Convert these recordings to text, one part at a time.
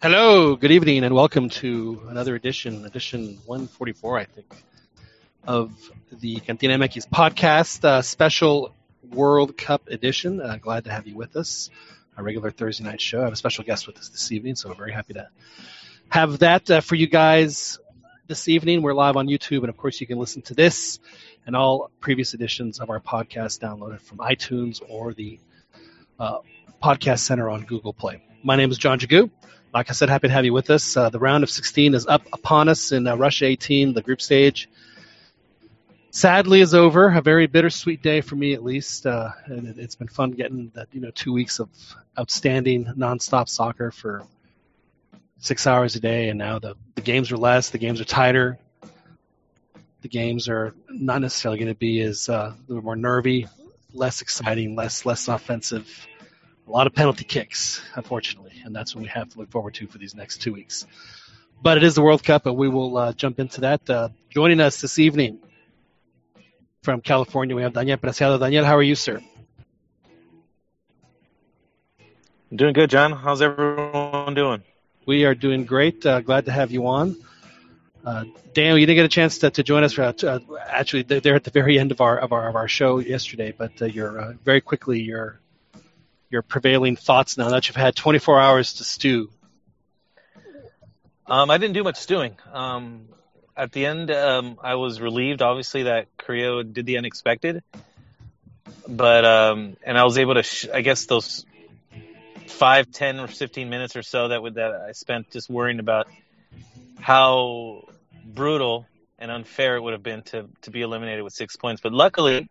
Hello, good evening, and welcome to another edition, edition 144, I think, of the Cantina MX podcast, uh, special World Cup edition. Uh, glad to have you with us, Our regular Thursday night show. I have a special guest with us this evening, so we're very happy to have that uh, for you guys this evening. We're live on YouTube, and of course, you can listen to this and all previous editions of our podcast downloaded from iTunes or the uh, Podcast Center on Google Play. My name is John Jagu. Like I said, happy to have you with us. Uh, the round of 16 is up upon us in uh, Russia 18, the group stage. Sadly, is over. A very bittersweet day for me, at least. Uh, and it, has been fun getting that you know two weeks of outstanding nonstop soccer for six hours a day, and now the the games are less, the games are tighter, the games are not necessarily going to be as uh, a little more nervy, less exciting, less less offensive a lot of penalty kicks, unfortunately, and that's what we have to look forward to for these next two weeks. But it is the World Cup, and we will uh, jump into that. Uh, joining us this evening from California, we have Daniel Preciado. Daniel, how are you, sir? Doing good, John. How's everyone doing? We are doing great. Uh, glad to have you on. Uh, Daniel, you didn't get a chance to, to join us. Uh, to, uh, actually, they're at the very end of our of our of our show yesterday, but uh, you're uh, very quickly you're your prevailing thoughts now that you've had 24 hours to stew? Um, I didn't do much stewing. Um, at the end, um, I was relieved, obviously, that Carrillo did the unexpected. But um, and I was able to, sh- I guess, those five, ten, or fifteen minutes or so that would, that I spent just worrying about how brutal and unfair it would have been to to be eliminated with six points. But luckily,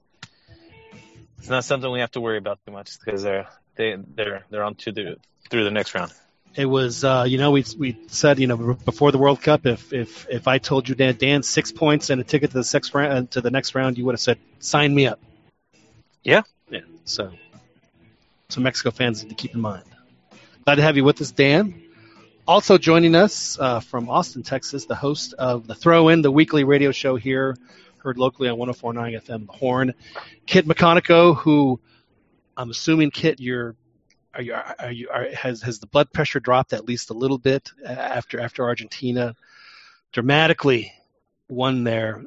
it's not something we have to worry about too much because they're they they're they're on to the through the next round. It was, uh, you know, we we said, you know, before the World Cup, if if if I told you Dan, Dan six points and a ticket to the sixth round uh, to the next round, you would have said, sign me up. Yeah, yeah. So, so Mexico fans need to keep in mind. Glad to have you with us, Dan. Also joining us uh, from Austin, Texas, the host of the Throw In, the weekly radio show here, heard locally on 104.9 FM, The Horn, Kit McConnico, who I'm assuming, Kit, you're are you are you are, has has the blood pressure dropped at least a little bit after after Argentina dramatically won their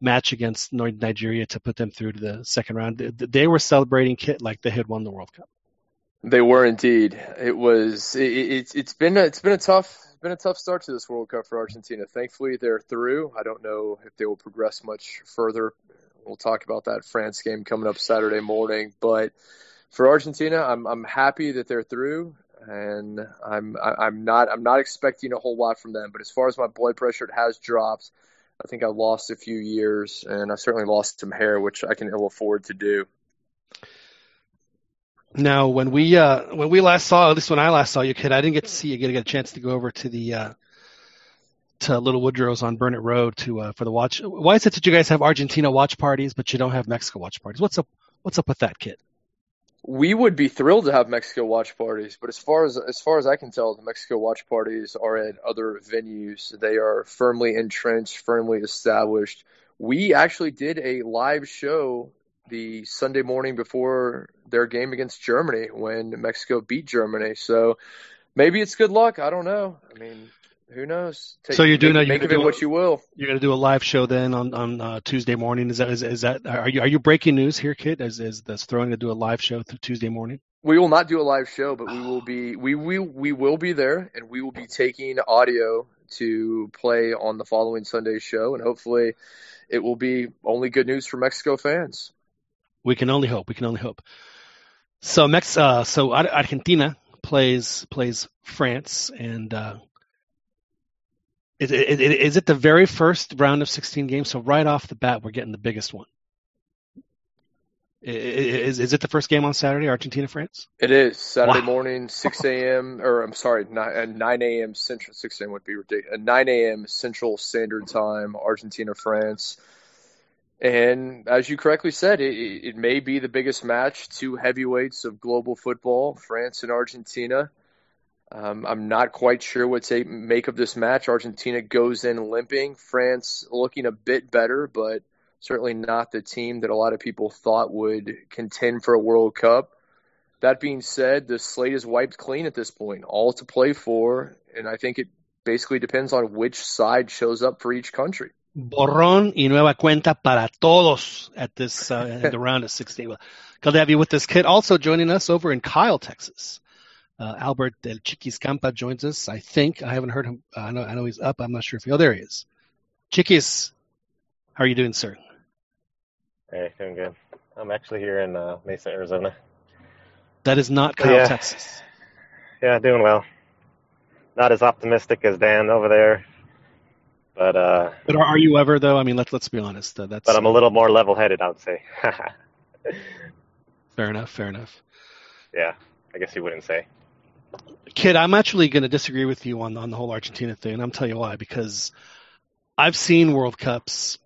match against Nigeria to put them through to the second round. They were celebrating Kit like they had won the World Cup. They were indeed. It was. It, it, it's been. A, it's been a tough. Been a tough start to this World Cup for Argentina. Thankfully, they're through. I don't know if they will progress much further. We'll talk about that France game coming up Saturday morning, but for Argentina, I'm I'm happy that they're through, and I'm I'm not I'm not expecting a whole lot from them. But as far as my blood pressure, it has dropped. I think I lost a few years, and I certainly lost some hair, which I can ill afford to do. Now, when we uh, when we last saw, at least when I last saw you, Kit, I didn't get to see you get, a chance to go over to the uh, to Little Woodrow's on Burnett Road to uh, for the watch. Why is it that you guys have Argentina watch parties, but you don't have Mexico watch parties? What's up? What's up with that, Kit? we would be thrilled to have Mexico watch parties, but as far as as far as I can tell, the Mexico watch parties are at other venues. They are firmly entrenched, firmly established. We actually did a live show the Sunday morning before their game against Germany when Mexico beat Germany. So maybe it's good luck. I don't know. I mean, who knows? Take, so you're doing make, a, make of it what you will. You're going to do a live show then on on uh, Tuesday morning. Is that is, is that are you are you breaking news here, Kit? Is is this throwing to do a live show through Tuesday morning? We will not do a live show, but we will be we we we will be there, and we will be taking audio to play on the following Sunday show, and hopefully, it will be only good news for Mexico fans. We can only hope. We can only hope. So Mex, uh, so Argentina plays plays France, and uh, is it, is it the very first round of 16 games? So right off the bat, we're getting the biggest one. Is is it the first game on Saturday, Argentina France? It is Saturday wow. morning, 6 a.m. or I'm sorry, uh, 9, 9 a.m. Central. 6 a.m. would be ridiculous. Uh, 9 a.m. Central Standard Time, Argentina France. And as you correctly said, it, it may be the biggest match. Two heavyweights of global football, France and Argentina. Um, I'm not quite sure what to make of this match. Argentina goes in limping. France looking a bit better, but certainly not the team that a lot of people thought would contend for a World Cup. that being said, the slate is wiped clean at this point, all to play for, and I think it basically depends on which side shows up for each country. Borrón y nueva cuenta para todos at this uh, the round of 16. Well, glad to have you with this Kit. Also joining us over in Kyle, Texas. Uh, Albert Del Chiquis Campa joins us. I think I haven't heard him. Uh, I know I know he's up. I'm not sure if he. Oh, there he is. Chiquis, how are you doing, sir? Hey, doing good. I'm actually here in uh, Mesa, Arizona. That is not Kyle, yeah. Texas. Yeah, doing well. Not as optimistic as Dan over there, but uh, But are, are you ever though? I mean, let's let's be honest. Uh, that's but I'm a little more level-headed, I would say. fair enough. Fair enough. yeah, I guess you wouldn't say. Kit, I'm actually going to disagree with you on on the whole Argentina thing, and I'm tell you why. Because I've seen World Cups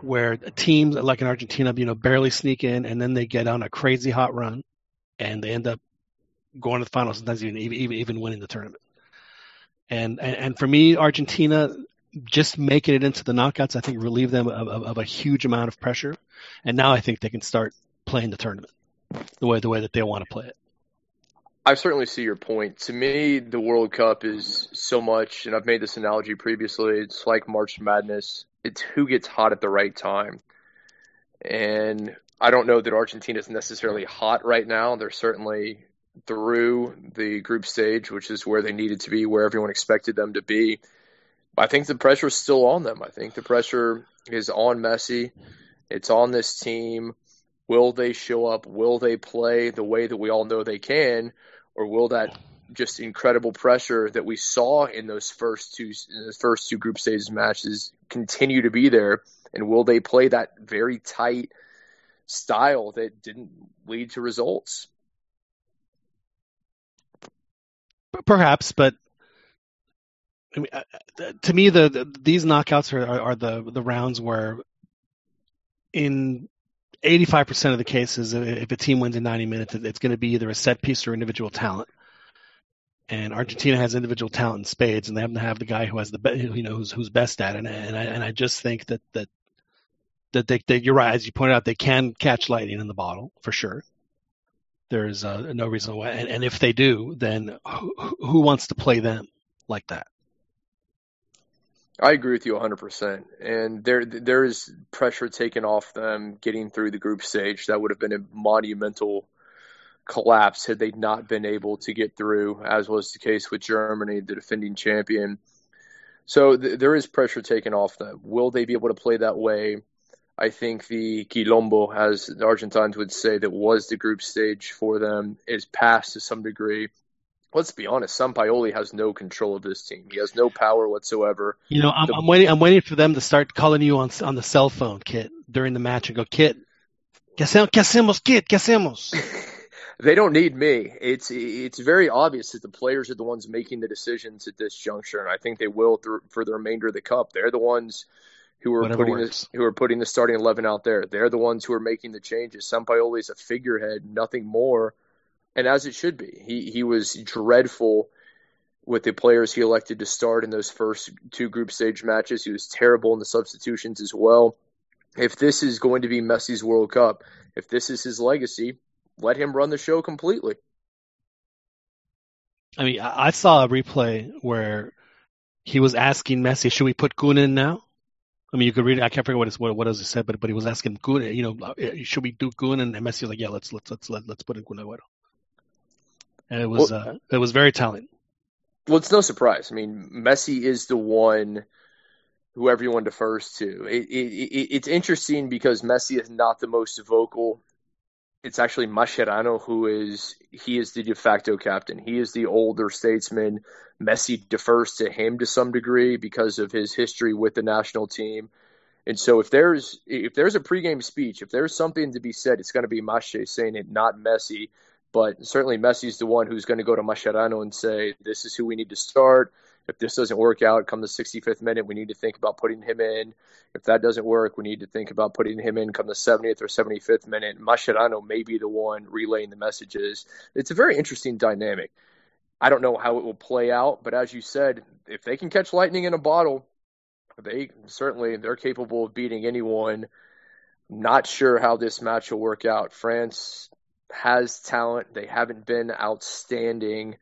where teams like in Argentina, you know, barely sneak in, and then they get on a crazy hot run, and they end up going to the finals, sometimes even even, even winning the tournament. And, and and for me, Argentina just making it into the knockouts, I think, relieve them of, of, of a huge amount of pressure. And now I think they can start playing the tournament the way the way that they want to play it. I certainly see your point. To me, the World Cup is so much, and I've made this analogy previously. It's like March Madness. It's who gets hot at the right time. And I don't know that Argentina is necessarily hot right now. They're certainly through the group stage, which is where they needed to be, where everyone expected them to be. I think the pressure is still on them. I think the pressure is on Messi. It's on this team. Will they show up? Will they play the way that we all know they can? Or will that just incredible pressure that we saw in those first two in the first two group stages matches continue to be there? And will they play that very tight style that didn't lead to results? Perhaps, but I mean, uh, uh, to me, the, the these knockouts are, are the the rounds where, in 85% of the cases, if a team wins in 90 minutes, it's going to be either a set piece or individual talent. And Argentina has individual talent in spades, and they happen to have the guy who has the be- you know who's who's best at it. And, and I and I just think that that that they, they you're right as you pointed out they can catch lightning in the bottle for sure. There's uh, no reason why, and, and if they do, then who, who wants to play them like that? I agree with you 100%. And there there is pressure taken off them getting through the group stage. That would have been a monumental collapse had they not been able to get through, as was the case with Germany, the defending champion. So th- there is pressure taken off them. Will they be able to play that way? I think the quilombo, as the Argentines would say, that was the group stage for them is past to some degree let's be honest, Sampaoli has no control of this team. He has no power whatsoever. You know, I'm, the, I'm, waiting. I'm waiting for them to start calling you on on the cell phone, Kit, during the match, and go, Kit, ¿qué hacemos, Kit? ¿Qué hacemos? they don't need me. It's it's very obvious that the players are the ones making the decisions at this juncture, and I think they will through, for the remainder of the cup. They're the ones who are Whatever putting this, who are putting the starting eleven out there. They're the ones who are making the changes. Sampaoli is a figurehead, nothing more and as it should be. He he was dreadful with the players he elected to start in those first two group stage matches. He was terrible in the substitutions as well. If this is going to be Messi's World Cup, if this is his legacy, let him run the show completely. I mean, I saw a replay where he was asking Messi, "Should we put Kun in now?" I mean, you could read it. I can't forget what what, what else he said, but but he was asking Kun, you know, should we do Kun? And Messi was like, "Yeah, let's let's let's let, let's put in Kun Agüero." And it was well, uh, it was very telling. Well, it's no surprise. I mean, Messi is the one who everyone defers to. It, it, it, it's interesting because Messi is not the most vocal. It's actually Mascherano who is he is the de facto captain. He is the older statesman. Messi defers to him to some degree because of his history with the national team. And so if there's if there's a pregame speech, if there's something to be said, it's going to be Masche saying it, not Messi. But certainly Messi's the one who's going to go to Mascherano and say, this is who we need to start. If this doesn't work out, come the 65th minute, we need to think about putting him in. If that doesn't work, we need to think about putting him in come the 70th or 75th minute. Mascherano may be the one relaying the messages. It's a very interesting dynamic. I don't know how it will play out, but as you said, if they can catch lightning in a bottle, they certainly they're capable of beating anyone. Not sure how this match will work out. France has talent. They haven't been outstanding.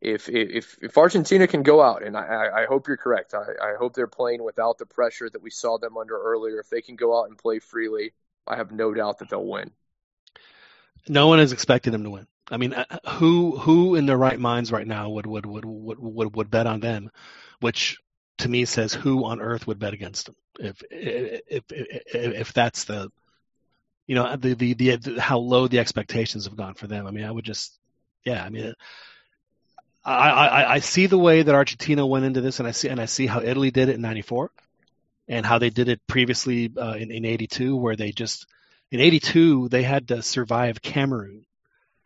If if if Argentina can go out, and I, I hope you're correct, I, I hope they're playing without the pressure that we saw them under earlier. If they can go out and play freely, I have no doubt that they'll win. No one is expecting them to win. I mean, uh, who who in their right minds right now would would would would would, would bet on them? Which to me says who on earth would bet against them if if if, if that's the you know the, the the how low the expectations have gone for them. I mean, I would just yeah. I mean, I, I, I see the way that Argentina went into this, and I see and I see how Italy did it in '94, and how they did it previously uh, in in '82, where they just in '82 they had to survive Cameroon,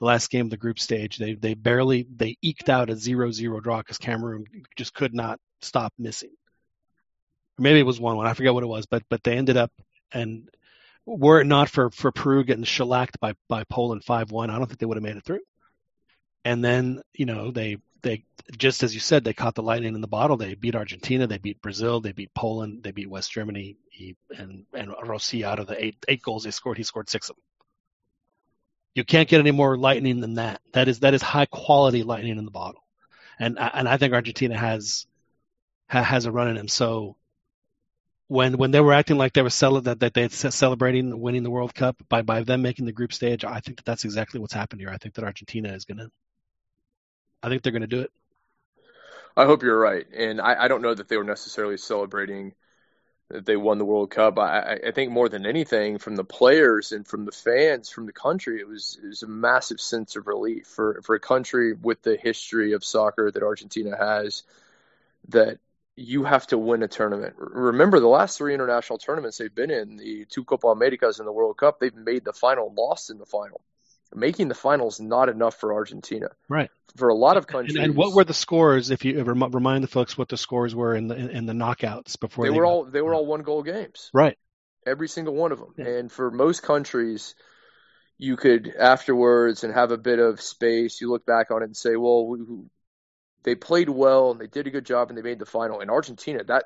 the last game of the group stage. They they barely they eked out a 0-0 draw because Cameroon just could not stop missing. Maybe it was one one. I forget what it was, but but they ended up and were it not for for Peru getting shellacked by by Poland five one, I don't think they would have made it through. And then you know they they just as you said, they caught the lightning in the bottle. They beat Argentina, they beat Brazil, they beat Poland, they beat West Germany, he, and and Rossi out of the eight eight goals they scored, he scored six of them. You can't get any more lightning than that. That is that is high quality lightning in the bottle, and and I think Argentina has has a run in him. So when when they were acting like they were cel- that, that they celebrating winning the World Cup by by them making the group stage, I think that that's exactly what's happened here. I think that Argentina is gonna I think they're to do it. I hope you're right, and I, I, don't know that they were necessarily celebrating that they won the World Cup. I, I, think more than anything, from the players and from the fans, from the country, it was it was a massive sense of relief for for a country with the history of soccer that Argentina has. That you have to win a tournament. Remember the last three international tournaments they've been in, the two Copa Americas and the World Cup, they've made the final, lost in the final making the finals not enough for Argentina. Right. For a lot of countries. And, and what were the scores? If you ever remind the folks what the scores were in the in, the knockouts before they, they were all they were all one goal games. Right. Every single one of them. Yeah. And for most countries, you could afterwards and have a bit of space. You look back on it and say, well, we, they played well and they did a good job and they made the final. In Argentina, that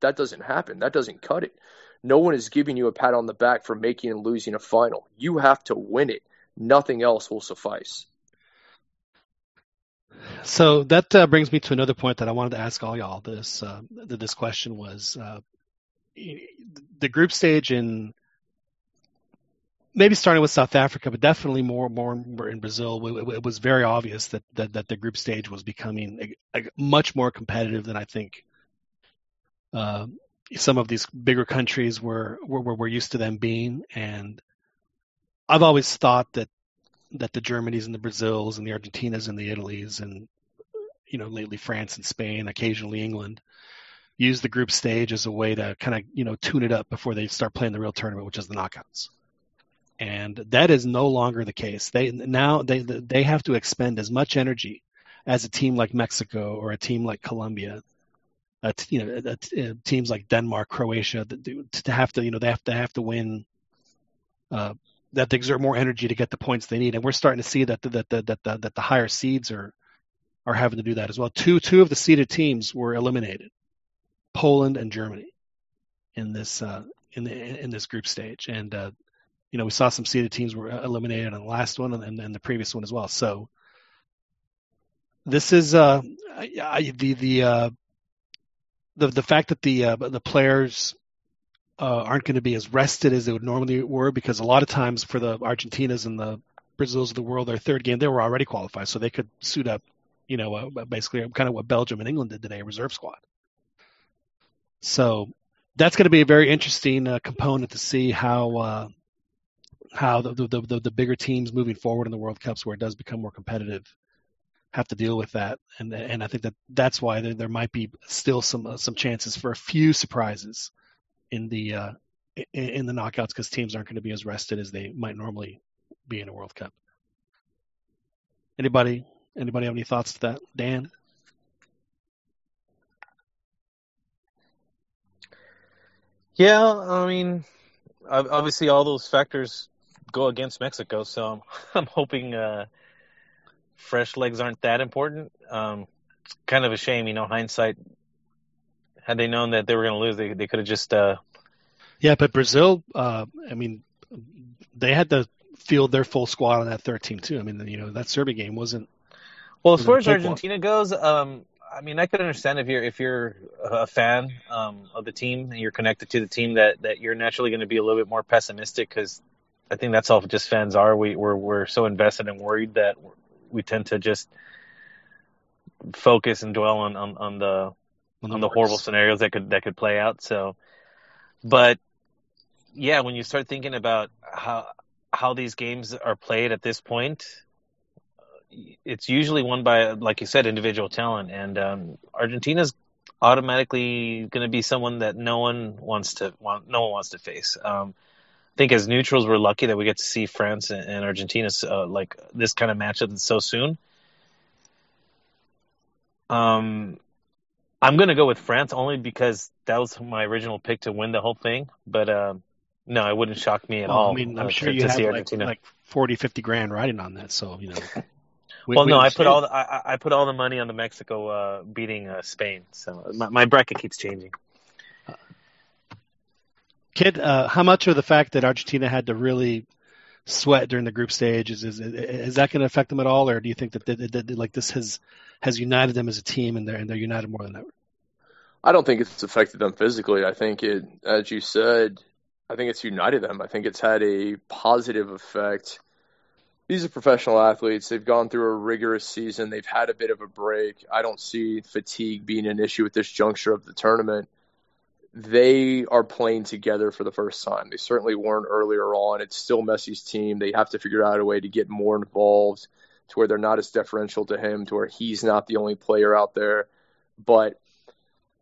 that doesn't happen. That doesn't cut it. No one is giving you a pat on the back for making and losing a final. You have to win it. Nothing else will suffice. So that uh, brings me to another point that I wanted to ask all y'all. This uh, this question was uh, the group stage in maybe starting with South Africa, but definitely more more in Brazil. It, it was very obvious that, that, that the group stage was becoming a, a much more competitive than I think uh, some of these bigger countries were, were were used to them being, and I've always thought that that the Germanys and the Brazils and the Argentinas and the Italys and you know lately France and Spain, occasionally England, use the group stage as a way to kind of you know tune it up before they start playing the real tournament, which is the knockouts. And that is no longer the case. They now they they have to expend as much energy as a team like Mexico or a team like Colombia uh, you know, uh, teams like Denmark, Croatia, to have to, you know, they have to have to win. Uh, that they exert more energy to get the points they need, and we're starting to see that the, that the, that the, that the higher seeds are are having to do that as well. Two two of the seeded teams were eliminated, Poland and Germany, in this uh, in the, in this group stage, and uh, you know we saw some seeded teams were eliminated on the last one and, the previous one as well. So this is uh, I, the the uh, the the fact that the uh, the players uh, aren't going to be as rested as they would normally were because a lot of times for the Argentinas and the Brazils of the world, their third game they were already qualified, so they could suit up, you know, uh, basically kind of what Belgium and England did today, reserve squad. So that's going to be a very interesting uh, component to see how how the, the, the the bigger teams moving forward in the World Cups, where it does become more competitive, have to deal with that, and and I think that that's why there, there might be still some uh, some chances for a few surprises in the uh, in, in the knockouts because teams aren't going to be as rested as they might normally be in a World Cup. Anybody anybody have any thoughts to that, Dan? Yeah, I mean, obviously all those factors go against Mexico, so I'm, I'm hoping uh, fresh legs aren't that important. Um, kind of a shame, you know, hindsight. Had they known that they were going to lose, they they could have just. Uh... Yeah, but Brazil, uh, I mean, they had to field their full squad on that third team too. I mean, you know, that Serbia game wasn't. Well, as far as Wasn't a cakewalk. Argentina goes, um, I mean, I could understand if you're if you're a fan um, of the team and you're connected to the team that that you're naturally going to be a little bit more pessimistic because I think that's all just fans are. We we're we're so invested and worried that we tend to just focus and dwell on on, on the on the horrible scenarios that could that could play out. So, but yeah, when you start thinking about how how these games are played at this point, it's usually won by, like you said, individual talent, and um, Argentina's automatically going to be someone that no one wants to want, no one wants to face. Um, I think as neutrals, we're lucky that we get to see France and, and Argentina uh, like this kind of matchup so soon. Um, I'm going to go with France only because that was my original pick to win the whole thing. But um, no, it wouldn't shock me at Well, all. I mean, I'm uh, sure to, you to have see like, Argentina. like 40, 50 grand riding on that. So you know. we- well, we no, I put all the, I, I- I put all the money on the Mexico uh, beating uh, Spain. So my, my bracket keeps changing. Kit, uh, how much of the fact that Argentina had to really sweat during the group stage is is, is that going to affect them at all, or do you think that, that, that, like this has has united them as a team and they're and they're united more than ever? I don't think it's affected them physically. I think it, as you said, I think it's united them. I think it's had a positive effect. These are professional athletes. They've gone through a rigorous season. They've had a bit of a break. I don't see fatigue being an issue at this juncture of the tournament. They are playing together for the first time. They certainly weren't earlier on. It's still Messi's team. They have to figure out a way to get more involved to where they're not as deferential to him, to where he's not the only player out there. But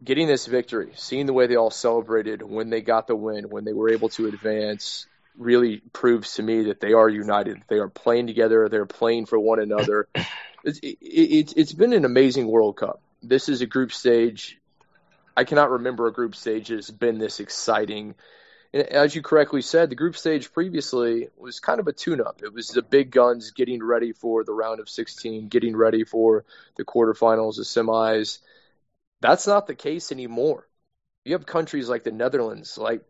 getting this victory, seeing the way they all celebrated when they got the win, when they were able to advance, really proves to me that they are united. They are playing together. They're playing for one another. It's it, it's it's been an amazing World Cup. This is a group stage. I cannot remember a group stage that has been this exciting. And as you correctly said, the group stage previously was kind of a tune-up. It was the big guns getting ready for the round of 16, getting ready for the quarterfinals, the semis. That's not the case anymore. You have countries like the Netherlands, like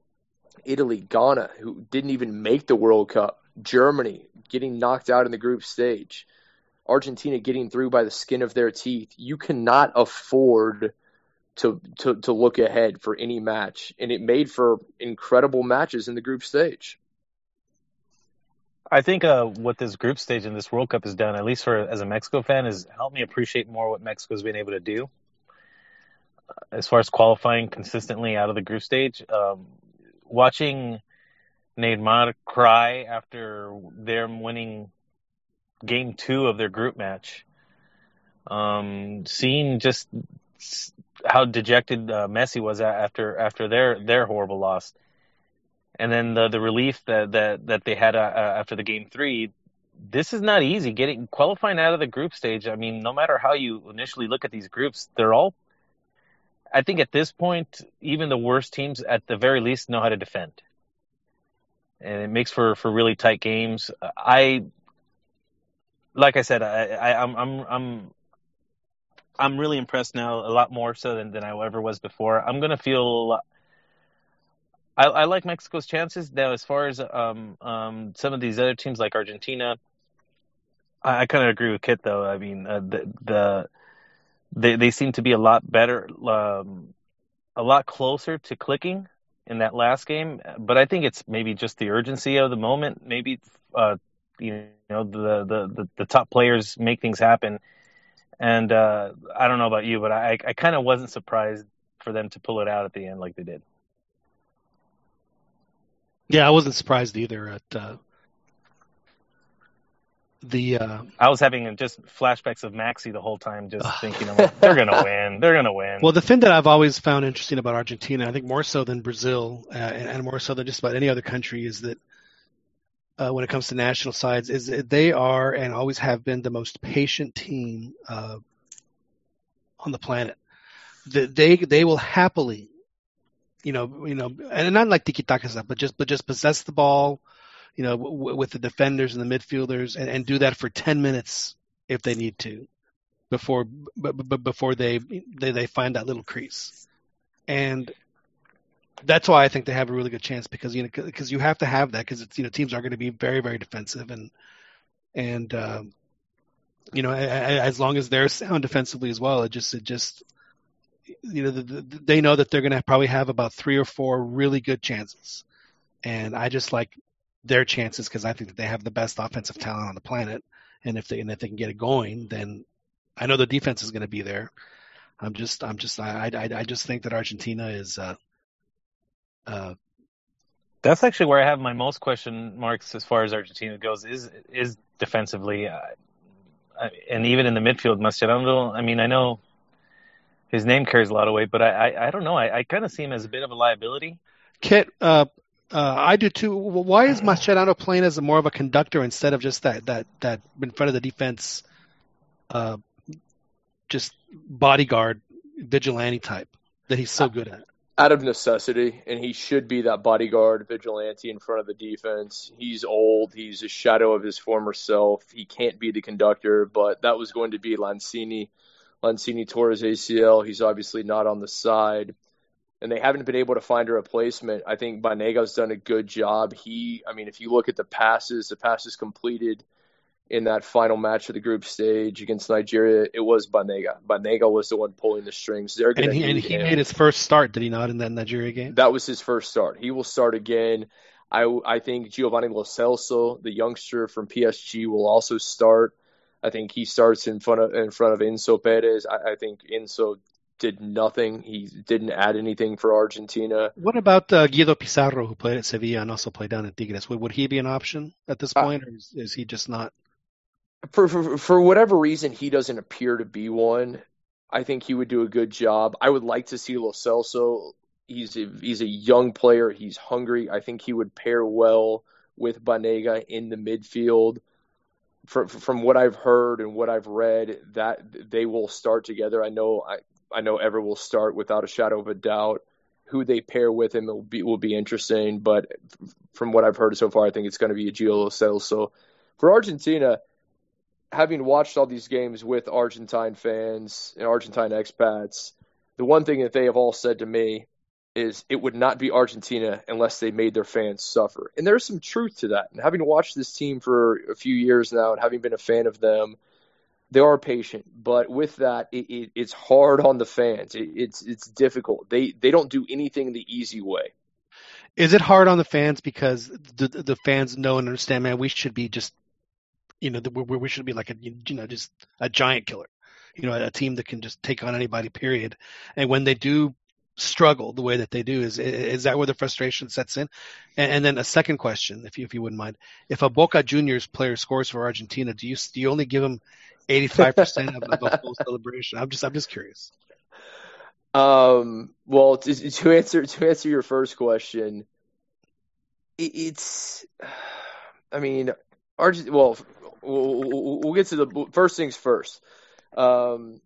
Italy, Ghana, who didn't even make the World Cup, Germany getting knocked out in the group stage, Argentina getting through by the skin of their teeth. You cannot afford to, to, to look ahead for any match. And it made for incredible matches in the group stage. I think uh, what this group stage in this World Cup has done, at least for as a Mexico fan, is helped me appreciate more what Mexico's been able to do. Uh, As far as qualifying consistently out of the group stage, um, watching Neymar cry after them winning game two of their group match, um, seeing just how dejected uh, Messi was after after their their horrible loss, and then the the relief that that that they had uh, uh, after the game three. This is not easy. Getting qualifying out of the group stage. I mean, no matter how you initially look at these groups, they're all. I think at this point, even the worst teams, at the very least, know how to defend, and it makes for for really tight games. I, like I said, I, I I'm I'm I'm I'm really impressed now, a lot more so than, than I ever was before. I'm gonna feel. I, I like Mexico's chances now. As far as um, um, some of these other teams like Argentina, I, I kind of agree with Kit though. I mean, uh, the, the they they seem to be a lot better, um, a lot closer to clicking in that last game. But I think it's maybe just the urgency of the moment. Maybe uh, you know the, the the the top players make things happen. And uh, I don't know about you, but I I kind of wasn't surprised for them to pull it out at the end like they did. Yeah, I wasn't surprised either at uh, the. Uh, I was having just flashbacks of Maxi the whole time, just thinking, like, they're gonna win, they're gonna win. well, the thing that I've always found interesting about Argentina, I think more so than Brazil, uh, and, and more so than just about any other country, is that uh, when it comes to national sides, is they are and always have been the most patient team uh, on the planet. That they they will happily, you know, you know, and not like tiki taka stuff, but just but just possess the ball, you know, w- with the defenders and the midfielders, and, and do that for ten minutes if they need to, before b- b- before they they they find that little crease, and that's why I think they have a really good chance because you know because you have to have that because it's you know teams are going to be very very defensive and and um, you know as long as they're sound defensively as well it just it just you know the, the, they know that they're going to probably have about three or four really good chances and I just like their chances because I think that they have the best offensive talent on the planet and if they and if they can get it going then I know the defense is going to be there. I'm just I'm just I I, I just think that Argentina is. Uh, uh, That's actually where I have my most question marks as far as Argentina goes. Is is defensively, uh, and even in the midfield, Mascherano. I mean, I know his name carries a lot of weight, but I I, I don't know. I, I kind of see him as a bit of a liability. Kit, uh, uh, I do too. Why is Mascherano playing as a more of a conductor instead of just that that that in front of the defense, uh, just bodyguard vigilante type that he's so good at? Out of necessity, and he should be that bodyguard vigilante in front of the defense. He's old. He's a shadow of his former self. He can't be the conductor, but that was going to be Lanzini. Lanzini tore his ACL. He's obviously not on the side, and they haven't been able to find a replacement. I think Banega's done a good job. He, I mean, if you look at the passes, the passes completed – in that final match of the group stage against Nigeria, it was Banega. Banega was the one pulling the strings. They're and he, and he made his first start, did he not, in that Nigeria game? That was his first start. He will start again. I, I think Giovanni Lo Celso, the youngster from PSG, will also start. I think he starts in front of in front of Enzo Perez. I, I think Enzo did nothing. He didn't add anything for Argentina. What about uh, Guido Pizarro, who played at Sevilla and also played down at Tigres? Would, would he be an option at this uh, point, uh, or is, is, he just not? For, for for whatever reason he doesn't appear to be one. I think he would do a good job. I would like to see Lo Celso. He's a, he's a young player. He's hungry. I think he would pair well with Banega in the midfield. For, from what I've heard and what I've read, that they will start together. I know I, I know Ever will start without a shadow of a doubt. Who they pair with him will be will be interesting. But from what I've heard so far, I think it's going to be a Gio Lo Celso. For Argentina, having watched all these games with Argentine fans and Argentine expats, the one thing that they have all said to me is it would not be Argentina unless they made their fans suffer. And there's some truth to that. And having watched this team for a few years now and having been a fan of them, they are patient. But with that, it, it, it's hard on the fans. It, it's it's difficult. They they don't do anything the easy way. Is it hard on the fans because the the fans know and understand, man? We should be just you know, we, we should be like a, you know, just a giant killer, you know, a team that can just take on anybody, period. And when they do struggle the way that they do, is is that where the frustration sets in? And, and then a second question, if you if you wouldn't mind, if a Boca Juniors player scores for Argentina, do you do you only give him eighty five percent of a full celebration? I'm just I'm just curious. Um. Well, to, to answer to answer your first question, it, it's. I mean, Argent. Well, we'll, we'll get to the first things first. Um,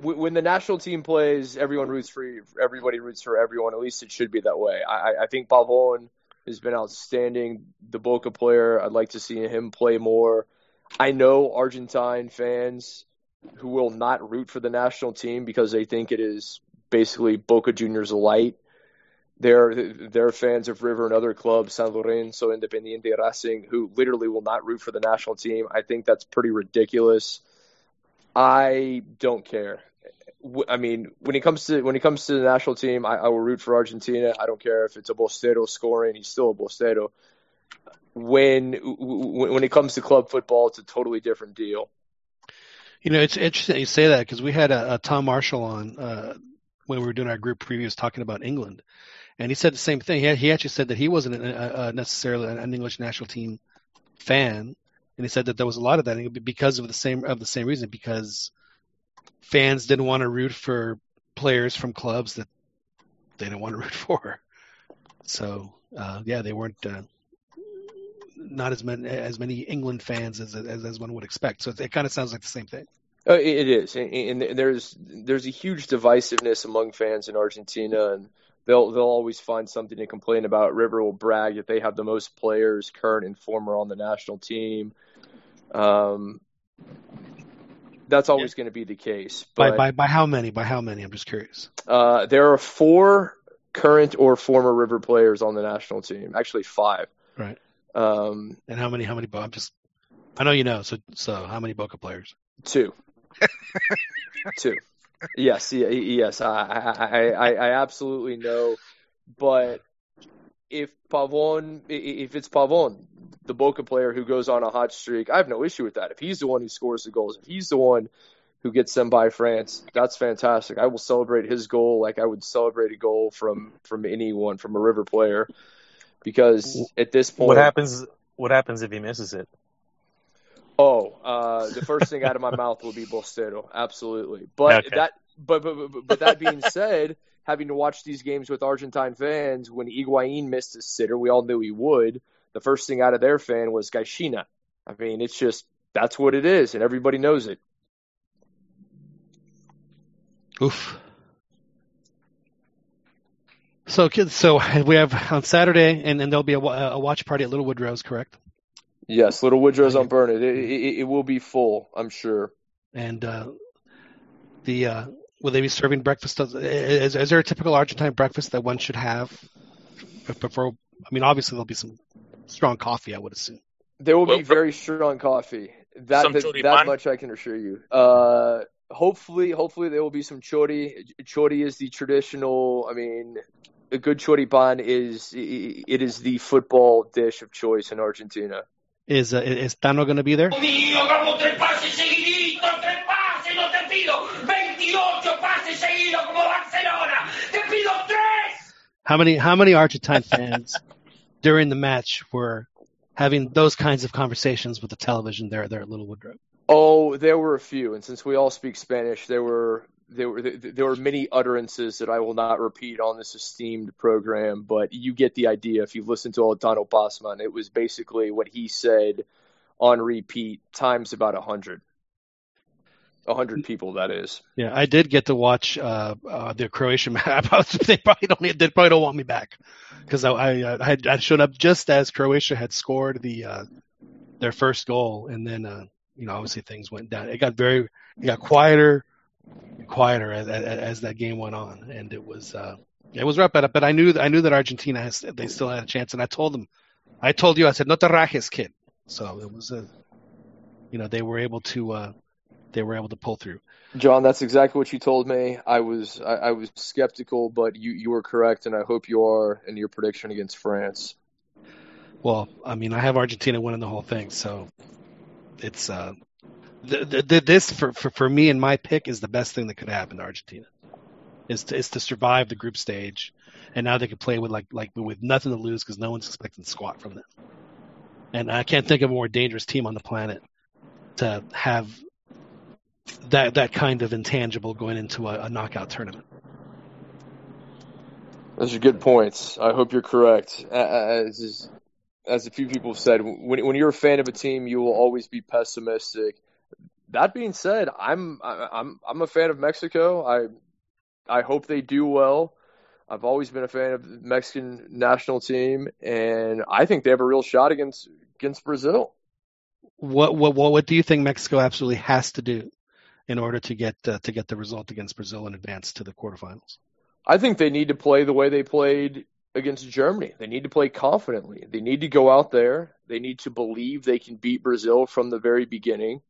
when the national team plays, everyone roots for everybody roots for everyone. At least it should be that way. I, I think Pavon has been outstanding. The Boca player, I'd like to see him play more. I know Argentine fans who will not root for the national team because they think it is basically Boca Juniors light. They're fans of River and other clubs, San Lorenzo, Independiente, Racing, who literally will not root for the national team. I think that's pretty ridiculous. I don't care. I mean, when it comes to when it comes to the national team, I, I will root for Argentina. I don't care if it's a Bostero scoring; he's still a Bostero. When when it comes to club football, it's a totally different deal. You know, it's interesting you say that because we had a, a Tom Marshall on uh, when we were doing our group previews talking about England, and he said the same thing. He, he actually said that he wasn't a, a necessarily an English national team fan, and he said that there was a lot of that because of the same of the same reason because fans didn't want to root for players from clubs that they didn't want to root for. So uh, yeah, they weren't uh, not as many as many England fans as as, as one would expect. So it, it kind of sounds like the same thing. Uh, it is, and, and there's there's a huge divisiveness among fans in Argentina, and they'll they'll always find something to complain about. River will brag that they have the most players, current and former, on the national team. Um, that's always yeah. going to be the case. But, by by by how many? By how many? I'm just curious. Uh, there are four current or former River players on the national team. Actually, five. Right. Um, And how many? How many? I'm just. I know you know. So so how many Boca players? two. two. Yes, yes, I, I, I, I absolutely know. But if Pavon, if it's Pavon, the Boca player who goes on a hot streak, I have no issue with that. If he's the one who scores the goals, if he's the one who gets them by France, that's fantastic. I will celebrate his goal like I would celebrate a goal from from anyone, from a River player, because at this point, What happens? What happens if he misses it? Oh, uh, the first thing out of my mouth will be Bostero, absolutely. But Okay. that, but, but but but that being said, having to watch these games with Argentine fans, when Higuain missed his sitter, we all knew he would. The first thing out of their fan was Gallina. I mean, it's just that's what it is, and everybody knows it. Oof. So kids, so we have on Saturday, and, and there'll be a, a watch party at Little Woodrow's, correct? Yes, Little Woodrow's on Burnett. It, it. it will be full, I'm sure. And uh, the uh, will they be serving breakfast? Is, is there a typical Argentine breakfast that one should have before? I mean, obviously there'll be some strong coffee, I would assume. There will Well, be very strong coffee. That that, that much I can assure you. Uh, hopefully, hopefully there will be some chori. Chori is the traditional. I mean, a good choripan is it is the football dish of choice in Argentina. Is uh, is Tano going to be there? Mío, como tres pases seguiditos, tres pases, no te pido 28 pases seguidos como Barcelona, te pido tres. How many how many Argentine fans during the match were having those kinds of conversations with the television there there at Little Woodrow? Oh, there were a few, and since we all speak Spanish, there were there were there were many utterances that I will not repeat on this esteemed program, but you get the idea if you've listened to al Tano Pasman. It was basically what he said on repeat times about a hundred. A hundred people, that is. Yeah, I did get to watch uh, uh, the Croatian map. they probably don't they probably don't want me back because I I, I had I showed up just as Croatia had scored the uh, their first goal, and then uh, you know obviously things went down. It got very it got quieter, quieter as, as, as that game went on, and it was uh, it was rough. But but I knew I knew that Argentina has they still had a chance, and I told them, I told you I said no te rajes, Kit. So it was a you know they were able to uh, they were able to pull through. John, that's exactly what you told me. I was I, I was skeptical, but you you were correct, and I hope you are in your prediction against France. Well, I mean, I have Argentina winning the whole thing, so it's uh, th- th- th- this for, for for me and my pick is the best thing that could happen to Argentina, is to is to survive the group stage, and now they can play with like like with nothing to lose because no one's expecting squat from them, and I can't think of a more dangerous team on the planet to have that that kind of intangible going into a, a knockout tournament. Those are good points. I hope you're correct. As as a few people have said, when when you're a fan of a team, you will always be pessimistic. That being said, I'm I'm I'm a fan of Mexico. I I hope they do well. I've always been a fan of the Mexican national team, and I think they have a real shot against against Brazil. What what what, what do you think Mexico absolutely has to do in order to get uh, to get the result against Brazil and advance to the quarterfinals? I think they need to play the way they played against Germany. They need to play confidently. They need to go out there. They need to believe they can beat Brazil from the very beginning.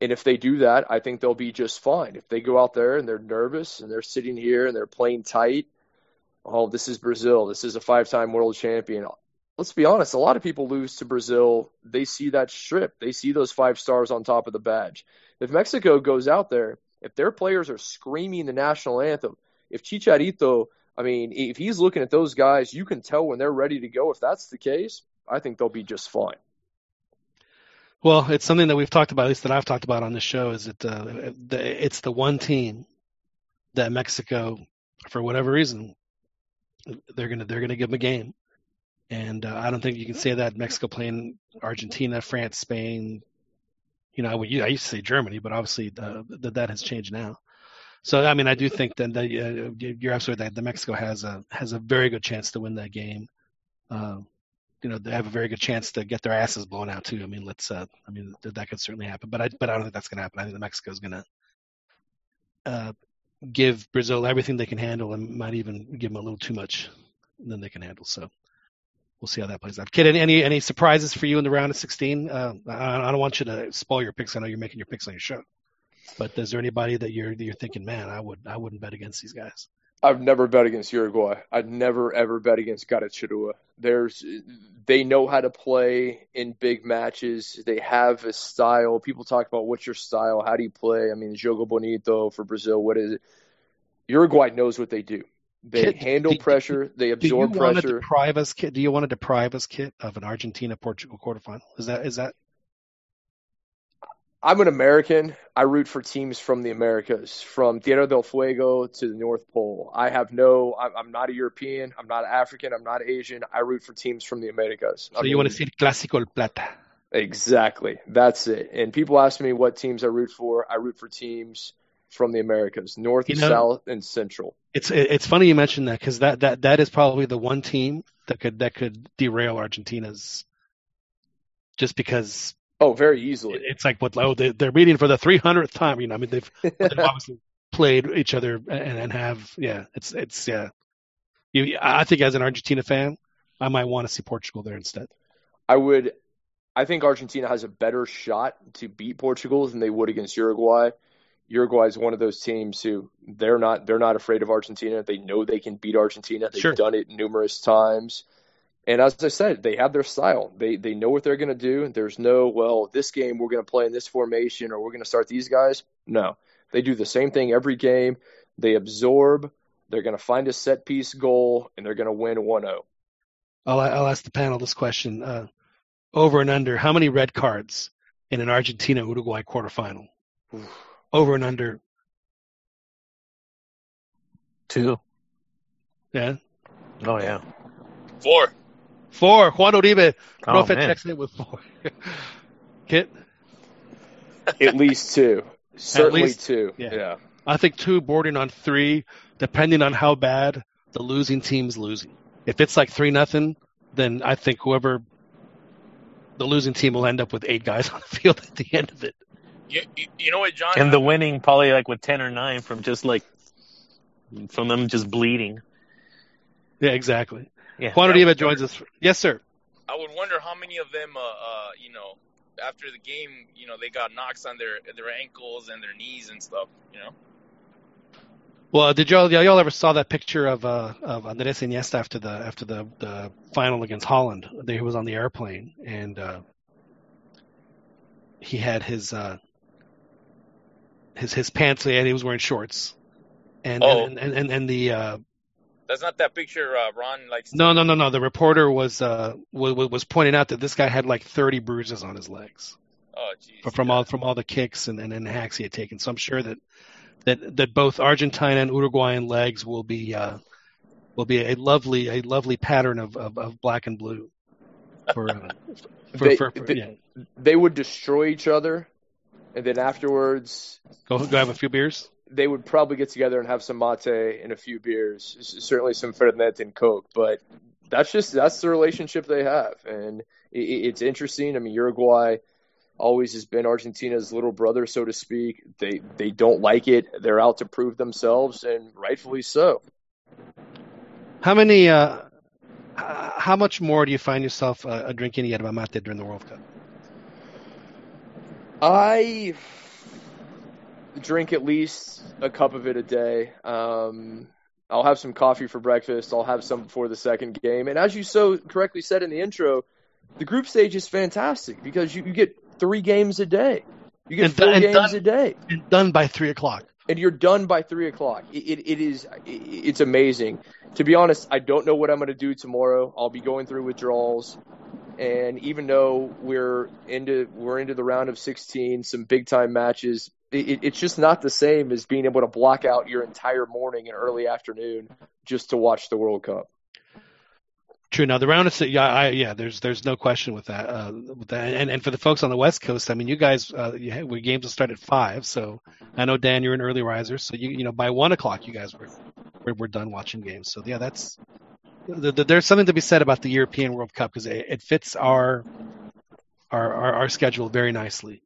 And if they do that, I think they'll be just fine. If they go out there and they're nervous and they're sitting here and they're playing tight, oh, this is Brazil. This is a five time world champion. Let's be honest, a lot of people lose to Brazil. They see that strip, they see those five stars on top of the badge. If Mexico goes out there, if their players are screaming the national anthem, if Chicharito, I mean, if he's looking at those guys, you can tell when they're ready to go. If that's the case, I think they'll be just fine. Well, it's something that we've talked about, at least that I've talked about on this show, is that uh, the, it's the one team that Mexico, for whatever reason, they're gonna they're gonna give them a game, and uh, I don't think you can say that Mexico playing Argentina, France, Spain. You know, I, used to say Germany, but obviously uh, that that has changed now. So I mean, I do think that, that uh, you're absolutely right. That Mexico has a has a very good chance to win that game. Uh, you know, they have a very good chance to get their asses blown out too. I mean, let's. Uh, I mean, that, that could certainly happen, but I but I don't think that's going to happen. I think Mexico is going to uh, give Brazil everything they can handle and might even give them a little too much than they can handle. So we'll see how that plays out. Kit, any any, any surprises for you in the round of 16? Uh, I, I don't want you to spoil your picks. I know you're making your picks on your show, but is there anybody that you're that you're thinking, man, I would I wouldn't bet against these guys? I've never bet against Uruguay. I'd never ever bet against garra charrúa. There's they know how to play in big matches. They have a style. People talk about what's your style? How do you play? I mean, jogo bonito for Brazil. What is it? Uruguay knows what they do. They Kit, handle do- pressure. They absorb Do you absorb want to deprive us, Kit? Do you want to deprive us, Kit, of an Argentina Portugal quarterfinal? Is that is that I'm an American. I root for teams from the Americas, from Tierra del Fuego to the North Pole. I have no. I'm, I'm not a European. I'm not African. I'm not Asian. I root for teams from the Americas. so? I you want to mean, see Clásico el Plata? Exactly. That's it. And people ask me what teams I root for. I root for teams from the Americas, North, You know- South, and Central. It's it's funny you mentioned that because that, that that is probably the one team that could that could derail Argentina's. Just because Oh, very easily. it's like what oh they, they're meeting for the 300th time, you know. I mean they've, they've obviously played each other and, and have yeah. It's it's yeah. You I think as an Argentina fan, I might want to see Portugal there instead. I would. I think Argentina has a better shot to beat Portugal than they would against Uruguay. Uruguay is one of those teams who they're not they're not afraid of Argentina. They know they can beat Argentina. They've Sure. done it numerous times. And as I said, they have their style. They they know what they're going to do. There's no well, this game we're going to play in this formation or we're going to start these guys. No, they do the same thing every game. They absorb. They're going to find a set piece goal and they're going to win oh. 1-0. I'll I'll ask the panel this question: uh, over and under, how many red cards in an Argentina Uruguay quarterfinal? Over and under, Two. yeah, Oh yeah. Four. Four. Juan Uribe, Oh Profe man. checks in with four. Kit, At least two. Certainly least- two. yeah. yeah. I think two bordering on three, depending on how bad the losing team's losing. If it's like three nothing, then I think whoever the losing team will end up with eight guys on the field at the end of it. You, you, you know what, John? And the winning probably like with ten or nine from just like from them just bleeding. Yeah, exactly. Yeah. Juan Yeah, Uribe joins us. Yes, sir. I would wonder how many of them, uh, uh, you know, after the game, you know, they got knocks on their their ankles and their knees and stuff. You know. Well, did y'all y'all ever saw that picture of uh of Andres Iniesta after the after the the final against Holland? He was on the airplane and uh he had his uh his his pants and he was wearing shorts. And Oh. and, and and and the uh That's not that picture uh, Ron likes. to- no no no no the reporter was uh was, was pointing out that this guy had like 30 bruises on his legs Oh, jeez. from, from all from all the kicks and, and, and hacks he had taken. So I'm sure that that that both Argentine and Uruguayan legs will be uh, will be a lovely a lovely pattern of, of, of black and blue. For, uh, for, They- for, for- they- yeah. They would destroy each other, and then afterwards, Go go have a few beers. They would probably get together and have some mate and a few beers, certainly some Fernet and Coke. But that's just that's the relationship they have, and i i- it's interesting. I mean, Uruguay always has been Argentina's little brother, so to speak. They they don't like it. They're out to prove themselves, and rightfully so. How many? Uh, how much more do you find yourself uh, drinking yerba mate during the World Cup? I drink at least a cup of it a day. Um, I'll have some coffee for breakfast. I'll have some before the second game. And as you so correctly said in the intro, the group stage is fantastic because you, you get three games a day. You get And four done- games done- a day, And done by three o'clock. and you're done by three o'clock. It, it, it is it, it's amazing. To be honest, I don't know what I'm going to do tomorrow. I'll be going through withdrawals, and even though we're into we're into the round of 16, some big time matches, it, it, it's just not the same as being able to block out your entire morning and early afternoon just to watch the World Cup. True. Now the round of yeah, I, yeah. There's there's no question with that. Uh, with that, and and for the folks on the West Coast, I mean, you guys, uh, games will start at five. So I know Dan, you're an early riser. So you you know by one o'clock, you guys were were, were done watching games. So yeah, that's the, the, there's something to be said about the European World Cup because it, it fits our, our our our schedule very nicely.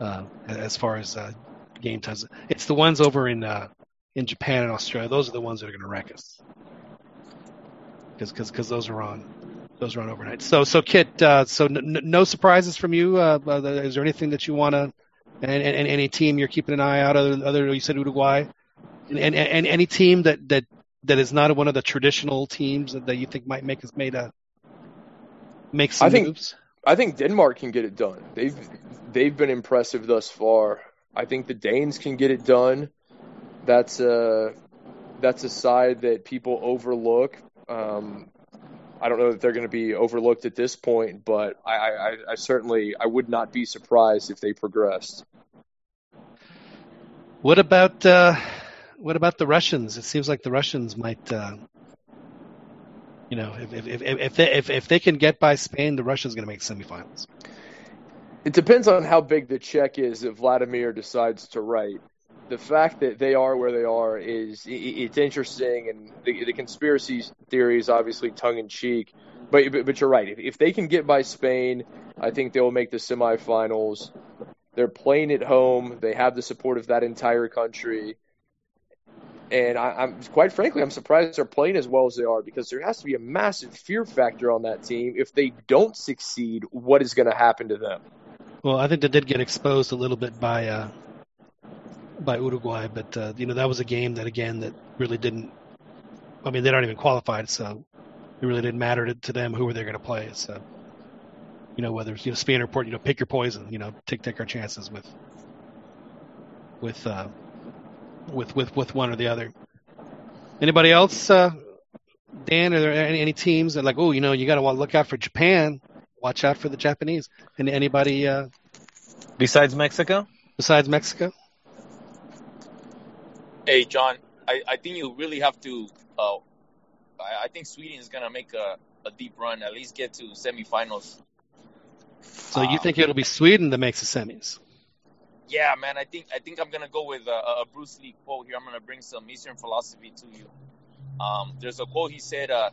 Uh, as far as uh, game times, it's the ones over in uh, in Japan and Australia. Those are the ones that are going to wreck us. Because because those are on those are on overnight. So so Kit, uh, so n- n- no surprises from you. Uh, uh, is there anything that you want to and, and, and any team you're keeping an eye out other other you said Uruguay and, and, and any team that that that is not one of the traditional teams that, that you think might make us made a make some I think- moves. I think Denmark can get it done. They've they've been impressive thus far. I think the Danes can get it done. That's a that's a side that people overlook. Um, I don't know that they're going to be overlooked at this point, but I, I, I certainly I would not be surprised if they progressed. What about uh, what about the Russians? It seems like the Russians might, uh, you know, if if if if they if, if they can get by Spain, the Russians going to make semifinals. It depends on how big the check is that Vladimir decides to write. The fact that they are where they are is it's interesting, and the, the conspiracy theory is obviously tongue in cheek. But, but but you're right. If, if they can get by Spain, I think they will make the semifinals. They're playing at home. They have the support of that entire country. And I, I'm quite frankly, I'm surprised they're playing as well as they are because there has to be a massive fear factor on that team. If they don't succeed, what is going to happen to them? Well, I think they did get exposed a little bit by uh, by Uruguay, but uh, you know that was a game that again that really didn't. I mean, they're not even qualified, so it really didn't matter to, to them who were they going to play. So, you know, whether it's you know Spain or Port, you know, pick your poison. You know, take take our chances with with uh, with with with one or the other. Anybody else? Uh, Dan, are there any, any teams that like, oh, you know, you got to look out for Japan. Watch out for the Japanese. And anybody uh, Besides Mexico, besides Mexico? Hey, John, I, I think you really have to. Uh, I, I think Sweden is gonna make a, a deep run, at least get to semifinals. So you think it'll be Sweden that makes the semis? Yeah, man, I think I think I'm gonna go with a, a Bruce Lee quote here. I'm gonna bring some Eastern philosophy to you. Um, there's a quote he said. Uh,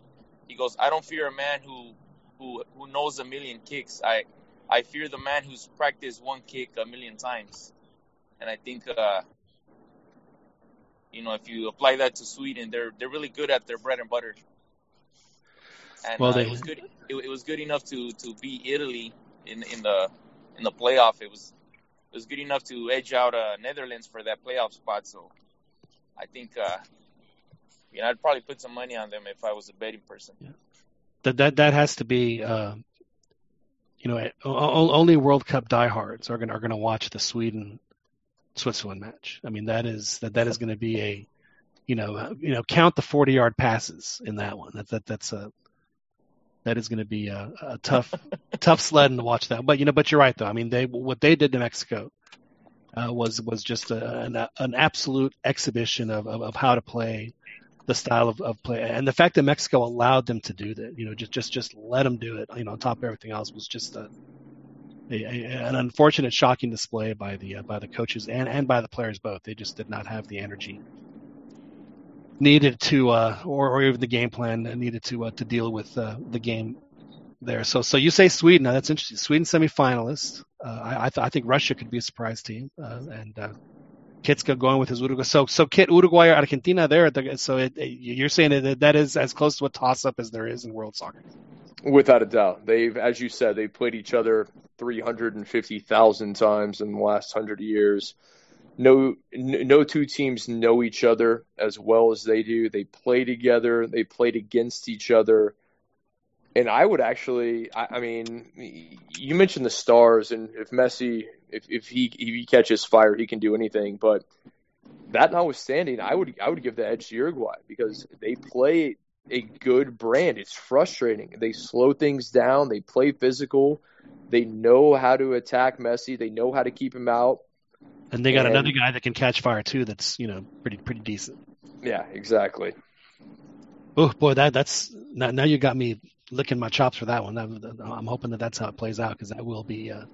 he goes, "I don't fear a man who who who knows a million kicks. I I fear the man who's practiced one kick a million times." And I think, uh, you know, if you apply that to Sweden, they're they're really good at their bread and butter. And Well, uh, they- it was good. It, it was good enough to to beat Italy in in the in the playoff. It was was good enough to edge out uh, Netherlands for that playoff spot. So I think, uh, you know, I'd probably put some money on them if I was a betting person. That that that has to be. Uh, you know, only World Cup diehards are going are going to watch the Sweden Switzerland match. I mean, that is that that is going to be a, you know, uh, you know, count the forty yard passes in that one. That that that's a. That is going to be a, a tough, tough sledding to watch that. But you know, but you're right though. I mean, they what they did to Mexico uh, was was just a, an an absolute exhibition of, of, of how to play the style of, of play, and the fact that Mexico allowed them to do that, you know, just just just let them do it, you know, on top of everything else, was just a, a, a an unfortunate, shocking display by the uh, by the coaches and and by the players both. They just did not have the energy needed to, uh, or or even the game plan needed to uh, to deal with uh, the game there. So so you say Sweden? Now that's interesting. Sweden semifinalist. Uh, I I, th- I think Russia could be a surprise team, uh, and. Uh, Kit's going with his Uruguay. So, so Kit, Uruguay or Argentina there. the- So it, you're saying that that is as close to a toss up as there is in world soccer. Without a doubt, they've, as you said, they've played each other 350,000 times in the last hundred years. No, no two teams know each other as well as they do. They play together. They played against each other. And I would actually, I, I mean, you mentioned the stars, and if Messi, if, if he if he catches fire, he can do anything. But that notwithstanding, I would I would give the edge to Uruguay because they play a good brand. It's frustrating. They slow things down. They play physical. They know how to attack Messi. They know how to keep him out. And they got And- another guy that can catch fire too. That's you know pretty pretty decent. Yeah, exactly. Oh boy, that that's now, now you got me licking my chops for that one. That, I'm hoping that that's how it plays out because that will be, uh,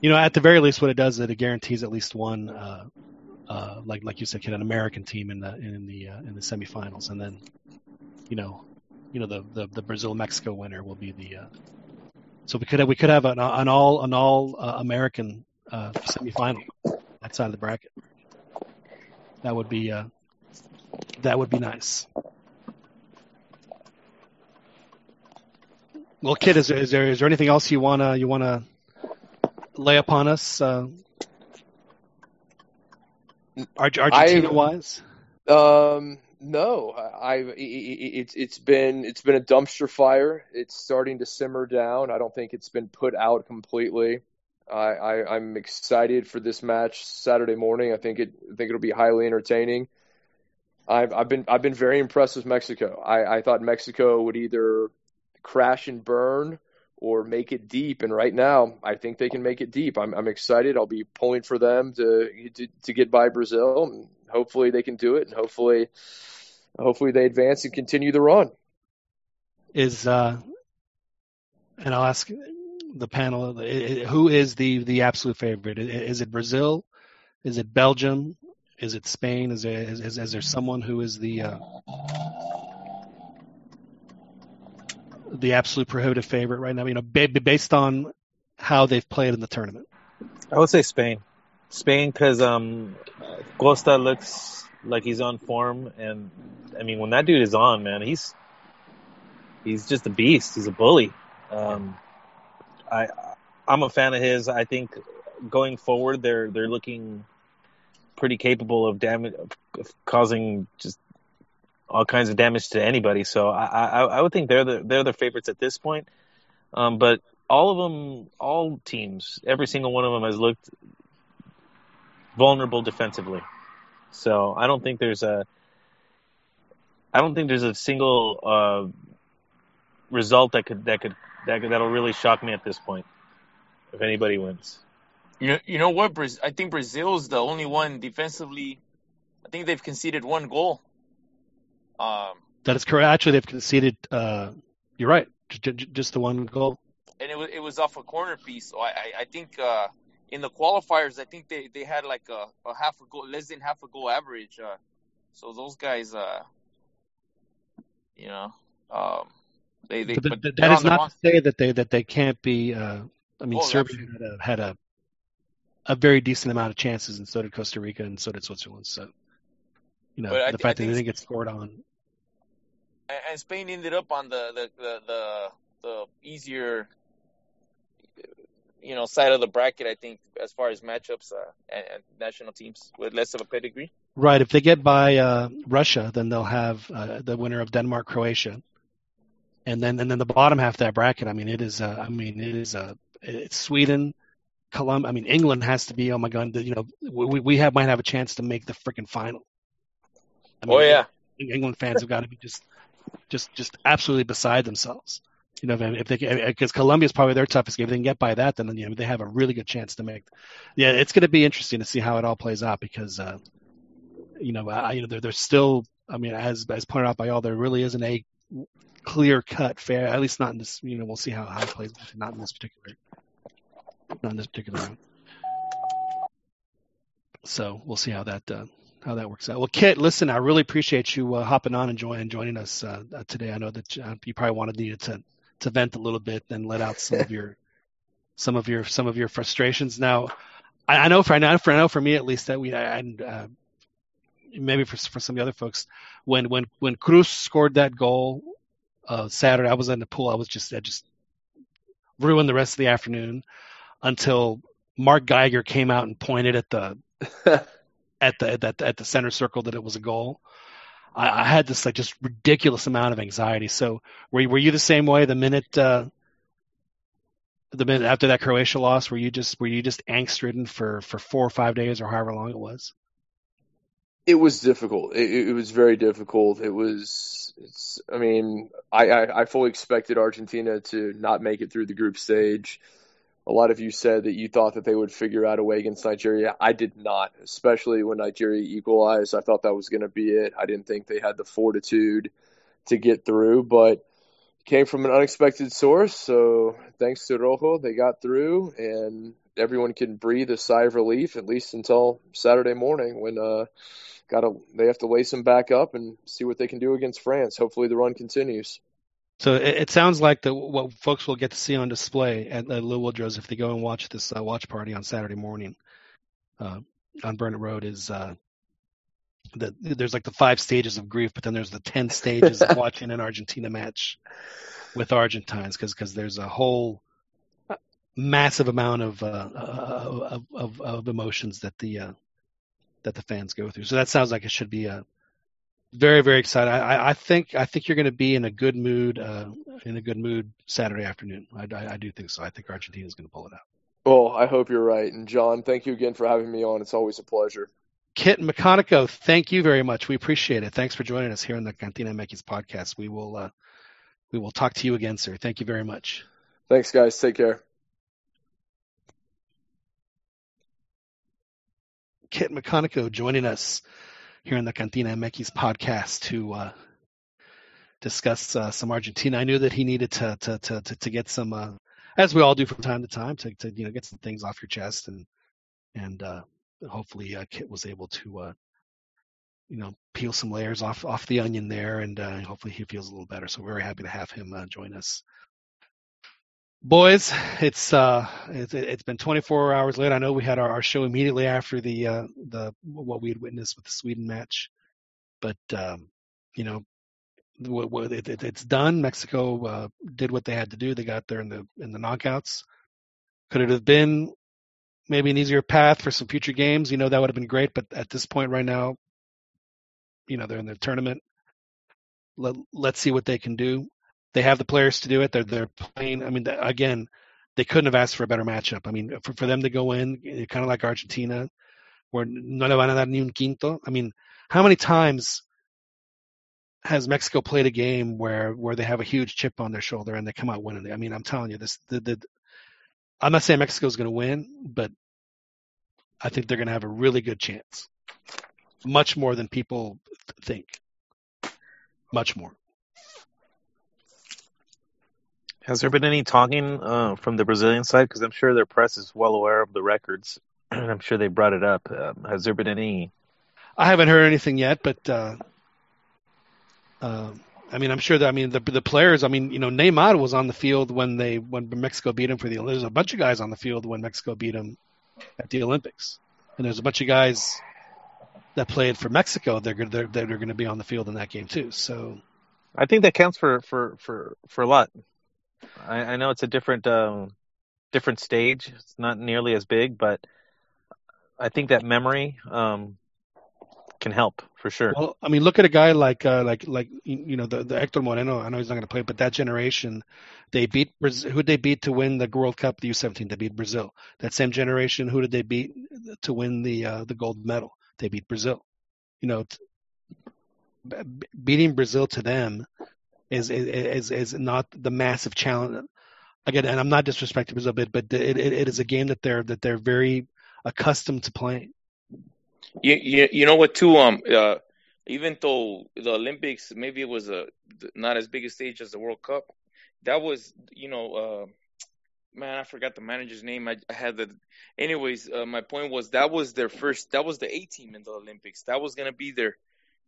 you know, at the very least, what it does is it guarantees at least one, uh, uh, like like you said, kid, an American team in the in the uh, in the semifinals, and then, you know, you know the the, the Brazil Mexico winner will be the. Uh, so we could have we could have an, an all an all uh, American uh, semifinal that side of the bracket. That would be uh, that would be nice. Well, kid, is there is there, is there anything else you wanna you wanna lay upon us, uh, Argentina wise? Um, no, I, I it's it's been it's been a dumpster fire. It's starting to simmer down. I don't think it's been put out completely. I, I I'm excited for this match Saturday morning. I think it I think it'll be highly entertaining. I've I've been I've been very impressed with Mexico. I, I thought Mexico would either crash and burn or make it deep. And right now, I think they can make it deep. I'm, I'm excited. I'll be pulling for them to, to, to get by Brazil, and hopefully they can do it, and hopefully, hopefully they advance and continue the run. Is uh, and I'll ask the panel who is the the absolute favorite? Is it Brazil? Is it Belgium? Is it Spain? Is there is, is there someone who is the uh, the absolute prohibitive favorite right now? You know, based on how they've played in the tournament. I would say Spain. Spain because um, Costa looks like he's on form, and I mean when that dude is on, man, he's he's just a beast. He's a bully. Um, I I'm a fan of his. I think going forward, they're they're looking pretty capable of damage of causing just all kinds of damage to anybody. So I, I, I would think they're the they're the favorites at this point. Um, but all of them, all teams, every single one of them has looked vulnerable defensively. So I don't think there's a I don't think there's a single uh, result that could that could that could, that'll really shock me at this point. If anybody wins, you know, you know what? I think Brazil is the only one defensively. I think they've conceded one goal um, that is correct. Actually, they've conceded. Uh, you're right. Just the one goal. And it was it was off a corner piece. So I I, I think uh, in the qualifiers, I think they, they had like a, a half a goal, less than half a goal average. Uh, so those guys, uh, you know, um, they they. But, but that is not to say that they that they can't be. Uh, I mean, oh, Serbia had a, had a a very decent amount of chances, and so did Costa Rica, and so did Switzerland. So, you know, the fact that they didn't get scored on and Spain ended up on the the the, the, the easier you know side of the bracket. I think as far as matchups uh, and, and, national teams with less of a pedigree. Right. If they get by uh, Russia, then they'll have uh, the winner of Denmark, Croatia, and then and then the bottom half of that bracket. I mean, it is. Uh, I mean, it is. Uh, it's Sweden. Colombia, I mean, England has to be. Oh my God! You know, we we have might have a chance to make the freaking final. I mean, oh yeah, England fans have got to be just just just absolutely beside themselves. You know, if they because Colombia is probably their toughest game. If they can get by that, then you know they have a really good chance to make. Yeah, it's going to be interesting to see how it all plays out because, uh, you know, I, you know, there, there's still. I mean, as as pointed out by all, there really isn't a clear cut fair. At least not in this. You know, we'll see how how it plays. Not in this particular. Not in this particular round. So we'll see how that uh, how that works out. Well, Kit, listen, I really appreciate you uh, hopping on and, join, joining us uh, uh today. I know that uh, you probably wanted needed to to vent a little bit and let out some of your some of your some of your frustrations. Now, I, I know for I know for I know for me at least that we and uh, maybe for for some of the other folks when when when Cruz scored that goal uh, Saturday, I was in the pool. I was just I just ruined the rest of the afternoon until Mark Geiger came out and pointed at the at the at the, at the center circle that it was a goal. I, I had this like just ridiculous amount of anxiety. So were you, were you the same way the minute uh, the minute after that Croatia loss? Were you just were you just angst ridden for for four or five days or however long it was? It was difficult. It, it was very difficult. It was. It's. I mean, I, I I fully expected Argentina to not make it through the group stage a lot of you said that you thought that they would figure out a way against Nigeria. I did not, especially when Nigeria equalized. I thought that was going to be it. I didn't think they had the fortitude to get through, but came from an unexpected source. So thanks to Rojo, they got through, and everyone can breathe a sigh of relief at least until Saturday morning when uh, got to they have to lace them back up and see what they can do against France. Hopefully, the run continues. So it, it, sounds like the what folks will get to see on display at, at Little Woodrow's if they go and watch this uh, watch party on Saturday morning uh, on Burnett Road is uh, the there's like the five stages of grief, but then there's the ten stages of watching an Argentina match with Argentines because because there's a whole massive amount of, uh, of, of of emotions that the uh, that the fans go through. So that sounds like it should be a very very exciting. I, I think I think you're going to be in a good mood uh, in a good mood Saturday afternoon. I, I, I do think so. I think Argentina is going to pull it out. Well, I hope you're right. And John, thank you again for having me on. It's always a pleasure. Kit McConnico, thank you very much. We appreciate it. Thanks for joining us here on the Cantina MX podcast. We will uh, we will talk to you again, sir. Thank you very much. Thanks, guys. Take care. Kit McConnico joining us here in the Cantina MX podcast to uh, discuss uh, some Argentina. I knew that he needed to to to to, to get some, uh, as we all do from time to time, to, to you know get some things off your chest, and and uh, hopefully uh, Kit was able to uh, you know peel some layers off off the onion there, and hopefully he feels a little better. So we're very happy to have him join us. Boys, it's uh, it's, it's been 24 hours late. I know we had our, our show immediately after the uh, the what we had witnessed with the Sweden match, but um, you know, what, it, it, it's done. Mexico uh, did what they had to do. They got there in the in the knockouts. Could it have been maybe an easier path for some future games? You know, that would have been great. But at this point, right now, you know, they're in the tournament. Let, let's see what they can do. They have the players to do it. They're they're playing. I mean, again, they couldn't have asked for a better matchup. I mean, for, for them to go in, eh, kind of like Argentina, where no le van a dar ni un quinto. I mean, how many times has Mexico played a game where where they have a huge chip on their shoulder and they come out winning? I mean, I'm telling you, this the, the I'm not saying Mexico's going to win, but I think they're going to have a really good chance, much more than people think, much more. Has there been any talking uh, from the Brazilian side? Because I'm sure their press is well aware of the records, and I'm sure they brought it up. Um, has there been any? I haven't heard anything yet, but uh, uh, I mean, I'm sure that I mean the the players. I mean, you know, Neymar was on the field when they when Mexico beat him for the. There's a bunch of guys on the field when Mexico beat him at the Olympics, and there's a bunch of guys that played for Mexico. They're they're they're going to be on the field in that game too. So, I think that counts for for for for a lot. I, I know it's a different um, different stage. It's not nearly as big, but I think that memory um, can help for sure. Well, I mean, look at a guy like uh, like like you know the, the Hector Moreno. I know he's not going to play, but that generation, they beat Brazil. Who did they beat to win the World Cup? The U17. They beat Brazil. That same generation, who did they beat to win the uh, the gold medal? They beat Brazil. You know, t- beating Brazil to them is is is not the massive challenge. Again, and I'm not disrespecting Brazil, but but it, it, it is a game that they're that they're very accustomed to playing. You, you, you know what too? Um, uh, even though the Olympics maybe it was a not as big a stage as the World Cup, that was you know, uh, man, I forgot the manager's name. I, I had the, anyways. Uh, my point was that was their first. That was the A team in the Olympics. That was gonna be their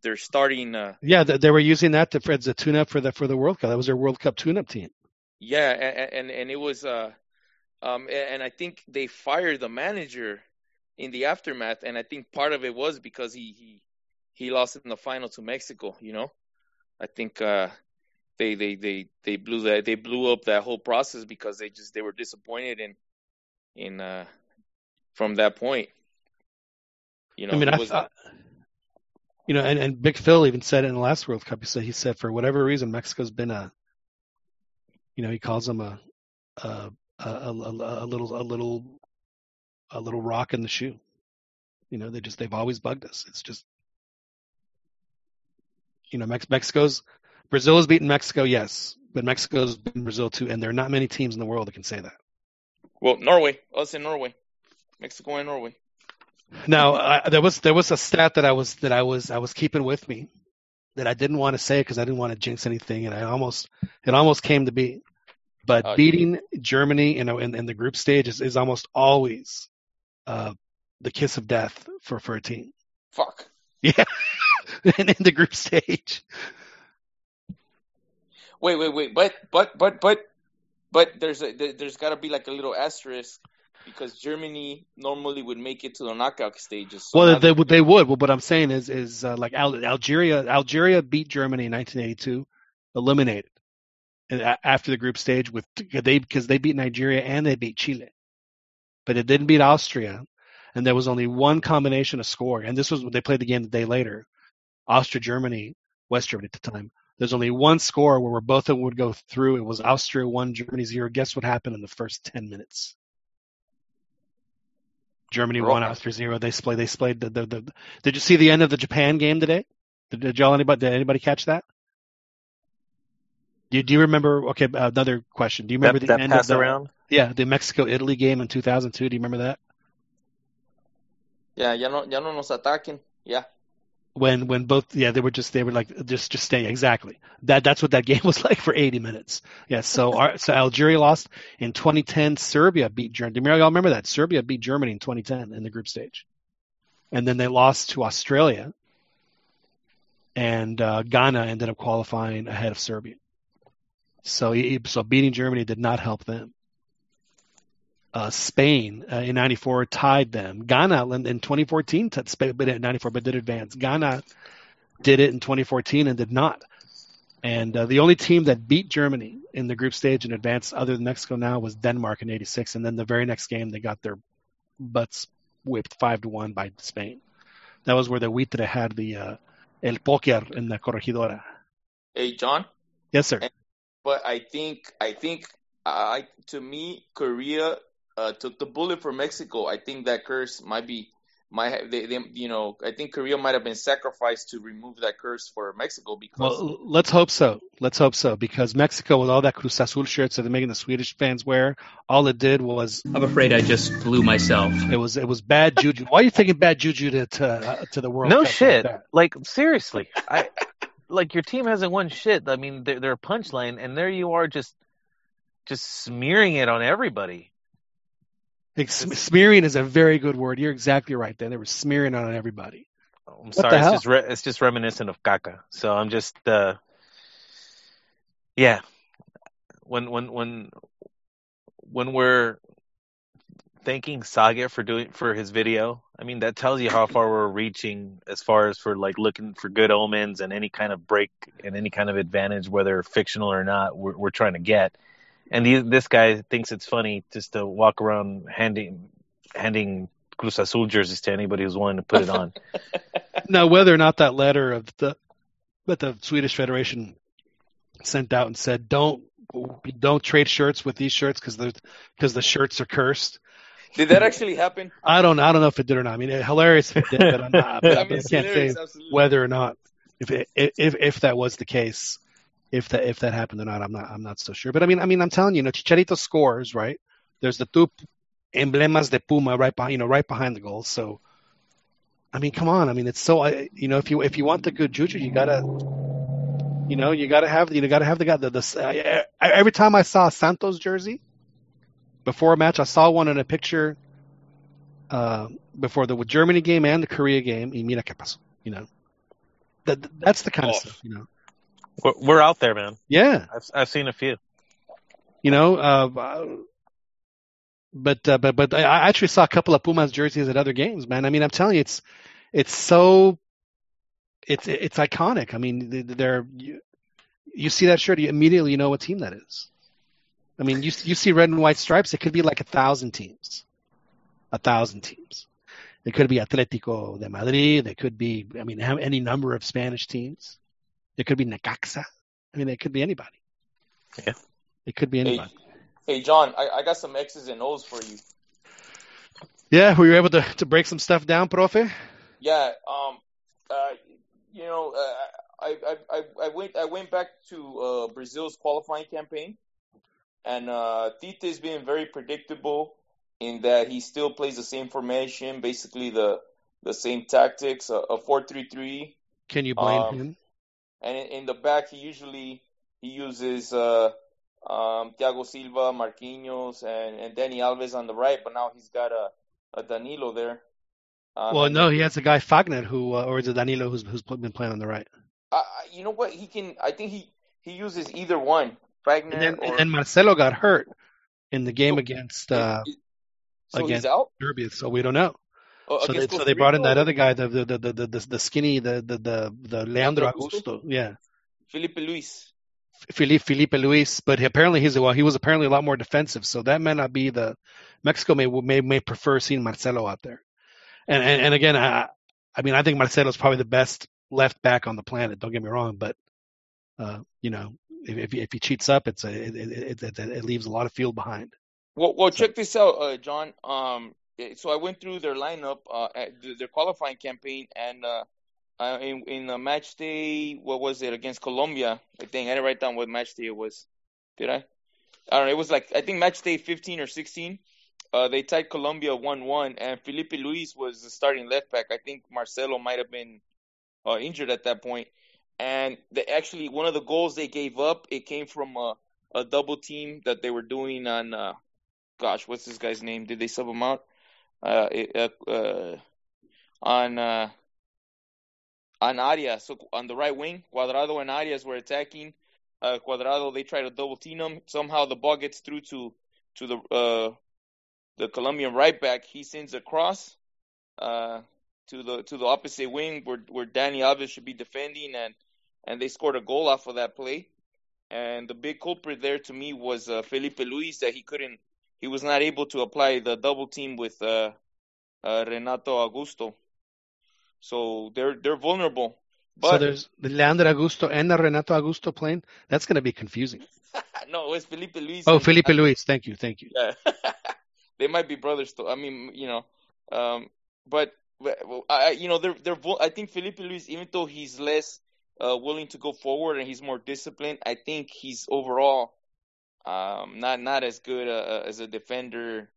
their starting. Uh, yeah, they, they were using that to as a tune-up for the for the World Cup. That was their World Cup tune-up team. Yeah, and and, and it was. Uh, um, and I think they fired the manager in the aftermath, and I think part of it was because he he he lost in the final to Mexico. You know, I think uh, they they they they blew that they blew up that whole process because they just they were disappointed in in uh, from that point. You know, I mean, I thought, you know, and, and Big Phil even said it in the last World Cup. He said he said for whatever reason Mexico's been a, you know, he calls them a a a, a, a little a little a little rock in the shoe. You know, they just they've always bugged us. It's just you know, Mex- Mexico's Brazil has beaten Mexico, yes, but Mexico's beaten Brazil too, and there are not many teams in the world that can say that. Well, Norway, us in Norway, Mexico and Norway. Now, I, there was there was a stat that I was that I was I was keeping with me that I didn't want to say because I didn't want to jinx anything, and I almost it almost came to be. But Oh, beating Germany, you know, in, in the group stage is, is almost always uh, the kiss of death for for a team. Fuck. Yeah, in, in the group stage. Wait, wait, wait. But but but but but there's a there's got to be like a little asterisk because Germany normally would make it to the knockout stages. So Well, they would. They would. Well, what I'm saying is, is uh, like Al- Algeria. Algeria beat Germany in 1982, eliminated and a- after the group stage with they because they beat Nigeria and they beat Chile, but it didn't beat Austria, and there was only one combination of score, and this was they played the game the day later, Austria Germany, West Germany at the time. There's only one score where both of them would go through. It was Austria one, Germany zero. Guess what happened in the first 10 minutes? Germany Roll. one, Austria zero. They splayed. They splayed. The, the, the, did you see the end of the Japan game today? Did, did y'all anybody? Did anybody catch that? Do you, do you remember? Okay, uh, another question. Do you remember that, the that end pass of the, around. Yeah, the Mexico Italy game in 2002. Do you remember that? yeah, ya no, ya no nos ataquen. Yeah. When when both yeah they were just they were like just just staying exactly that that's what that game was like for 80 minutes. Yeah, so our, so Algeria lost in 2010. Serbia beat Germany. Do y'all remember that? Serbia beat Germany in 2010 in the group stage, and then they lost to Australia. And uh, Ghana ended up qualifying ahead of Serbia. So he, so beating Germany did not help them. Uh, Spain uh, in '94 tied them. Ghana in, in 2014 t- Spain, but in '94 but did advance. Ghana did it in 2014 and did not. And uh, the only team that beat Germany in the group stage and advanced, other than Mexico now, was Denmark in '86. And then the very next game, they got their butts whipped five to one by Spain. That was where the Buitre had the uh, el poker in the corregidora. Hey, John. Yes, sir. But I think I think I to me Korea uh, took the bullet for Mexico. I think that curse might be might have, they, they you know I think Korea might have been sacrificed to remove that curse for Mexico because Well, let's hope so. Let's hope so because Mexico, with all that Cruz Azul shirts that they're making the Swedish fans wear, all it did was I'm afraid I just blew myself. it was it was bad juju. Why are you taking bad juju to to, uh, to the World No Cup like shit. that? Like seriously, I like your team hasn't won shit. I mean, they're, they're a punchline, and there you are, just just smearing it on everybody. Smearing is a very good word. You're exactly right. There, they were smearing on everybody. I'm the sorry, it's just re- it's just reminiscent of Caca. So I'm just uh, yeah. When when when when we're thanking Saga for doing for his video, I mean that tells you how far we're reaching as far as for like looking for good omens and any kind of break and any kind of advantage, whether fictional or not, we're, we're trying to get. And the, this guy thinks it's funny just to walk around handing handing Cruz Azul jerseys to anybody who's willing to put it on. Now, whether or not that letter of the that the Swedish Federation sent out and said don't don't trade shirts with these shirts because because the shirts are cursed. did that actually happen? I don't I don't know if it did or not. I mean, it, hilarious if it did, but I'm not. But I I, mean, it's can't say absolutely. whether or not if it, if if that was the case, if that if that happened or not, I'm not I'm not so sure. But I mean I mean I'm telling you, you know, Chicharito scores right. There's the two emblemas de Puma right behind you know right behind the goal. So I mean, come on. I mean, it's so I- you know if you if you want the good juju, you gotta you know you gotta have you gotta have the guy the, the uh, every time I saw a Santos jersey before a match, I saw one in a picture uh, before the Germany game and the Korea game. Y mira qué pasó, you know. That that's the kind of Oh. stuff, you know. We're, out there, man. Yeah, I've I've seen a few. you know. Uh, but uh, but but I actually saw a couple of Pumas jerseys at other games, man. I mean, I'm telling you, it's it's so it's it's iconic. I mean, they- they're you, you see that shirt, you immediately know what team that is. I mean, you you see red and white stripes, it could be like a thousand teams, a thousand teams. It could be Atletico de Madrid. It could be, I mean, any number of Spanish teams. It could be Necaxa. I mean, it could be anybody. Yeah. It could be Hey, anybody. hey, John, I, I got some X's and O's for you. Yeah, were you able to, to break some stuff down, profe? Yeah, um, uh, you know, uh, I, I, I, I went, I went back to uh, Brazil's qualifying campaign, and uh, Tite is being very predictable in that he still plays the same formation, basically the the same tactics, a, a four-three-three, Can you blame Um, him? And in, in the back he usually he uses uh, um, Thiago Silva, Marquinhos, and, and Dani Alves on the right, but now he's got a, a Danilo there. Um, Well, no, he has a guy Fagner who, uh, or is it Danilo who's who's been playing on the right? I, you know what? He can. I think he he uses either one, Fagner And then, or. and then Marcelo got hurt in the game So- against uh, it- So against he's out. Serbia, so we don't know. Oh, So they, so they brought in that other guy, the the the the, the, the skinny, the the the, the Leandro Augusto? Yeah, Filipe Luís. Felipe Filipe Luís, but he, apparently he's well, he was apparently a lot more defensive, so that may not be the Mexico may may may prefer seeing Marcelo out there, and and, and again, I I mean I think Marcelo's probably the best left back on the planet. Don't get me wrong, but uh, you know if if he, if he cheats up, it's a it, it, it, it leaves a lot of field behind. Well, well, So check this out, uh, John. Um, so I went through their lineup, uh, their qualifying campaign, and uh, uh, in in uh, match day, what was it against Colombia? I think I didn't write down what match day it was. Did I? I don't know. It was like I think match day 15 or 16. Uh, they tied Colombia 1-1, and Filipe Luís was the starting left back. I think Marcelo might have been uh, injured at that point. And they actually one of the goals they gave up, it came from a, a double team that they were doing on. Uh, gosh, what's this guy's name? Did they sub him out? Uh, uh, uh, on uh, on Arias, so on the right wing, Cuadrado and Arias were attacking. Uh, Cuadrado, they try to double team him. Somehow the ball gets through to to the uh, the Colombian right back. He sends a cross uh, to the to the opposite wing where where Dani Alves should be defending, and and they scored a goal off of that play. And the big culprit there to me was Filipe Luís that he couldn't, he was not able to apply the double team with uh, uh, Renato Augusto. So they're they're vulnerable. so But there's the Leandro Augusto and the Renato Augusto playing. That's going to be confusing. no, it's Filipe Luís. Oh, Felipe. Luis, thank you, thank you. Yeah. they might be brothers though. I mean, you know, um, but I- you know, they're they're. I think Filipe Luís, even though he's less uh, willing to go forward and he's more disciplined, I think he's overall um, not not as good uh, as a defender.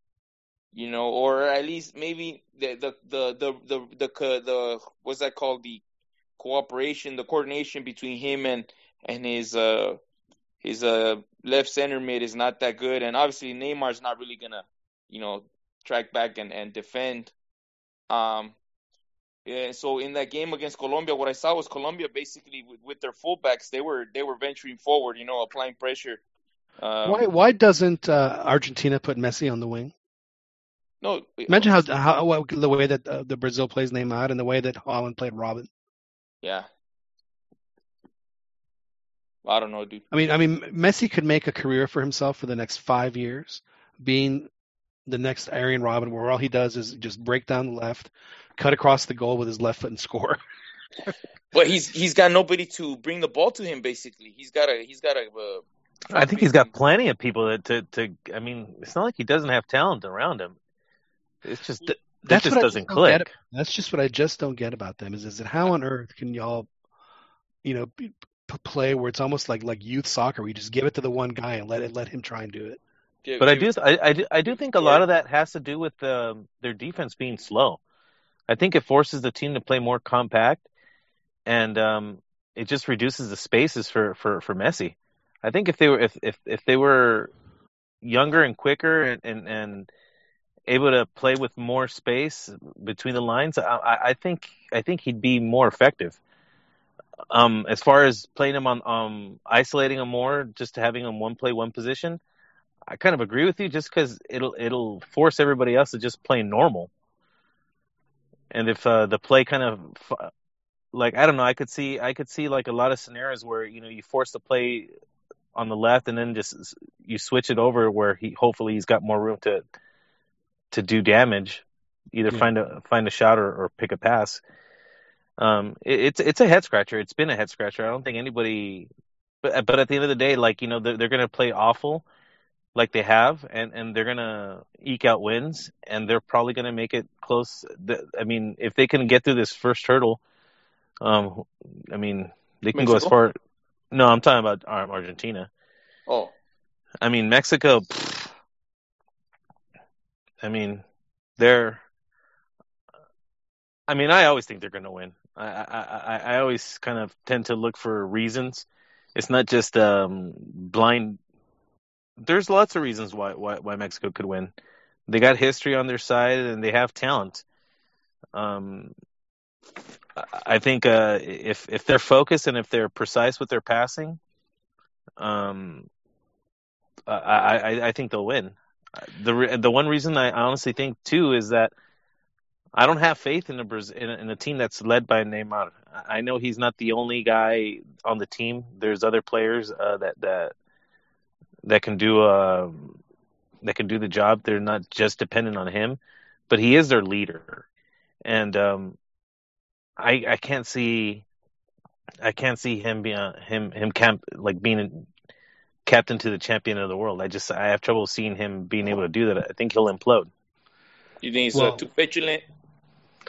You know, or at least maybe the the the the the the, co- the what's that called the cooperation, the coordination between him and and his uh his uh left center mid is not that good, and obviously Neymar's not really gonna, you know, track back and and defend. Um, yeah. So in that game against Colombia, what I saw was Colombia basically with, with their fullbacks, they were they were venturing forward, you know, applying pressure. Um, Why why doesn't uh, Argentina put Messi on the wing? no, Imagine how how what, the way that uh, the Brazil plays Neymar and the way that Holland played Robben. yeah. I don't know, dude. I mean, I mean, Messi could make a career for himself for the next five years, being the next Arjen Robben, where all he does is just break down the left, cut across the goal with his left foot and score. But he's he's got nobody to bring the ball to him. Basically, he's got a he's got a. Uh, I think he's got plenty of people that to to. I mean, it's not like he doesn't have talent around him. It's just that That's just doesn't don't get click. That's just what I just don't get about them. Is is that how on earth can y'all, you know, p- p- play where it's almost like like youth soccer, where you just give it to the one guy and let it let him try and do it. give- But I do, I, I do, I do think a lot of that has to do with um, their defense being slow. I think it forces the team to play more compact, and um, it just reduces the spaces for, for, for Messi. I think if they were if, if, if they were younger and quicker and, and, and able to play with more space between the lines, I, I think I think he'd be more effective. Um, as far as playing him on um, isolating him more, just having him one play one position. I kind of agree with you just because it'll it'll force everybody else to just play normal. And if uh, the play kind of like I don't know, I could see I could see like a lot of scenarios where you know you force the play on the left and then just you switch it over where he hopefully he's got more room to to do damage, either Yeah. find a find a shot or, or pick a pass. Um, it, it's it's a head scratcher. It's been a head scratcher. I don't think anybody, but but at the end of the day, like you know they're, they're gonna play awful like they have, and and they're gonna eke out wins, and they're probably gonna make it close. The- I mean, if they can get through this first hurdle, um, I mean, they can go as far. No, I'm talking about um, Argentina. oh, I mean, Mexico. I mean, they're. I mean, I always think they're going to win. I, I I I always kind of tend to look for reasons. It's not just um blind. There's lots of reasons why why why Mexico could win. They got history on their side and they have talent. Um, I- think uh, if if they're focused and if they're precise with their passing, um, I, I I think they'll win. the the one reason I honestly think too is that I don't have faith in a in a, in a team that's led by Neymar. I I know he's not the only guy on the team. There's other players uh, that that that can do uh, that can do the job. They're not just dependent on him, but he is their leader, and um, I I can't see I can't see him being him him camp like being captain to the champion of the world. I just I have trouble seeing him being able to do that. I think he'll implode. You think he's Well- uh, too petulant?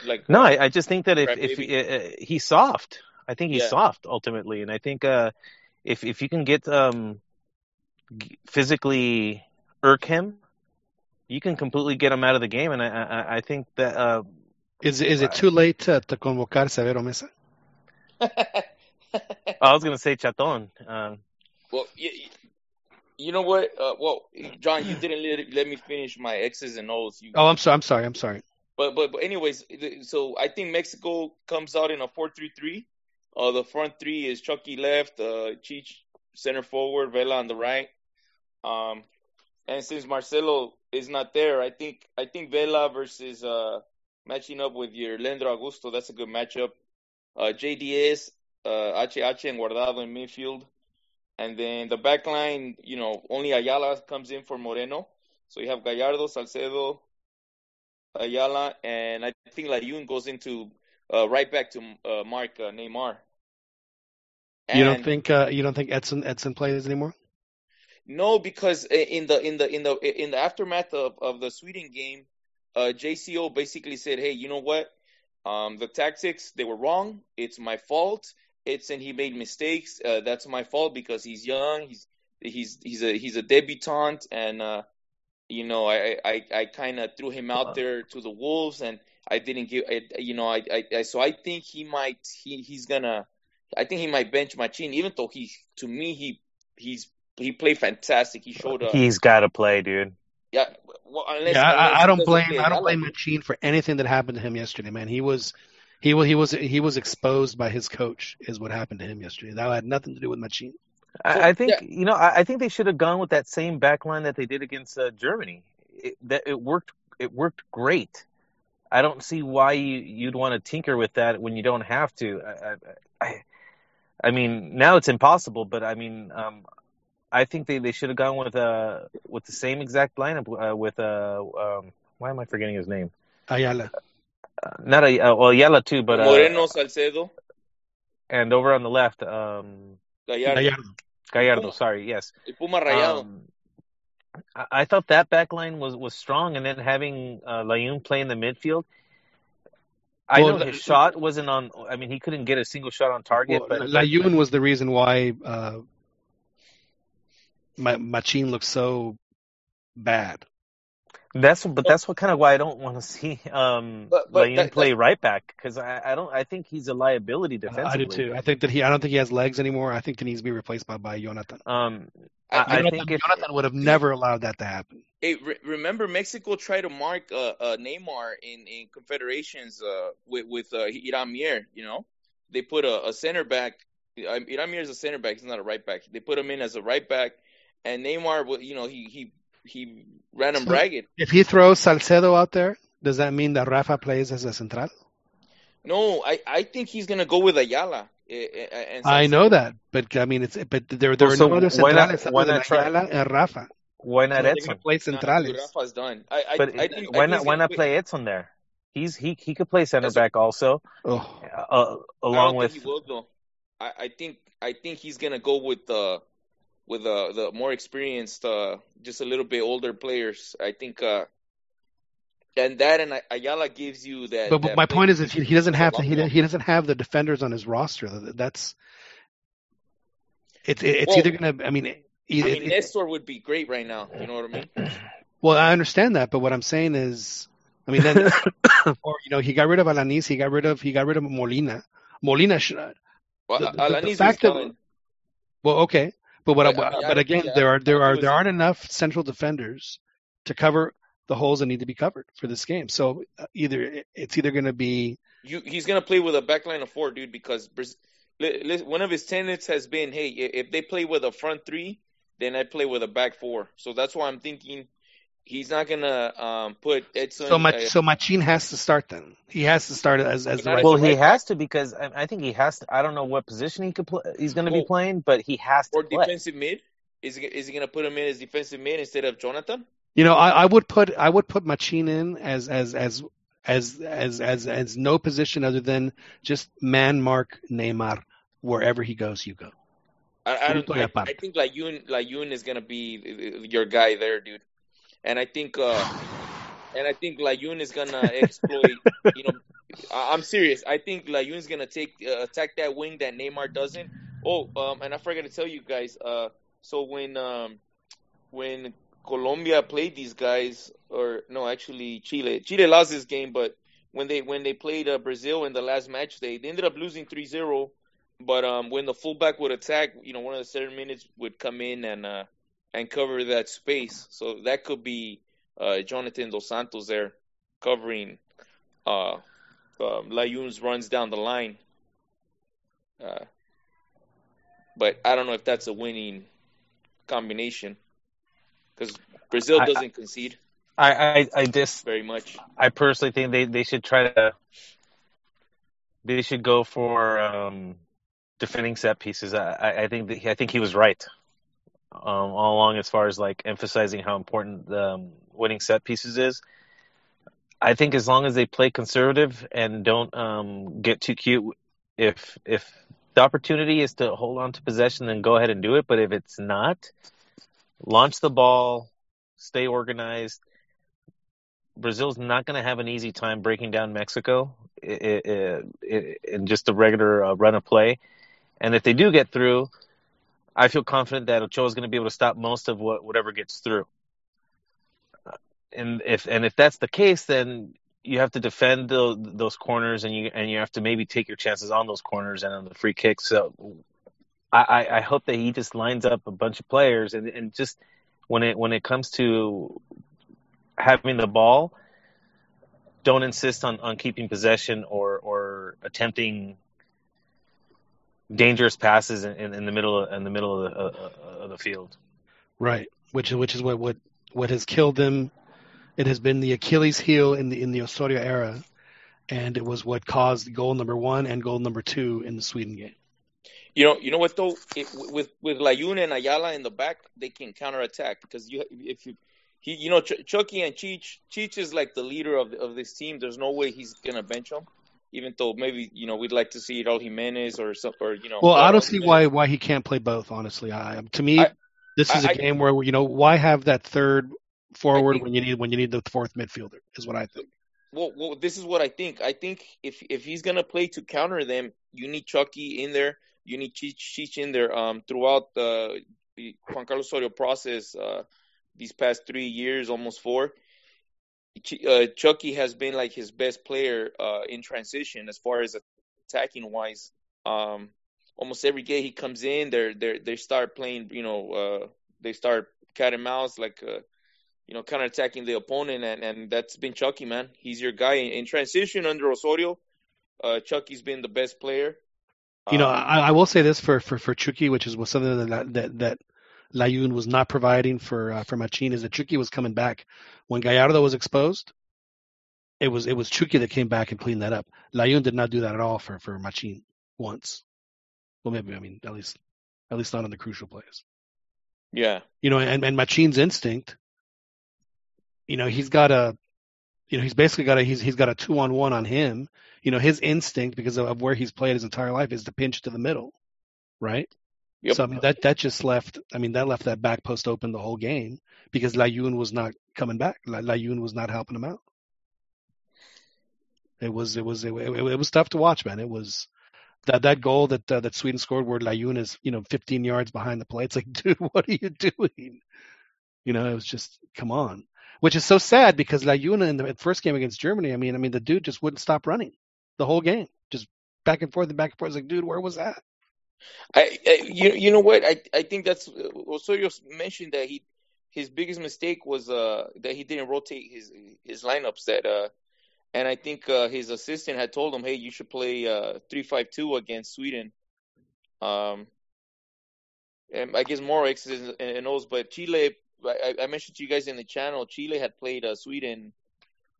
Like No, I, I just think that if if maybe. uh, he's soft, I think he's Yeah. soft ultimately, and I think uh, if if you can get um g- physically irk him, you can completely get him out of the game, and I I, I think that uh, Is is it too late to, to convocar Severo Meza? I was gonna say Chaton. Um, well, you, you know what? Uh, well, John, you didn't let, let me finish my X's and O's. You, Oh, I'm sorry. I'm sorry. I'm sorry. But but but anyways, so I think Mexico comes out in a four-three-three. Uh, the front three is Chucky left, uh, Cheech center forward, Vela on the right. Um, and since Marcelo is not there, I think I think Vela versus uh matching up with your Leandro Augusto, that's a good matchup. Uh, JDS, uh, HH and Guardado in midfield, and then the back line, you know, only Ayala comes in for Moreno. So you have Gallardo, Salcedo, Ayala, and I think Layun goes into uh, right back to uh, Mark uh, Neymar. You don't think uh, you don't think Edson Edson plays anymore? No, because in the in the in the in the aftermath of, of the Sweden game, uh, JCO basically said, "Hey, you know what? Um, the tactics they were wrong. It's my fault. It's and he made mistakes. Uh, that's my fault because he's young. He's he's he's a he's a debutant, and uh, you know I I I kind of threw him out there to the wolves, and I didn't give. I, you know I, I I so I think he might he he's gonna. I think he might bench Machin, even though he to me he he's he played fantastic. He showed up. he's got to play, dude. Yeah, well, unless, yeah, unless I, I don't blame play I don't blame Machin for anything that happened to him yesterday, man. He was he was he was he was exposed by his coach is what happened to him yesterday. That had nothing to do with Machin. I, I think yeah. you know. I, I think they should have gone with that same back line that they did against uh, Germany. It, that it worked. It worked great. I don't see why you, you'd want to tinker with that when you don't have to. I, I, I, I mean, now it's impossible. But I mean, um, I think they, they should have gone with uh with the same exact lineup uh, with uh um why am I forgetting his name? Ayala. Uh, not a uh, well Yala too, but uh, Moreno, Salcedo, and over on the left, um Gallardo, Gallardo. Gallardo. Sorry, yes. El Puma Rayado. Um, I, I thought that back line was, was strong, and then having uh, Layun play in the midfield. I Well, know his shot wasn't on. I mean, he couldn't get a single shot on target. Well, but Layun was the reason why uh, Ma- Machin looks so bad. that's but that's what kind of why I don't want to see um, But- but that- play right back because I, I don't. I think he's a liability defensively. I do too. I think that he I don't think he has legs anymore. I think he needs to be replaced by, by Jonathan. Um, I- I, I Jonathan, think if Jonathan would have never allowed that to happen. Hey, re- remember Mexico tried to mark uh, uh, Neymar in in confederations uh, with with uh, Hiram Mier. You know, they put a, a center back. Uh, Hiram Mier is a center back. He's not a right back. They put him in as a right back, and Neymar, you know, he he he ran him So- ragged. If he throws Salcedo out there, does that mean that Rafa plays as a central? No, I I think he's gonna go with Ayala. eh, eh, And I know that, but I mean, it's but there there Well, are so no other why not- centrales why other than try- Ayala and Rafa. why not they're Edson? gonna play Nah, centrales. Rafa's done. I I, But I think why not? Why not play- play Edson there? He's he he could play center That's a- back also, Oh, uh, I along don't with. think he will though. I, I think I think he's gonna go with the with uh, the more experienced, uh, just a little bit older players. I think, uh, and that and Ayala gives you that. but, but that my point is, if he, he doesn't have a lot he, more. he doesn't have the defenders on his roster. That's it's it's Well, either gonna. I mean, I either, mean, Nestor would be great right now. You know what I mean? well, I understand that, but what I'm saying is, I mean, then, or you know, he got rid of Alanis, he got rid of he got rid of Molina. Molina, should, Well, The- the- the Alanis was fact that- done. well, okay, but what? But, I, I but again, there are there are there aren't enough central defenders to cover the holes that need to be covered for this game. So uh, either it's either going to be You, he's gonna play with a backline of four, dude, because Braz- li- li- one of his tenets has been, hey, if they play with a front three, then I play with a back four. So that's why I'm thinking he's not gonna um, put Edson. So, Mach- uh, so Machin has to start then. He has to start as as the right. Well, he has to because I, I think he has to. I don't know what position he could play. He's going to be playing, but he has to or play. defensive mid. Is he, is he gonna put him in as defensive mid instead of Jonathan? You know, I, I would put I would put Machin in as as as as as as as no position other than just man mark Neymar wherever he goes, you go. I, I, don't, Punto y I, aparte. I think Layun Layun is gonna be your guy there, dude. And I think uh, and I think Layun is gonna exploit. you know, I, I'm serious. I think Layun is gonna take uh, attack that wing that Neymar doesn't. Oh, um, and I forgot to tell you guys. Uh, so when um, when Colombia played these guys, or no, actually Chile. Chile lost this game, but when they when they played uh, Brazil in the last match, they, they ended up losing 3-0. But um, when the fullback would attack, you know, one of the seven minutes would come in and uh, and cover that space. So that could be uh, Jonathan Dos Santos there covering uh, um, Layun's runs down the line. Uh, but I don't know if that's a winning combination because Brazil doesn't concede I, I, I just, very much. I personally think they, they should try to, they should go for um, defending set pieces. I, I- I think that he, I think he was right um, all along as far as like emphasizing how important um, winning set pieces is. I think as long as they play conservative and don't um, get too cute, if if the opportunity is to hold on to possession, then go ahead and do it. But if it's not, launch the ball, stay organized. Brazil's not going to have an easy time breaking down Mexico in just a regular uh, run of play. And if they do get through, I feel confident that Ochoa is going to be able to stop most of what whatever gets through. And if and if that's the case, then you have to defend the, those corners, and you and you have to maybe take your chances on those corners and on the free kicks. So I, I, hope that he just lines up a bunch of players, and, and just when it when it comes to having the ball, don't insist on, on keeping possession or or attempting dangerous passes in, in, in the middle of, in the middle of the, uh, of the field. Right. Which which is what what what has killed them. It has been the Achilles heel in the in the Osorio era, and it was what caused goal number one and goal number two in the Sweden game. You know, you know what though? It, with with Layun and Ayala in the back, they can counterattack because you if you he you know Ch- Chucky and Cheech Cheech is like the leader of of this team. There's no way he's gonna bench him, even though maybe you know we'd like to see Raul Jimenez or some or you know. Well, I don't see Jimenez. why why he can't play both. Honestly, I to me I- this is a I- I- game where you know why have that third forward think- when you need when you need the fourth midfielder is what I think. Well, well, this is what I think. I think if if he's gonna play to counter them, you need Chucky in there. You need Cheech, Cheech in there. Um, throughout the, the Juan Carlos Osorio process, uh, these past three years, almost four, uh, Chucky has been like his best player uh, in transition as far as attacking wise. Um, almost every game he comes in, they they they start playing. You know, uh, they start cat and mouse like. Uh, you know, counter attacking the opponent, and, and that's been Chucky, man. He's your guy in, in transition under Osorio. Uh, Chucky's been the best player. You know, Um, I, I will say this for for for Chucky, which is was something that that that Layun was not providing for uh, for Machin, is that Chucky was coming back when Gallardo was exposed. It was it was Chucky that came back and cleaned that up. Layun did not do that at all for for Machin once. Well, maybe I mean at least at least not on the crucial plays. yeah, You know, and and Machin's instinct. You know, he's got a, you know, he's basically got a he's he's got a two on one on him. You know, his instinct because of, of where he's played his entire life is to pinch to the middle, right? Yep. So I mean, that that just left. I mean, that left that back post open the whole game because Layun was not coming back. La- Layun was not helping him out. It was it was it, it, it was tough to watch, man. It was that that goal that uh, that Sweden scored where Layun is you know 15 yards behind the play. It's like, dude, what are you doing? You know, it was just come on, which is so sad because Layun in the first game against Germany. I mean, I mean the dude just wouldn't stop running the whole game, just back and forth and back and forth. It's like, dude, where was that? I, I you you know what? I I think that's Osorio mentioned that he his biggest mistake was uh that he didn't rotate his his lineups that uh and I think uh, his assistant had told him, hey, you should play uh three five two against Sweden. Um, and I guess Morex is and knows, but Chile I, I mentioned to you guys in the channel, Chile had played uh, Sweden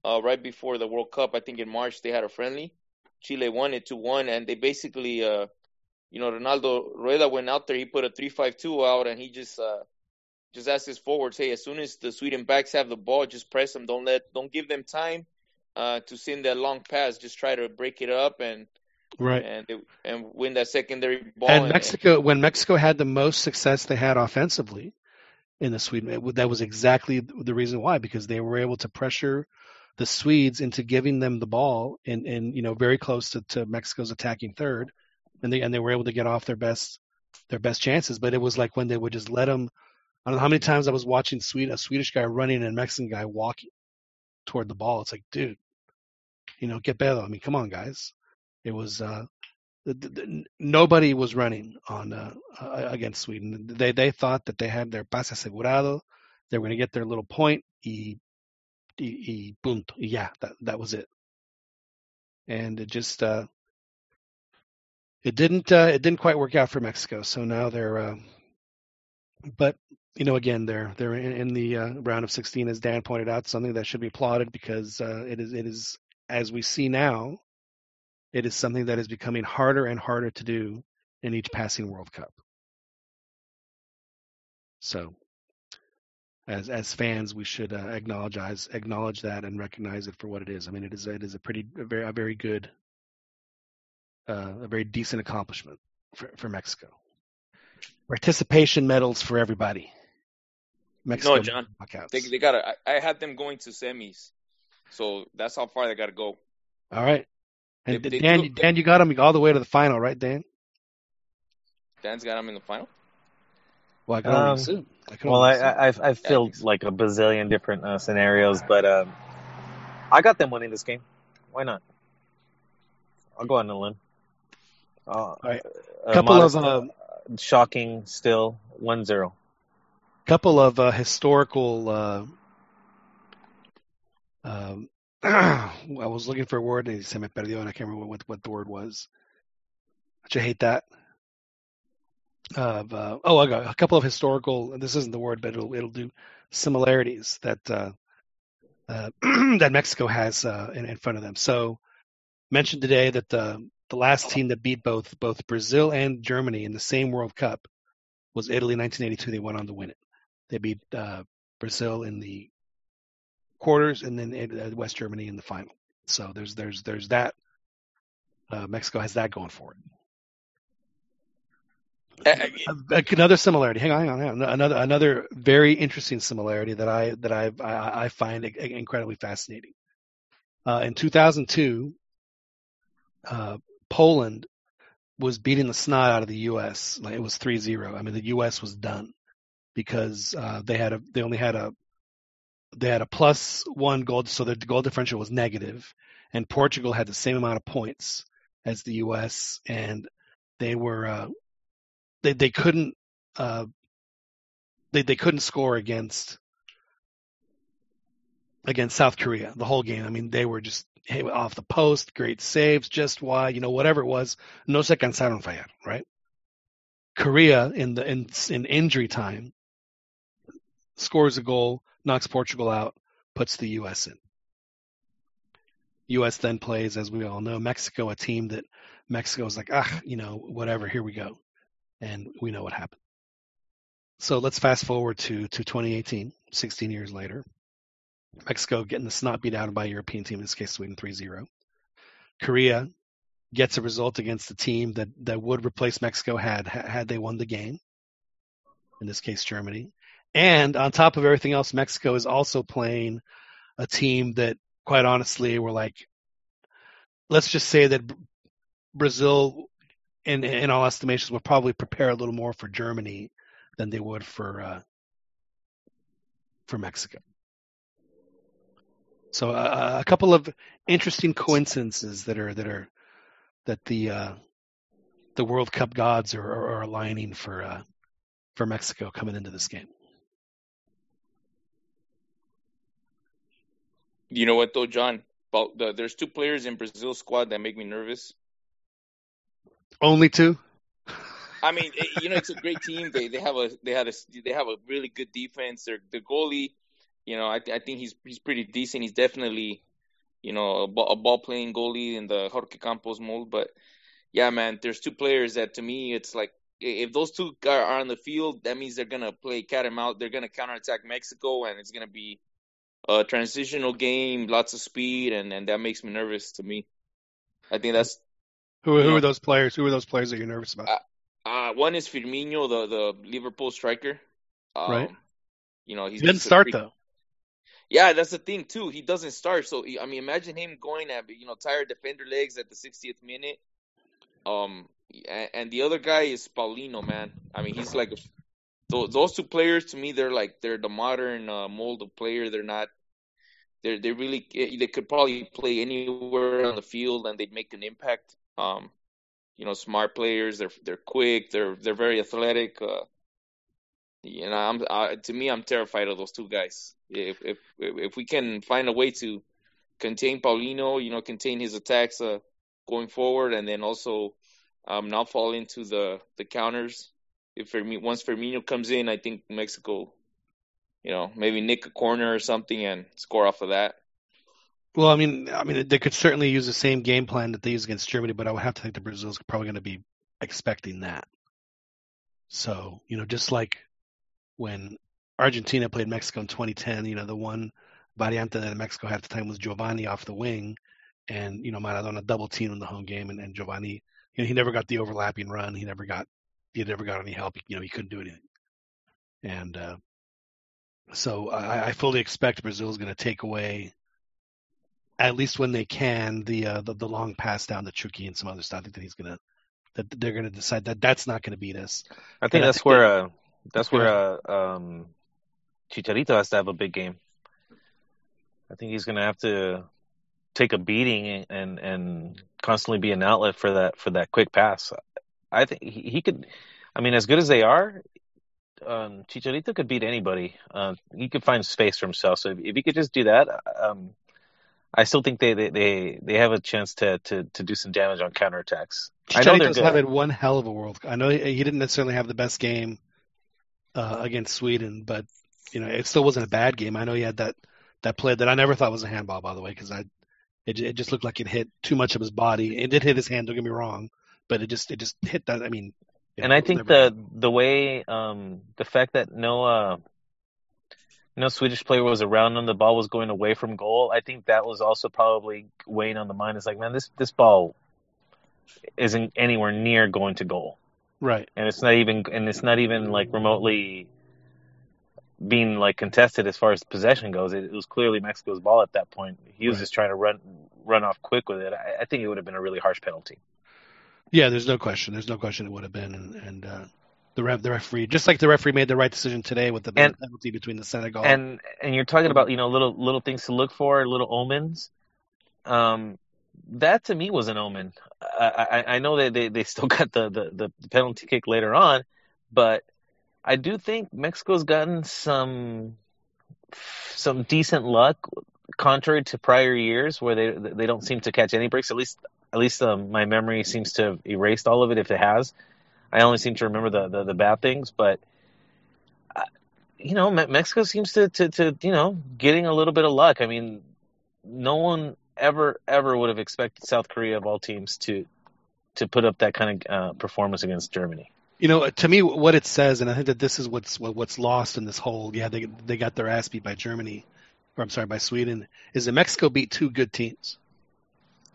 uh, right before the World Cup. I think in March they had a friendly. Chile won it to one, and they basically, uh, you know, Reinaldo Rueda went out there. He put a three-five-two out, and he just uh, just asked his forwards, "Hey, as soon as the Sweden backs have the ball, just press them. Don't let, don't give them time uh, to send that long pass. Just try to break it up and Right. and and win that secondary ball. And Mexico, when Mexico had the most success they had offensively in the Sweden, it- that was exactly the reason why, because they were able to pressure the Swedes into giving them the ball and, and you know very close to, to Mexico's attacking third, and they and they were able to get off their best their best chances. But it was like when they would just let them. I don't know how many times I was watching Sweden, a Swedish guy running and a Mexican guy walking toward the ball. It's like, dude, you know, get better. I mean, come on, guys. It was uh, the, the, nobody was running on uh, uh, against Sweden. They they thought that they had their pase asegurado. They were going to get their little point. Y, y, y punto. Yeah, that that was it. And it just uh, it didn't uh, it didn't quite work out for Mexico. So now they're uh, but you know again they're they're in, in the uh, round of 16 as Dan pointed out something that should be applauded because uh, it is it is as we see now it is something that is becoming harder and harder to do in each passing World Cup. So, as as fans, we should uh, acknowledge acknowledge that and recognize it for what it is. I mean, it is it is a pretty a very a very good, uh, a very decent accomplishment for for Mexico. Participation medals for everybody. Mexico no, John, knockouts. they they gotta. I, I had them going to semis, so that's how far they gotta go. All right. And they Dan, do- Dan, you got them all the way to the final, right, Dan? Dan's got them in the final. Well, I can only Um, assume. I Well, I, I, I've, I've filled like a bazillion different uh, scenarios, but um, I got them winning this game. Why not? I'll go on a limb. Uh, right. a Couple of, modest, um, uh, shocking still 1-0. couple of uh, historical. Uh, um, I was looking for a word and se me perdió, and I can't remember what what the word was. Don't you hate that? Of uh, oh, I got a couple of historical. This isn't the word, but it'll it'll do similarities that uh, uh, that Mexico has uh, in, in front of them. So mentioned today that the the last team that beat both both Brazil and Germany in the same World Cup was Italy in 1982. They went on to win it. They beat uh, Brazil in the quarters and then uh, West Germany in the final. So there's there's there's that. Uh, Mexico has that going for it. Uh, Uh, Another similarity. Hang on, hang on, hang on. Another another very interesting similarity that I that I I, I find incredibly fascinating. Uh, in 2002, uh, Poland was beating the snot out of the U.S. Like it was 3-0. I mean, the U.S. was done because uh, they had a they only had a they had a plus one goal, so their goal differential was negative, and Portugal had the same amount of points as the U.S. and they were uh, they they couldn't uh, they they couldn't score against against South Korea the whole game. I mean, they were just hey, off the post, great saves, just why, you know, whatever it was. No se cansaron fallar, right? Korea in the in in injury time scores a goal, knocks Portugal out, puts the U.S. in. U.S. then plays, as we all know, Mexico, a team that Mexico is like, ah, you know, whatever, here we go, and we know what happened. So let's fast forward to to 2018, 16 years later. Mexico getting the snot beat out by a European team, in this case Sweden 3-0. Korea gets a result against the team that, that would replace Mexico had had they won the game. In this case, Germany. And on top of everything else, Mexico is also playing a team that, quite honestly, were like, let's just say that Brazil, in in all estimations, would probably prepare a little more for Germany than they would for uh, for Mexico. So uh, a couple of interesting coincidences that are that are that the uh, the World Cup gods are, are, are aligning for uh, for Mexico coming into this game. You know what though, John? About the, there's two players in Brazil squad that make me nervous. Only two. I, I mean, it, you know, it's a great team. They they have a they had a they have a really good defense. Their the goalie, you know, I I think he's he's pretty decent. He's definitely, you know, a, ball, a ball playing goalie in the Jorge Campos mold. But yeah, man, there's two players that to me it's like if those two are on the field, that means they're gonna play cat and mouse. They're gonna counterattack Mexico, and it's gonna be a transitional game, lots of speed, and and that makes me nervous. To me, I think that's Who, who know- are those players? Who are those players that you're nervous about? uh, one is Firmino, the the Liverpool striker. Um, Right. You know, he's he didn't start freak- though. Yeah, that's the thing too. He doesn't start, so I mean, imagine him going at you know tired defender legs at the 60th minute. Um, and, the other guy is Paulinho, man. I mean, he's like those those two players to me. They're like they're the modern uh, mold of player. They're not. They're they really they could probably play anywhere on the field and they'd make an impact. Um, you know, smart players. They're they're quick. They're they're very athletic. Uh, you know, I'm uh, to me, I'm terrified of those two guys. If if if we can find a way to contain Paulinho, you know, contain his attacks uh, going forward, and then also um, not fall into the the counters. If Firmino, once Firmino comes in, I think Mexico, you know, maybe nick a corner or something and score off of that. Well, I mean, I mean, they could certainly use the same game plan that they use against Germany, but I would have to think that Brazil's probably going to be expecting that. So, you know, just like when Argentina played Mexico in 2010, you know, the one variante that Mexico had at the time was Giovani off the wing, and you know, Maradona double teamed in the home game, and, and Giovani, you know, he never got the overlapping run. He never got, he never got any help. You know, he couldn't do anything. And uh, so I, I fully expect Brazil is going to take away at least when they can, the uh, the, the long pass down to Chucky and some other stuff. I think that he's gonna that they're gonna decide that that's not gonna beat us. I think And I that's think where uh, that's where uh, um, Chicharito has to have a big game. I think he's going to have to take a beating and and constantly be an outlet for that for that quick pass. I think he, he could. I mean, as good as they are, um, Chicharito could beat anybody. Uh, he could find space for himself. So if, if he could just do that, um, I still think they, they, they, they have a chance to, to, to do some damage on counterattacks. I know they're Chicharito's having one hell of a World. Cup. I know he didn't necessarily have the best game uh, against Sweden, but you know it still wasn't a bad game. I know he had that that play that I never thought was a handball, by the way, because I it, it just looked like it hit too much of his body. It did hit his hand. Don't get me wrong, but it just it just hit that. I mean, and I think the the way um the fact that no uh no Swedish player was around when the ball was going away from goal, I think that was also probably weighing on the mind. It's like, man, this this ball isn't anywhere near going to goal. Right. And it's not even and it's not even like remotely being like contested as far as possession goes. It, it was clearly Mexico's ball at that point. He was Right. just trying to run run off quick with it. I, I think it would have been a really harsh penalty. Yeah, there's no question. There's no question it would have been, and, and uh, the ref, the referee, just like the referee made the right decision today with the And- penalty between the Senegal. and and you're talking about you know little little things to look for, little omens. Um, that to me was an omen. I I, I know that they, they still got the, the the penalty kick later on, but I do think Mexico's gotten some some decent luck, contrary to prior years where they they don't seem to catch any breaks. At least at least um, my memory seems to have erased all of it if it has. I only seem to remember the the, the bad things, but you know, Mexico seems to, to, to, you know, getting a little bit of luck. I mean, no one ever, ever would have expected South Korea of all teams to, to put up that kind of uh, performance against Germany. You know, to me, what it says, and I think that this is what's what, what's lost in this whole. Yeah, they they got their ass beat by Germany, or I'm sorry, by Sweden. Is that Mexico beat two good teams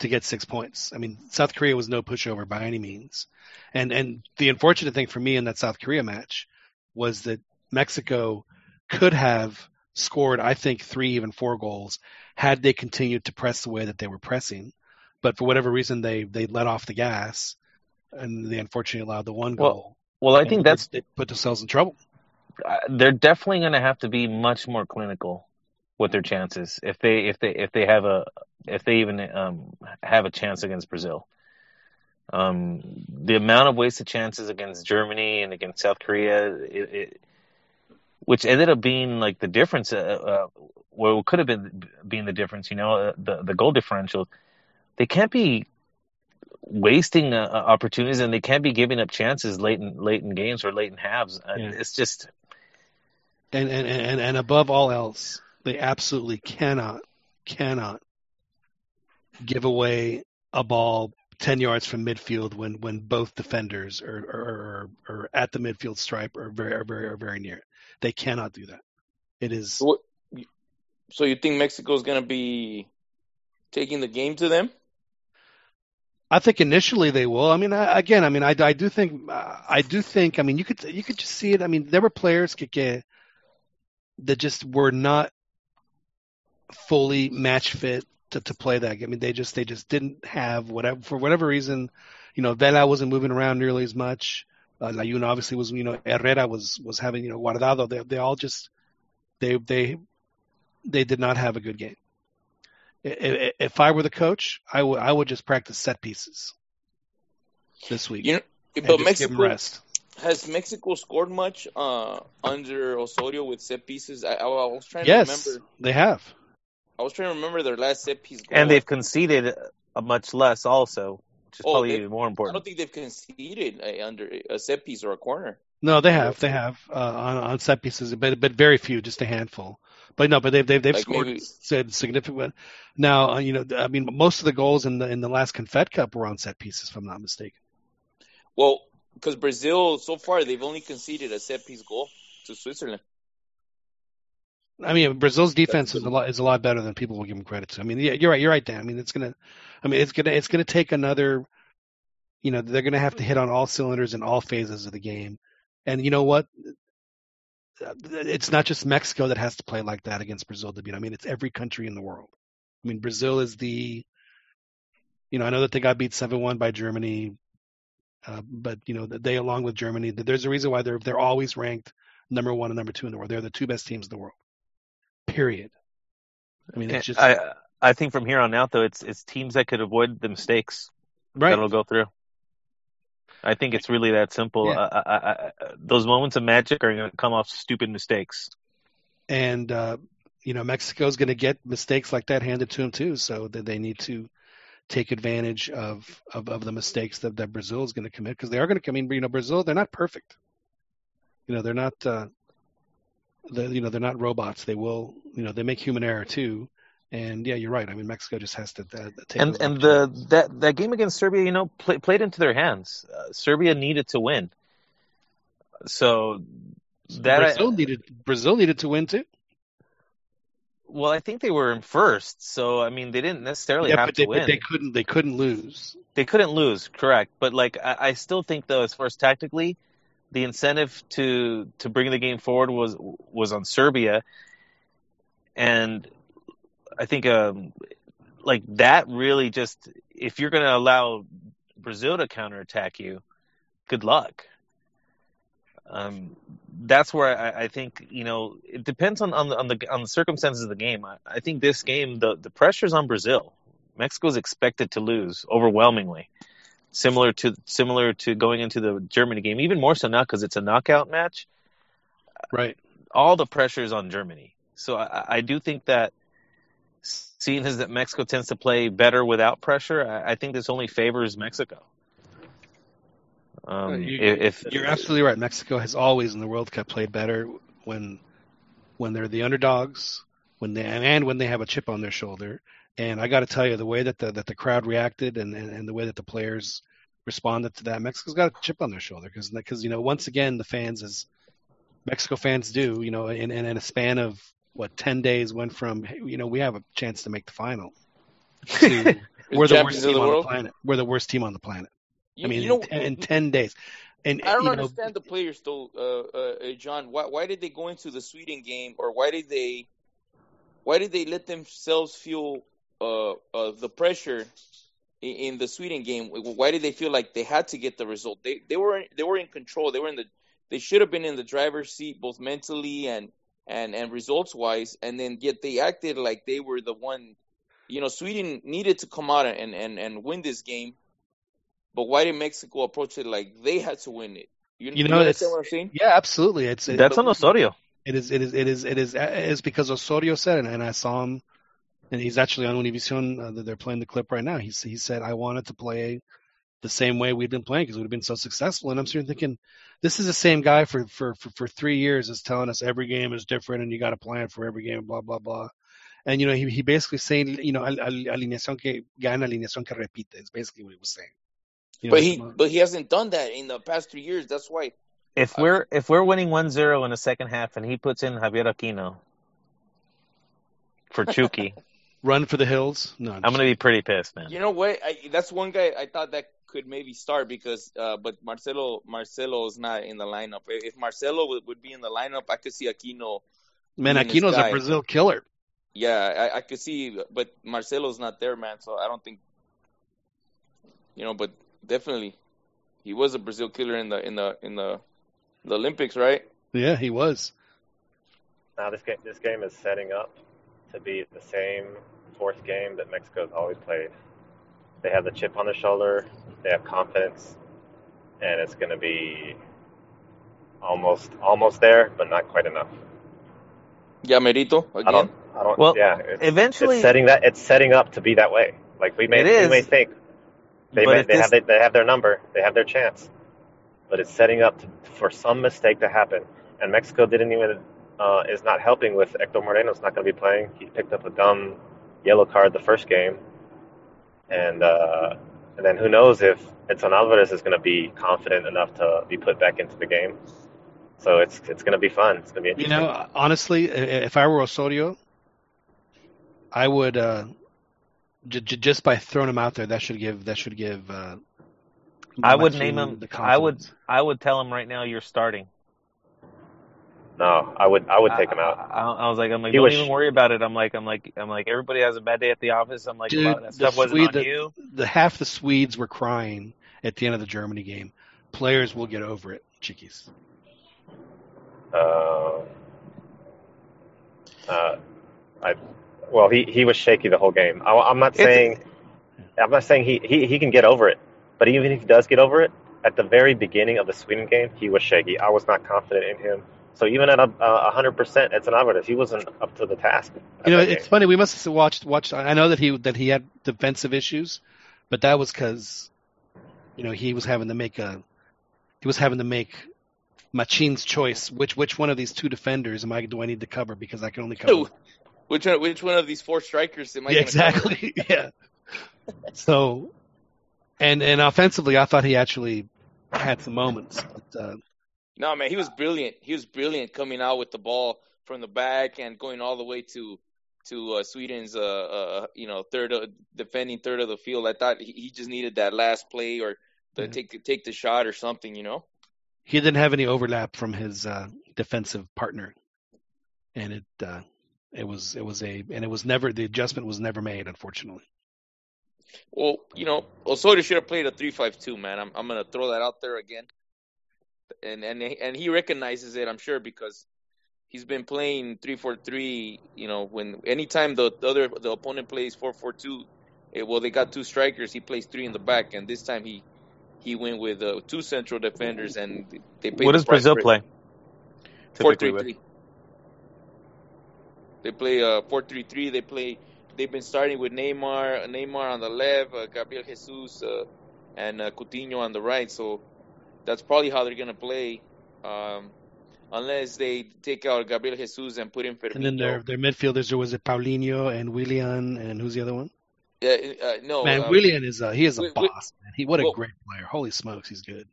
to get six points? I mean, South Korea was no pushover by any means, and and the unfortunate thing for me in that South Korea match was that Mexico could have scored, I think, three even four goals had they continued to press the way that they were pressing, but for whatever reason they they let off the gas, and they unfortunately allowed the one Well, goal. Well, I think that's, they put themselves in trouble. they're definitely going to have to be much more clinical with their chances if they, if they, if they have a, if they even um, have a chance against Brazil. Um, the amount of wasted chances against Germany and against South Korea, it, it, which ended up being like the difference, uh, uh, well, could have been being the difference, you know, uh, the the goal differential. They can't be wasting uh, opportunities and they can't be giving up chances late in late in games or late in halves. Uh, Yeah. It's just And, and and and above all else, they absolutely cannot cannot give away a ball ten yards from midfield when when both defenders are are, are, are at the midfield stripe or very are very are very near. it. They cannot do that. It is So, what, so you think Mexico is gonna be taking the game to them? I think initially they will. I mean, I, again, I mean, I, I do think, I do think, I mean, you could, you could just see it. I mean, there were players que, que, that just were not fully match fit to, to play that. game. I mean, they just, they just didn't have whatever, for whatever reason, you know, Vela wasn't moving around nearly as much. Uh, Layuna obviously was, you know, Herrera was, was having, you know, Guardado. They, they all just, they, they, they did not have a good game. I- I- If I were the coach, I would I would just practice set pieces this week. You know, and but just give 'em Mexico rest. has Mexico scored much uh, under Osorio with set pieces. I, I, I was trying to Yes, remember. they have. I was trying to remember their last set piece goal. and they've conceded much less also, which is Oh, probably they- even more I don't think they've conceded a, under a set piece or a corner. No, they have. They have uh, on on set pieces, but but very few, just a handful. But no, but they've they've, they've Like scored maybe- significant. Now uh, you know, I mean, most of the goals in the in the last Confed Cup were on set pieces, if I'm not mistaken. Well, because Brazil so far they've only conceded a set piece goal to Switzerland. I mean, Brazil's defense is a lot is a lot better than people will give them credit to. I mean, yeah, you're right. You're right, Dan. I mean, it's gonna, I mean, it's gonna it's gonna take another. You know, they're gonna have to hit on all cylinders in all phases of the game, and you know what? It's not just Mexico that has to play like that against Brazil to beat. I mean, it's every country in the world. I mean, Brazil is the. You know, I know that they got beat seven one by Germany, uh, but you know they along with Germany, there's a reason why they're they're always ranked number one and number two in the world. They're the two best teams in the world. Period. I mean, it's just I I think from here on out though, it's it's teams that could avoid the mistakes right. that'll go through. I think it's really that simple. Yeah. Uh, I, I, those moments of magic are going to come off stupid mistakes. And uh, you know, Mexico's going to get mistakes like that handed to them too. So that they need to take advantage of of, of the mistakes that, that Brazil is going to commit because they are going to come in. You know, Brazil they're not perfect. You know, they're not. Uh, the, you know, they're not robots. They will. You know, they make human error too. And yeah, you're right. I mean, Mexico just has to uh, take And and the that that game against Serbia, you know, play, played into their hands. Uh, Serbia needed to win, so that Brazil needed Brazil needed to win too. well, I think they were in first, so I mean, they didn't necessarily yeah, have but to they, win. but they couldn't. They couldn't lose. they couldn't lose, correct? But like, I, I still think though, as far as tactically, the incentive to to bring the game forward was was on Serbia, and I think um like that really just if you're going to allow Brazil to counterattack you, good luck. Um, that's where I, I think you know it depends on on the on the, on the circumstances of the game. I, I think this game the the pressure's on Brazil. Mexico's expected to lose overwhelmingly, similar to similar to going into the Germany game. Even more so now because it's a knockout match. Right. All the pressure is on Germany. So I, I do think that seeing as that Mexico tends to play better without pressure, I, I think this only favors Mexico. Um, You- if You're absolutely right. Mexico has always in the World Cup played better when when they're the underdogs, when they and when they have a chip on their shoulder. And I got to tell you, the way that the that the crowd reacted and, and, and the way that the players responded to that, Mexico's got a chip on their shoulder because because you know once again the fans as Mexico fans do, you know, in, in, in a span of what ten days went from hey, you know we have a chance to make the final to we're the worst team the on the planet. We're the worst team on the planet. You, I mean, you know, in, in ten days. And I don't you know, understand the players though, uh, uh, uh, John. Why, why did they go into the Sweden game, or why did they, why did they let themselves feel uh, uh, the pressure in, in the Sweden game? Why did they feel like they had to get the result? They they were they were in control. They were in the they should have been in the driver's seat both mentally and and and results wise, and then yet they acted like they were the one. You know, Sweden needed to come out and and and win this game. But why did Mexico approach it like they had to win it? You, You you know, understand what I'm saying? Yeah, absolutely. It's it, that's on Osorio. it is it is it is it is it is because Osorio said it, and I saw him, and he's actually on Univision. Uh, they're playing the clip right now. He he said I wanted to play the same way we'd been playing because we'd been so successful. And I'm sitting thinking, this is the same guy for, for, for, for three years is telling us every game is different and you got to plan for every game, blah, blah, blah. And, you know, he, he basically saying, you know, al- al- alineación que gana, alineación que repite is basically what he was saying. You know, But he but he hasn't done that in the past three years. That's why. If I- we're if we're winning 1-0 in the second half and he puts in Javier Aquino for Chucky, run for the hills. No, I'm gonna be pretty pissed, man. You know what? I, that's one guy I thought that could maybe start because, uh, but Marcelo Marcelo is not in the lineup. If Marcelo would, would be in the lineup, I could see Aquino. man, being this Aquino's a Brazil killer. Yeah, I, I could see, but Marcelo's not there, man. So I don't think, you know, but definitely, he was a Brazil killer in the in the in the the Olympics, right? Yeah, he was. Now this game this game is setting up to be the same fourth game that Mexico's always played. They have the chip on their shoulder, they have confidence, and it's going to be almost almost there, but not quite enough. Yeah, Merito I don't. I don't. Well, yeah, it's, eventually- it's setting that. It's setting up to be that way. Like we may, It we may think they may, they this- have they, they have their number, they have their chance, but it's setting up to, for some mistake to happen. And Mexico didn't even uh, is not helping with Hector Moreno's not going to be playing. He picked up a dumb yellow card the first game, and uh, and then who knows if Edson Alvarez is going to be confident enough to be put back into the game. So it's it's going to be fun. It's going to be You know, honestly, if I were Osorio, I would uh, j- j- just by throwing him out there, that should give that should give. Uh, I would name him. the I would. I would tell him right now you're starting. No, I would I would take him out. I, I, I was like, I'm like, He don't was- even worry about it. I'm like, I'm like, I'm like, everybody has a bad day at the office. I'm like, Dude, well, that the stuff wasn't on the- you. The half the Swedes were crying at the end of the Germany game. Players will get over it, chickies. Uh, uh, I, well, he, he was shaky the whole game. I, I'm not It's- saying I'm not saying he, he, he can get over it, but even if he does get over it, at the very beginning of the Sweden game, he was shaky. I was not confident in him. So even at a a hundred percent, it's an Alvarez, he wasn't up to the task. You know, it's game. funny. We must have watched watched. I know that he that he had defensive issues, but that was because, you know, he was having to make a he was having to make Machin's choice. Which which one of these two defenders am I do I need to cover because I can only cover. Which one, which one of these four strikers am I yeah, gonna cover? exactly. yeah. So, and and offensively, I thought he actually had some moments. But, uh, No, man, he was brilliant. He was brilliant coming out with the ball from the back and going all the way to to uh, Sweden's uh, uh you know third of, defending third of the field. I thought he, he just needed that last play or to Yeah. take take the shot or something. You know. he didn't have any overlap from his uh, defensive partner, and it uh, it was it was a and it was never the adjustment was never made, unfortunately. Well, you know, Osorio should have played a three-five-two. Man, I'm I'm gonna throw that out there again. And and and he recognizes it, I'm sure, because he's been playing three-four-three. You know, when anytime the, the other the opponent plays four-four-two, eh, well, they got two strikers. He plays three in the back, and this time he he went with uh, two central defenders, and they paid What the does Brazil play? Four three three. They play uh four three three. They play. They've been starting with Neymar, Neymar on the left, uh, Gabriel Jesus, uh, and uh, Coutinho on the right. So that's probably how they're gonna play, um, unless they take out Gabriel Jesus and put in Firmino. And then their their midfielders there was it Paulinho and Willian and who's the other one? uh, uh, no, man, uh, Willian is a he is a boss. Man, he what a well- great player. Holy smokes, he's good.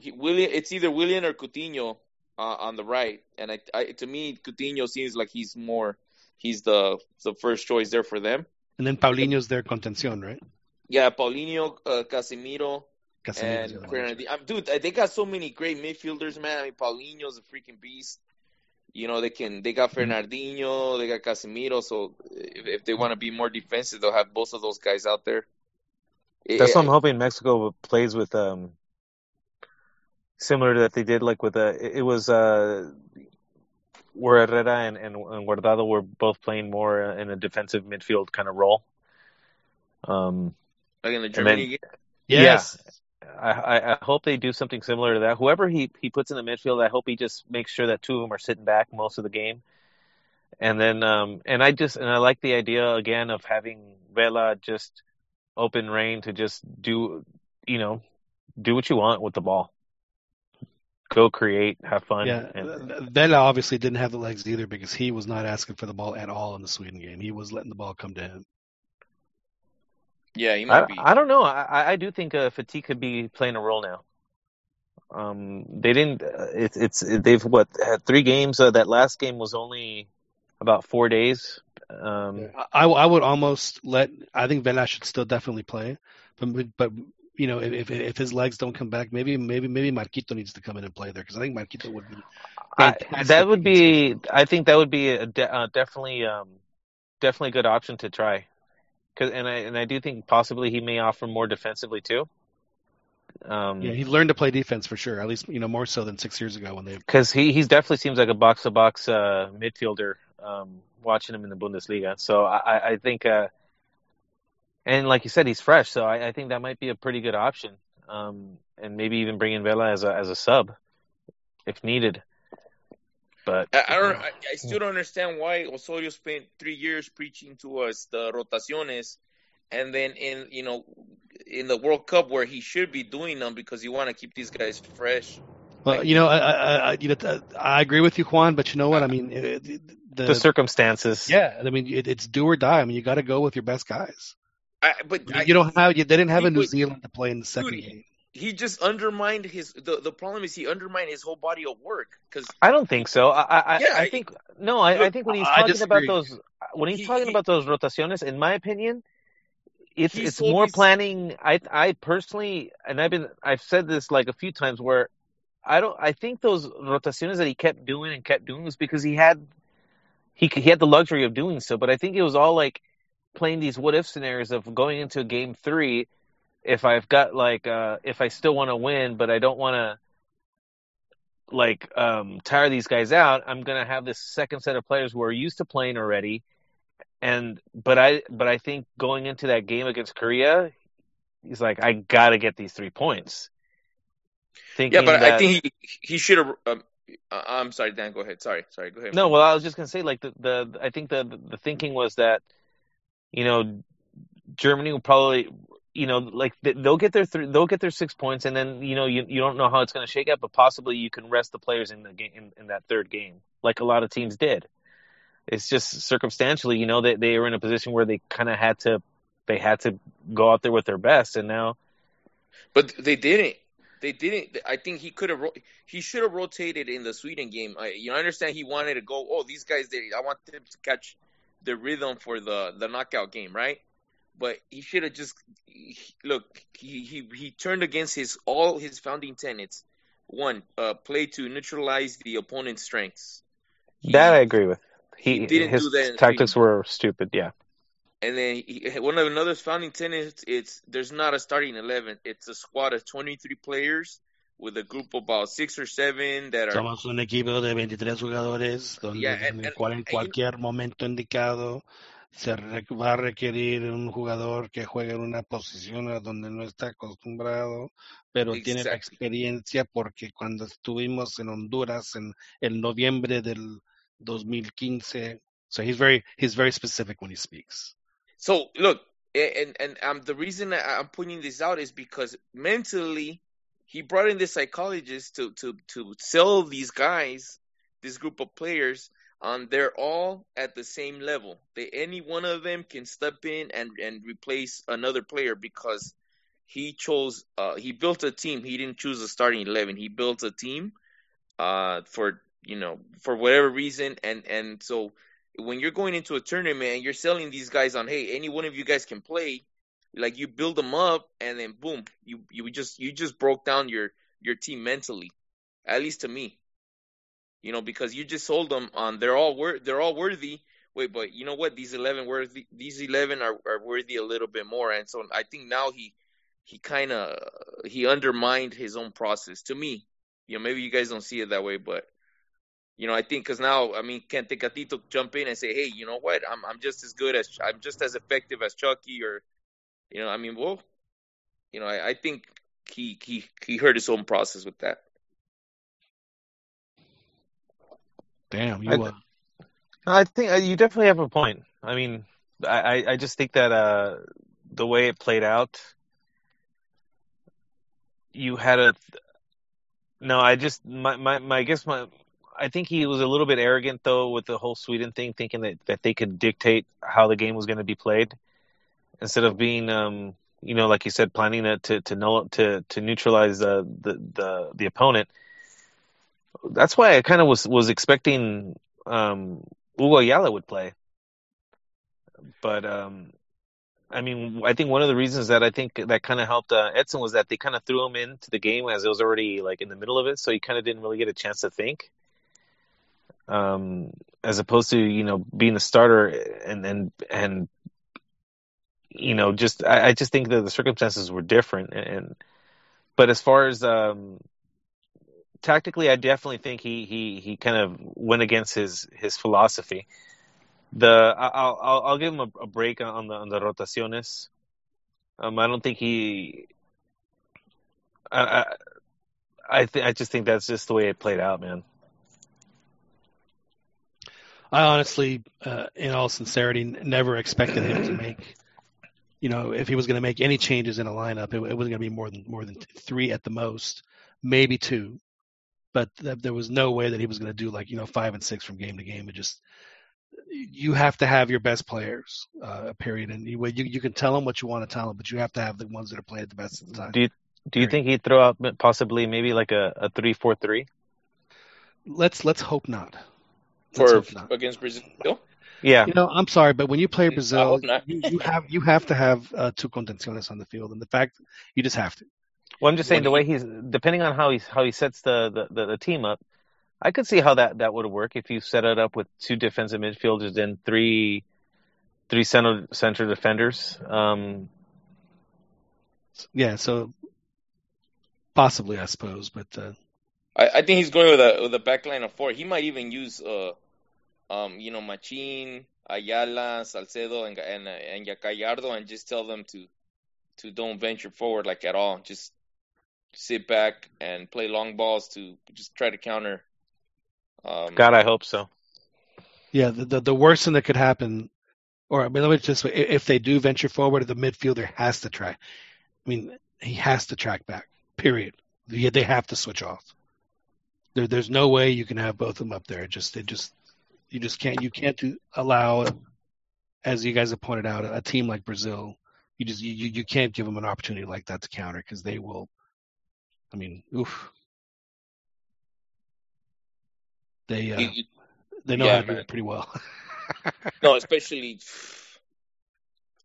he, Willian. It's either Willian or Coutinho uh, on the right, and I, I, to me, Coutinho seems like he's more. He's the the first choice there for them. And then Paulinho's their contención, right? Yeah, Paulinho, uh, Casemiro, Casemiro's and the other one. Um, dude, they got so many great midfielders, man. I mean, Paulinho's a freaking beast. You know, they can. They got Mm-hmm. Fernandinho, they got Casemiro. So if, if they want to be more defensive, they'll have both of those guys out there. That's Eh, what I'm hoping Mexico plays with. Um, similar to that they did like with uh, it it was uh, where Herrera and, and, and Guardado were both playing more in a defensive midfield kind of role. Um, like in the then- Germany game. Yes. I, I, hope they do something similar to that. Whoever he, he puts in the midfield, I hope he just makes sure that two of them are sitting back most of the game. And then, um, and I just, and I like the idea again of having Vela just open reign to just do, you know, do what you want with the ball. Go create, have fun. Yeah, and- Vela obviously didn't have the legs either because he was not asking for the ball at all in the Sweden game. He was letting the ball come to him. Yeah, he might I, be. I don't know. I, I do think uh, fatigue could be playing a role now. Um, they didn't. Uh, it, it's they've what had three games. Uh, that last game was only about four days. Um, I, I would almost let. I think Vela should still definitely play, but but you know if if his legs don't come back, maybe maybe maybe Marquito needs to come in and play there because I think Marquito would be. I, that would be. I think that would be a de- uh, definitely um, definitely a good option to try. Cause, and I and I do think possibly he may offer more defensively too. Um, Yeah, he learned to play defense for sure. At least you know more so than six years ago when they. because he he's definitely seems like a box to box uh midfielder. Um, watching him in the Bundesliga, so I I- I think uh, and like you said, he's fresh, so I, I think that might be a pretty good option. Um, and maybe even bring in Vela as a as a sub if needed. But I, I don't. I, I still don't understand why Osorio spent three years preaching to us the rotaciones, and then in you know in the World Cup where he should be doing them because you want to keep these guys fresh. Well, you know, I, I, I, you know, I agree with you, Juan. But you know what? I mean, it, it- the, the circumstances. yeah, I mean, it, it's do or die. I mean, you got to go with your best guys. I, but You, I, you don't have. You, they didn't have a New would- Zealand to play in the second Dude, game. He just undermined his. The, the problem is he undermined his whole body of work because I don't think so. I I, Yeah, I think no. I, I think when he's talking about those when he's He- talking he- about those rotaciones, in my opinion, it's it's more planning. I I personally, and I've been I've said this like a few times where I don't. I think those rotaciones that he kept doing and kept doing was because he had he he had the luxury of doing so. But I think it was all like playing these what if scenarios of going into game three. If I've got like uh if I still want to win, but I don't want to like um tire these guys out, I'm gonna have this second set of players who are used to playing already. And but I but I think going into that game against Korea, he's like, I gotta get these three points. Thinking yeah, but that, I think he he should have. Um, I- I'm sorry, Dan. Go ahead. Sorry, sorry. Go ahead. No, well, I was just gonna say, like the the I think the the thinking was that, you know, Germany will probably, you know, like they'll get their th- they'll get their six points, and then you know you you don't know how it's gonna shake out, but possibly you can rest the players in the game in, in that third game, like a lot of teams did. It's just circumstantially, you know, they they were in a position where they kind of had to they had to go out there with their best, and now But they didn't. They didn't. I think he could have. He should have rotated in the Sweden game. I, you know, I understand he wanted to go. Oh, these guys. They. I want them to catch the rhythm for the the knockout game, right? But he should have just he, look. He, he he turned against his all his founding tenets. One, uh, play to neutralize the opponent's strengths. He- that I agree with. He, he didn't his do that in tactics were stupid. Yeah. And then he, one of another founding tenets, it's there's not a starting eleven. It's a squad of 23 players with a group of about six or seven that are. Somos un equipo de 23 jugadores donde Yeah, en and- el cual en and- cualquier momento indicado se va a requerir un jugador que juegue en una posición a donde no está acostumbrado, pero tiene la experiencia porque cuando estuvimos en Honduras en el noviembre del 2015, so he's very he's very specific when he speaks. So look, and and um, the reason I'm pointing this out is because mentally, he brought in this psychologist to to to sell these guys, this group of players. Um, they're all at the same level. They any one of them can step in and and replace another player because he chose. Uh, he built a team. He didn't choose a starting eleven. He built a team. Uh, for you know for whatever reason, and and so when you're going into a tournament and you're selling these guys on, hey, any one of you guys can play, like you build them up and then boom, you you just you just broke down your your team mentally, at least to me, you know, because you just sold them on they're all wor- they're all worthy. Wait, but you know what? These eleven worthy these eleven are, are worthy a little bit more, and so I think now he he kind of he undermined his own process to me. You know, maybe you guys don't see it that way, but you know, I think because now, I mean, can Tecatito jump in and say, "Hey, you know what? I'm I'm just as good as I'm just as effective as Chucky," or, you know, I mean, well, you know, I, I think he he he hurt his own process with that. Damn, you I- uh, I think uh, you definitely have a point. I mean, I, I- just think that uh, the way it played out, you had a no. I just my my, my I guess my I think he was a little bit arrogant though with the whole Sweden thing, thinking that that they could dictate how the game was going to be played instead of being um you know like you said planning to to to, null, to, to neutralize the, the the the opponent. That's why I kind of was was expecting um Hugo Ayala would play, but um I mean, I think one of the reasons that I think that kind of helped uh, Edson was that they kind of threw him into the game as it was already like in the middle of it, so he kind of didn't really get a chance to think. Um, as opposed to you know being a starter and and and you know just I, I just think that the circumstances were different and but as far as um tactically, I definitely think he he he kind of went against his his philosophy the I'll I'll, I'll give him a, a, break on the on the rotaciones. Um, I don't think he. I I th- I just think that's just the way it played out, man. I honestly, uh, in all sincerity, never expected him to make. You know, if he was going to make any changes in a lineup, it, it wasn't going to be more than more than three at the most, maybe two. But th- there was no way that he was going to do like you know five and six from game to game. It just you have to have your best players, uh, period. And you, you you can tell them what you want to tell them, but you have to have the ones that are playing the best at the time. Do you do you think he'd throw out possibly maybe like a, a three four three? Let's let's hope not. Let's For hope not. against Brazil. Yeah. You know, I'm sorry, but when you play Brazil, you, you, have you have to have uh, two contenciones on the field, and the fact you just have to. Well, I'm just saying when the way he's depending on how he's how he sets the, the, the team up, I could see how that, that would work if you set it up with two defensive midfielders and three three center center defenders. Um, yeah, so possibly, I suppose, but uh, I, I think he's going with a with a back line of four. He might even use uh, um, you know, Machin, Ayala, Salcedo, and and and Gallardo, and just tell them to to don't venture forward like at all. Just sit back and play long balls to just try to counter um, God, I hope so. Yeah, the, the, the worst thing that could happen, or I mean, let me just if they do venture forward, the midfielder has to track. I mean, he has to track back. Period. Yeah, They have to switch off. There, there's no way you can have both of them up there. It just, it just, you just can't. You can't do, allow, as you guys have pointed out, a team like Brazil. You just, you, you can't give them an opportunity like that to counter because they will. I mean, oof. They uh, they know yeah, how to do it pretty well. no, especially.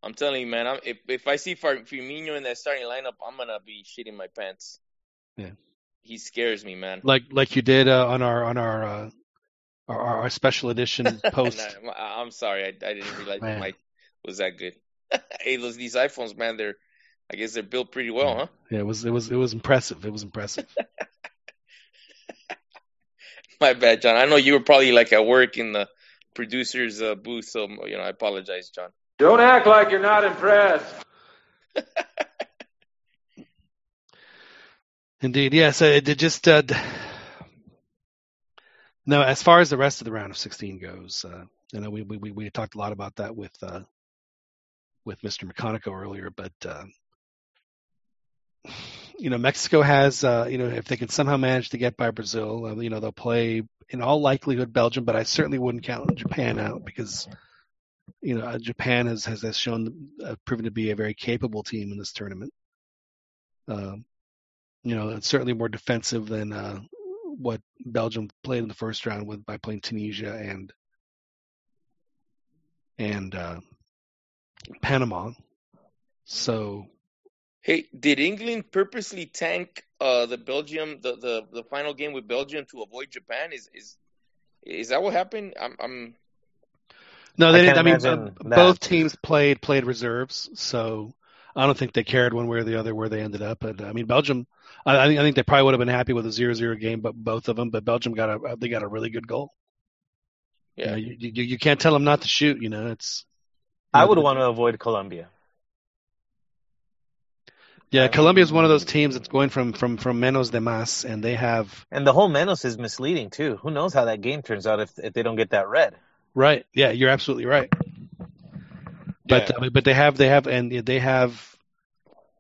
I'm telling you, man. I'm, if if I see Firmino in that starting lineup, I'm gonna be shitting my pants. Yeah, he scares me, man. Like like you did uh, on our on our, uh, our our special edition post. no, I'm sorry, I, I didn't realize man. my was that good. hey, those these iPhones, man, they're I guess they're built pretty well, yeah. huh? Yeah, it was it was it was impressive. It was impressive. My bad, John. I know you were probably like at work in the producer's uh, booth, so you know I apologize, John. Don't act like you're not impressed. Indeed, yes. Yeah, so it, it just uh, no. As far as the rest of the round of 16 goes, uh, you know, we, we we talked a lot about that with uh, with Mr. McConnico earlier, but uh, you know, Mexico has, uh, you know, if they can somehow manage to get by Brazil, uh, you know, they'll play in all likelihood Belgium, but I certainly wouldn't count Japan out because, you know, uh, Japan has has, has shown uh, proven to be a very capable team in this tournament. Um, you know, it's certainly more defensive than uh, what Belgium played in the first round with by playing Tunisia and and uh, Panama. So Hey, did England purposely tank uh, the Belgium the, the, the final game with Belgium to avoid Japan? Is is is that what happened? I'm, I'm... No, they I didn't. I mean, uh, both teams played played reserves, so I don't think they cared one way or the other where they ended up. But I mean, Belgium, I, I think I think they probably would have been happy with a 0-0 game, but both of them. But Belgium got a they got a really good goal. Yeah, you, know, you, you, you can't tell them not to shoot. You know, it's. You I would want to avoid Colombia. Yeah, Colombia is one of those teams that's going from from from menos de mas, and they have. And the whole menos is misleading too. Who knows how that game turns out if if they don't get that red? Right. Yeah, you're absolutely right. But yeah. but they have they have and they have,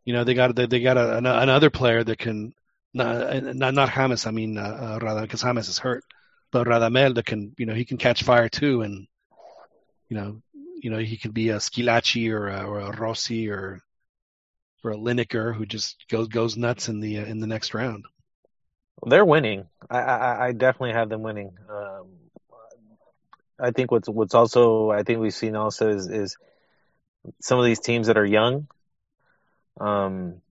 You know, they got they, they got a, an, another player that can not not, not James. I mean, uh, uh, because James is hurt, but Radamel that can you know he can catch fire too, and you know you know he could be a Schillaci or a, or a Rossi or or a Lineker who just goes goes nuts in the uh, in the next round. They're winning. I, I, I definitely have them winning. Um, I think what's what's also I think we've seen also is, is some of these teams that are young. Um,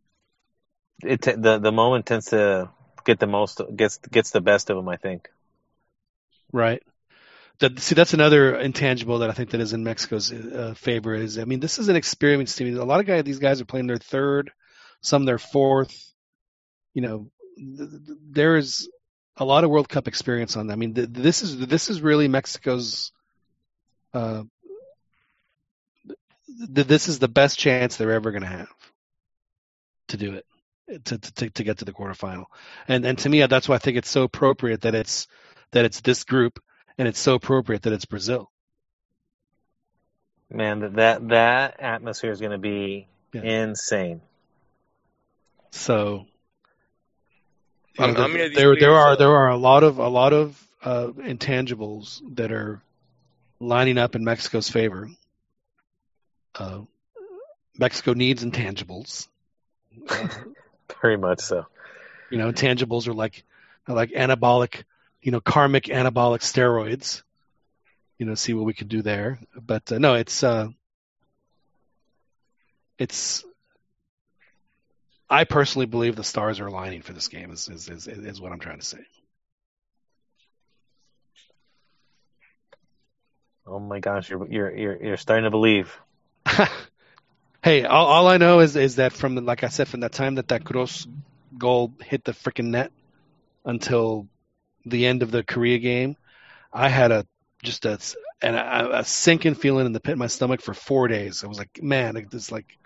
it the the moment tends to get the most gets gets the best of them. I think. Right. That, see, that's another intangible that I think that is in Mexico's uh, favor. Is I mean, this is an experienced team. A lot of guys, these guys are playing their third, some their fourth. You know, th- th- there is a lot of World Cup experience on that. I mean, th- this is this is really Mexico's. Uh, this is the best chance they're ever going to have to do it to, to to get to the quarterfinal. And and to me, that's why I think it's so appropriate that it's that it's this group, and it's so appropriate that it's Brazil. Man, that that atmosphere is going to be yeah. insane. So, you know, the, there there are there are a lot of a lot of uh, intangibles that are lining up in Mexico's favor. Uh, Mexico needs intangibles. Very much so. You know, intangibles are like are like anabolic, you know, karmic anabolic steroids. You know, see what we can do there. But uh, no, it's uh, it's. I personally believe the stars are aligning for this game. Is is is, is what I'm trying to say. Oh my gosh, you're you're you're, you're starting to believe. Hey, all, all, I know is is that from like I said, from that time that that cross goal hit the freaking net until the end of the Korea game, I had a just a and a, a, sinking feeling in the pit of my stomach for four days. I was like, man, it's like.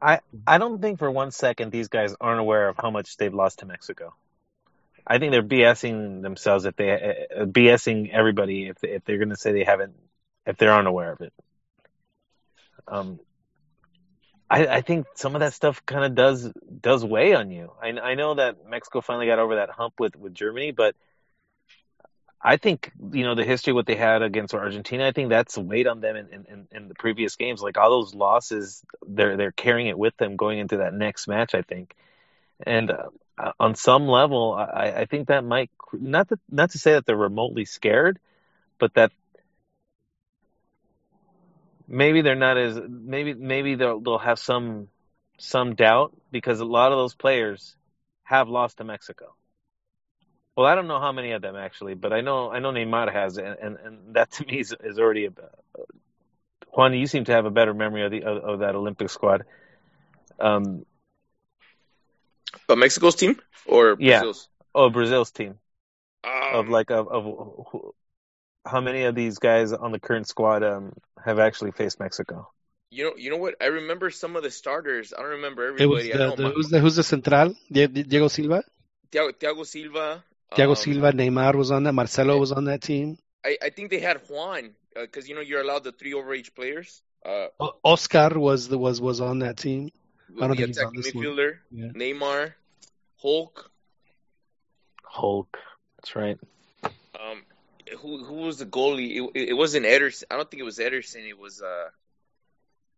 I I don't think for one second these guys aren't aware of how much they've lost to Mexico. I think they're BSing themselves if they uh, BSing everybody if if they're going to say they haven't if they're unaware of it. Um, I, I think some of that stuff kind of does does weigh on you. I, I know that Mexico finally got over that hump with with Germany, but I think you know the history what they had against Argentina. I think that's weighed on them in, in, in the previous games. Like all those losses, they're they're carrying it with them going into that next match. I think, and uh, on some level, I, I think that might not to, not to say that they're remotely scared, but that maybe they're not as maybe maybe they'll they'll have some some doubt because a lot of those players have lost to Mexico. Well, I don't know how many of them actually, but I know I know Neymar has, and and, and that to me is, is already a. Juan, you seem to have a better memory of the of, of that Olympic squad. Um, but Mexico's team or Brazil's? Yeah. Oh, Brazil's team. Um, of like of, of how many of these guys on the current squad um, have actually faced Mexico? You know, you know what? I remember some of the starters. I don't remember everybody. It was the, the, who's, the, who's the central? Diego Silva. Thiago, Thiago Silva. Thiago um, Silva. Neymar was on that. Marcelo was on that team. I, I think they had Juan because uh, you know you're allowed the three overage players. Uh, Oscar was the was was on that team. I don't think he's on this midfielder. Yeah. Neymar, Hulk. Hulk. That's right. Um, who who was the goalie? It, it wasn't Ederson. I don't think it was Ederson. It was uh,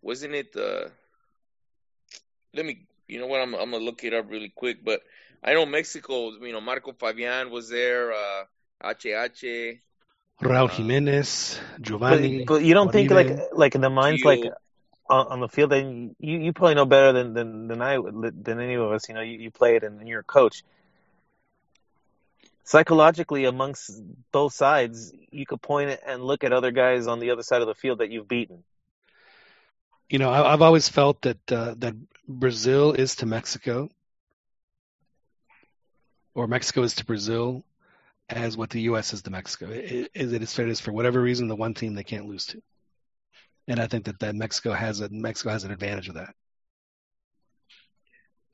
wasn't it uh? Let me. You know what? I'm I'm gonna look it up really quick. But I know Mexico. You know, Marco Fabian was there. Uh, HH. Raul Jimenez, Giovani. But, but you don't think like like in the minds Gio. like on, on, the field, then you you probably know better than than than I than any of us. You know, you, you played and, and you're a coach psychologically amongst both sides, you could point and look at other guys on the other side of the field that you've beaten. You know, I've always felt that uh, that Brazil is to Mexico, or Mexico is to Brazil, as what the U.S. is to Mexico. It, it, it is fair is for whatever reason the one team they can't lose to, and I think that, that Mexico has a Mexico has an advantage of that.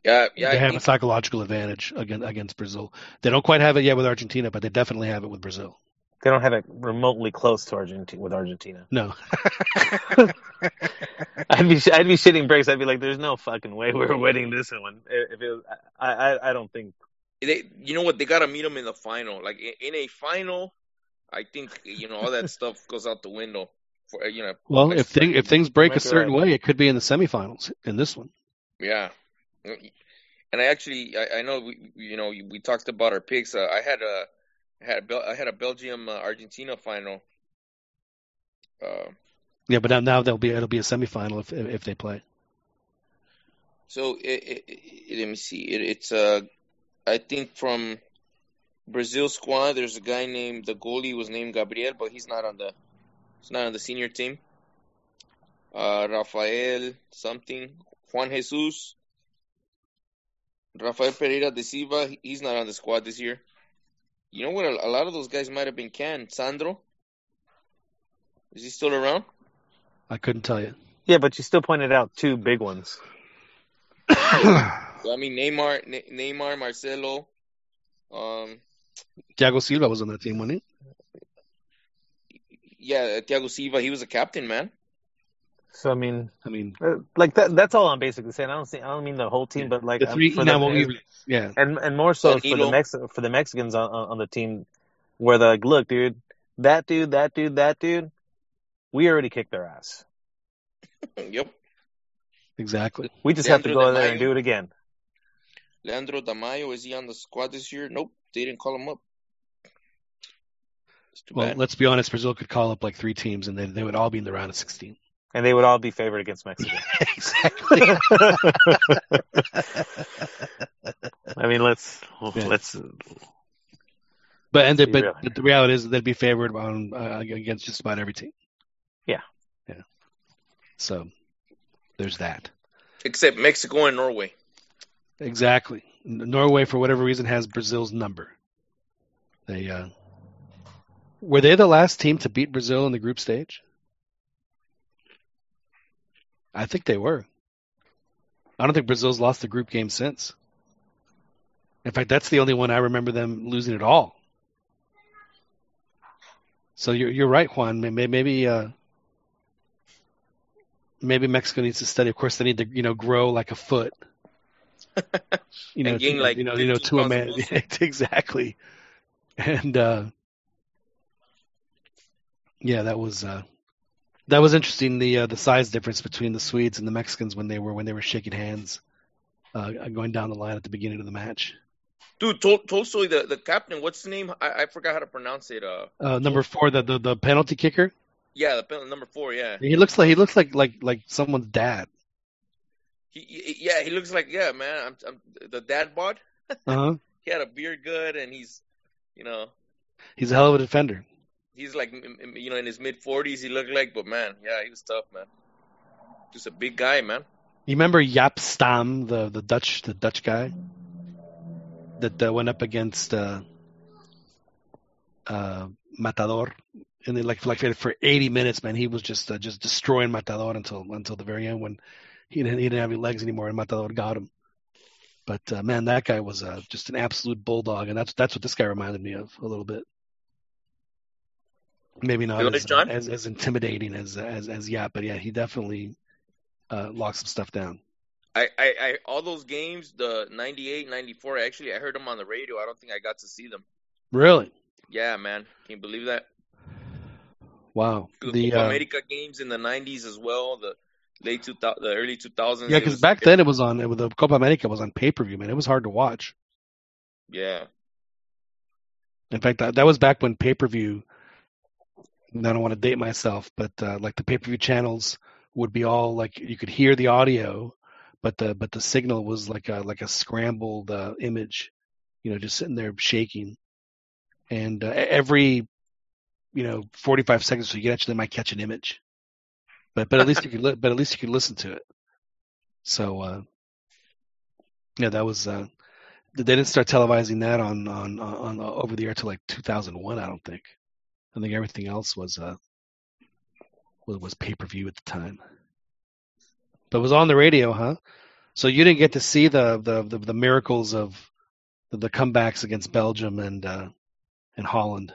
Yeah, yeah. They have a psychological advantage against against Brazil. They don't quite have it yet with Argentina, but they definitely have it with Brazil. They don't have it remotely close to Argentina with Argentina. No. I'd be I'd be shitting bricks. I'd be like, "There's no fucking way we're winning this one." If it was, I I, I don't think. They, you know what? They gotta meet them in the final. Like in, in a final, I think you know all that stuff goes out the window. For you know, Well, if thing, if things break a certain right. way, it could be in the semifinals in this one. Yeah, and I actually I, I know we you know we talked about our picks. Uh, I had a I had a Bel- I had a Belgium uh, Argentina final. Uh, Yeah, but now, now they'll be it'll be a semifinal if if they play. so it, it, it, let me see. It, it's uh I think from Brazil squad. There's a guy named the goalie was named Gabriel, but he's not on the he's not on the senior team. Uh, Rafael something Juan Jesus. Rafael Pereira de Silva, he- he's not on the squad this year. You know what? A, a lot of those guys might have been canned. Sandro, is he still around? I couldn't tell you. Yeah, but you still pointed out two big ones. I mean, Neymar, Ne- Neymar, Marcelo. Um, Thiago Silva was on that team, wasn't he? yeah, Thiago Silva, he was a captain, man. So I mean, I mean, uh, like that. That's all I'm basically saying. I don't see. I don't mean the whole team, but like the three. for Now, the, yeah, and and more so for the Danilo. Mex for the Mexicans on on on the team, where they're like, look, dude, that dude, that dude, that dude, we already kicked their ass. yep. exactly. We just have to Leandro go there Damião. and do it again. Leandro Damião, is he on the squad this year? Nope, they didn't call him up. Well, bad. let's be honest. Brazil could call up like three teams, and they they would all be in the round of sixteen. And they would all be favored against Mexico. exactly. I mean, let's Yeah. let's But and they, but, real. but the reality is they'd be favored on uh, against just about every team. Yeah. Yeah. So there's that. Except Mexico and Norway. Exactly. Norway, for whatever reason, has Brazil's number. They uh, were they the last team to beat Brazil in the group stage. I think they were. I don't think Brazil's lost the group game since. In fact, that's the only one I remember them losing at all. So you're you're right, Juan. Maybe maybe uh, maybe Mexico needs to study. Of course, they need to you know grow like a foot. You know, gain, to, like, you know, you know, to a man. exactly. And uh, yeah, that was uh, that was interesting. The uh, the size difference between the Swedes and the Mexicans when they were when they were shaking hands, uh, going down the line at the beginning of the match. Dude, Tol- Tolstoy, the, the captain, what's the name? I, I forgot how to pronounce it. Uh, Uh, number four, the, the the penalty kicker. yeah, the pen- number four. Yeah, He looks like he looks like like like someone's dad. He, he yeah he looks like yeah man. I'm, I'm the dad bod. Uh huh. He had a beard good, and he's you know He's a hell of a defender. he's like you know in his mid forties. He looked like, but man, yeah, he was tough, man. Just a big guy, man. You remember Jaap Stam, the the Dutch the Dutch guy that uh, went up against uh, uh, Matador, and then like for like for 80 minutes, man, he was just uh, just destroying Matador until until the very end when he didn't he didn't have any legs anymore, and Matador got him. But uh, man, that guy was uh, just an absolute bulldog, and that's that's what this guy reminded me of a little bit. Maybe not as, John? as as intimidating as as as Jaap, but yeah, he definitely uh, locked some stuff down. I, I, I all those games, the 98, 94, actually I heard them on the radio. I don't think I got to see them. Really? Yeah, man. Can you believe that? Wow. The, The uh, America games in the 90s as well, the late 2000, the early 2000s. yeah, because back then it was on with the Copa America was on pay per view, man. It was hard to watch. Yeah. In fact, that, that was back when pay per view. I don't want to date myself, but uh, like the pay per view channels would be all like you could hear the audio, but the but the signal was like a like a scrambled uh, image, you know, just sitting there shaking, and uh, every you know 45 seconds so you actually might catch an image, but but at least you could li- but at least you could listen to it. So uh, yeah, that was. Uh, they didn't start televising that on on on, on over the air till like 2001, I don't think. I think everything else was uh was, was pay per view at the time. But it was on the radio, huh? So you didn't get to see the the the, the miracles of the, the comebacks against Belgium and uh and Holland.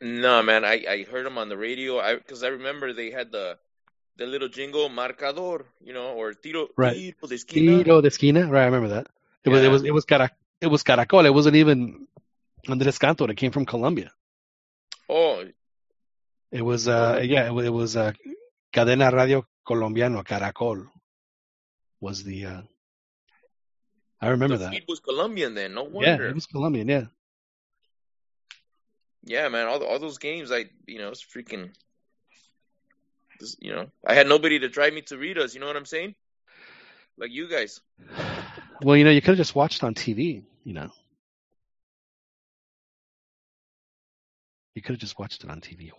No, man, I, I heard them on the radio. I because I remember they had the the little jingle marcador, you know, or tiro, Right. tiro de esquina. Tiro de esquina, right? I remember that. It was it was it was cara, it was Caracol. It wasn't even Andres Cantor. It came from Colombia. Oh, It was uh yeah, it, it was uh Cadena Radio Colombiano Caracol was the uh I remember the that. It was Colombian then. No wonder. Yeah, it was Colombian, yeah. Yeah, man, all all those games, I you know, it's freaking. You know, I had nobody to drive me to Rita's. You know what I'm saying? Like you guys. Well, you know, you could have just watched on TV, you know. You could have just watched it on TV.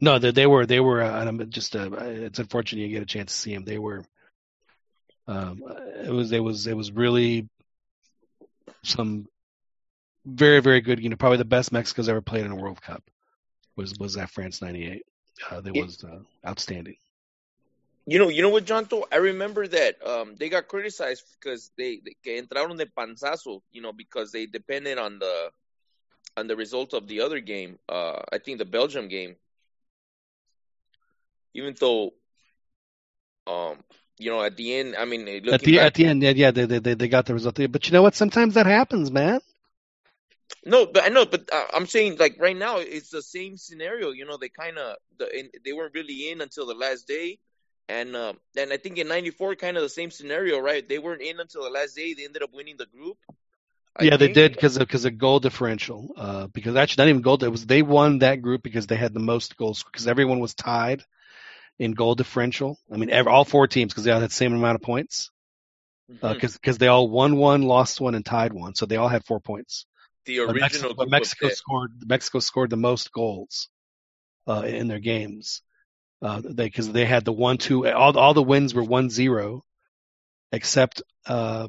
No, they, they were they were uh, I'm just uh, it's unfortunate you get a chance to see them. They were um it was it was it was really some very very good, you know, probably the best Mexico's ever played in a World Cup was was that France 98. Uh, that was uh, outstanding. You know, you know what, Jonto? I remember that um, they got criticized because they, they que entraron de panzazo, you know, because they depended on the on the result of the other game. Uh, I think the Belgium game. Even though, um, you know, at the end, I mean, At the back, at the end, yeah, yeah, they they they got the result. But you know what? Sometimes that happens, man. No, but I know, but uh, I'm saying like right now it's the same scenario. You know, they kind of the they weren't really in until the last day, and um, and I think in '94 kind of the same scenario, right? They weren't in until the last day. They ended up winning the group. I yeah, they did because of because of goal differential. Uh, because actually, not even goal. It was they won that group because they had the most goals because everyone was tied in goal differential. I mean, every, all four teams because they all had the same amount of points. Mhm. Because they all won one, lost one, and tied one, so they all had four points. The But Mexico, but Mexico scored Mexico scored the most goals uh, in their games. Uh, they because they had the one two all all the wins were one zero, except uh,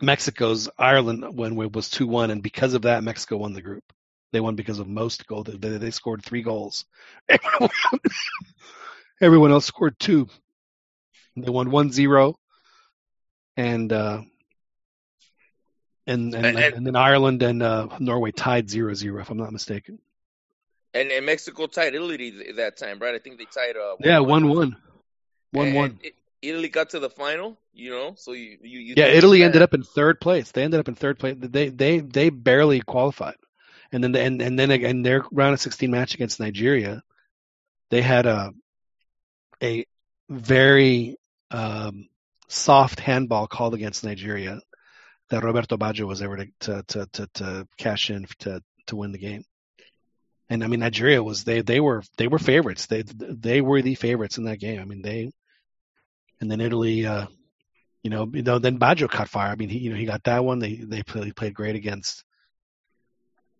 Mexico's Ireland win was two one, and because of that, Mexico won the group. They won because of most goals. They, they scored three goals. Everyone else scored two. They won one zero, and uh, and and, And- and- then Ireland and uh, Norway tied zero zero, if I'm not mistaken. And, and Mexico tied Italy that time, right? I think they tied. Uh, Yeah, one one, one one. it- Italy got to the final, you know. So you you, you Yeah, Italy ended up in third place. They ended up in third place. They they they barely qualified, and then and and then in their round of 16 match against Nigeria, they had a a very um, soft handball called against Nigeria that Roberto Baggio was able to to to to, to cash in to to win the game. And I mean Nigeria was they they were they were favorites. They they were the favorites in that game. I mean they and then Italy uh you know, you know, then Baggio caught fire. I mean, he, you know, he got that one. They they played, played great against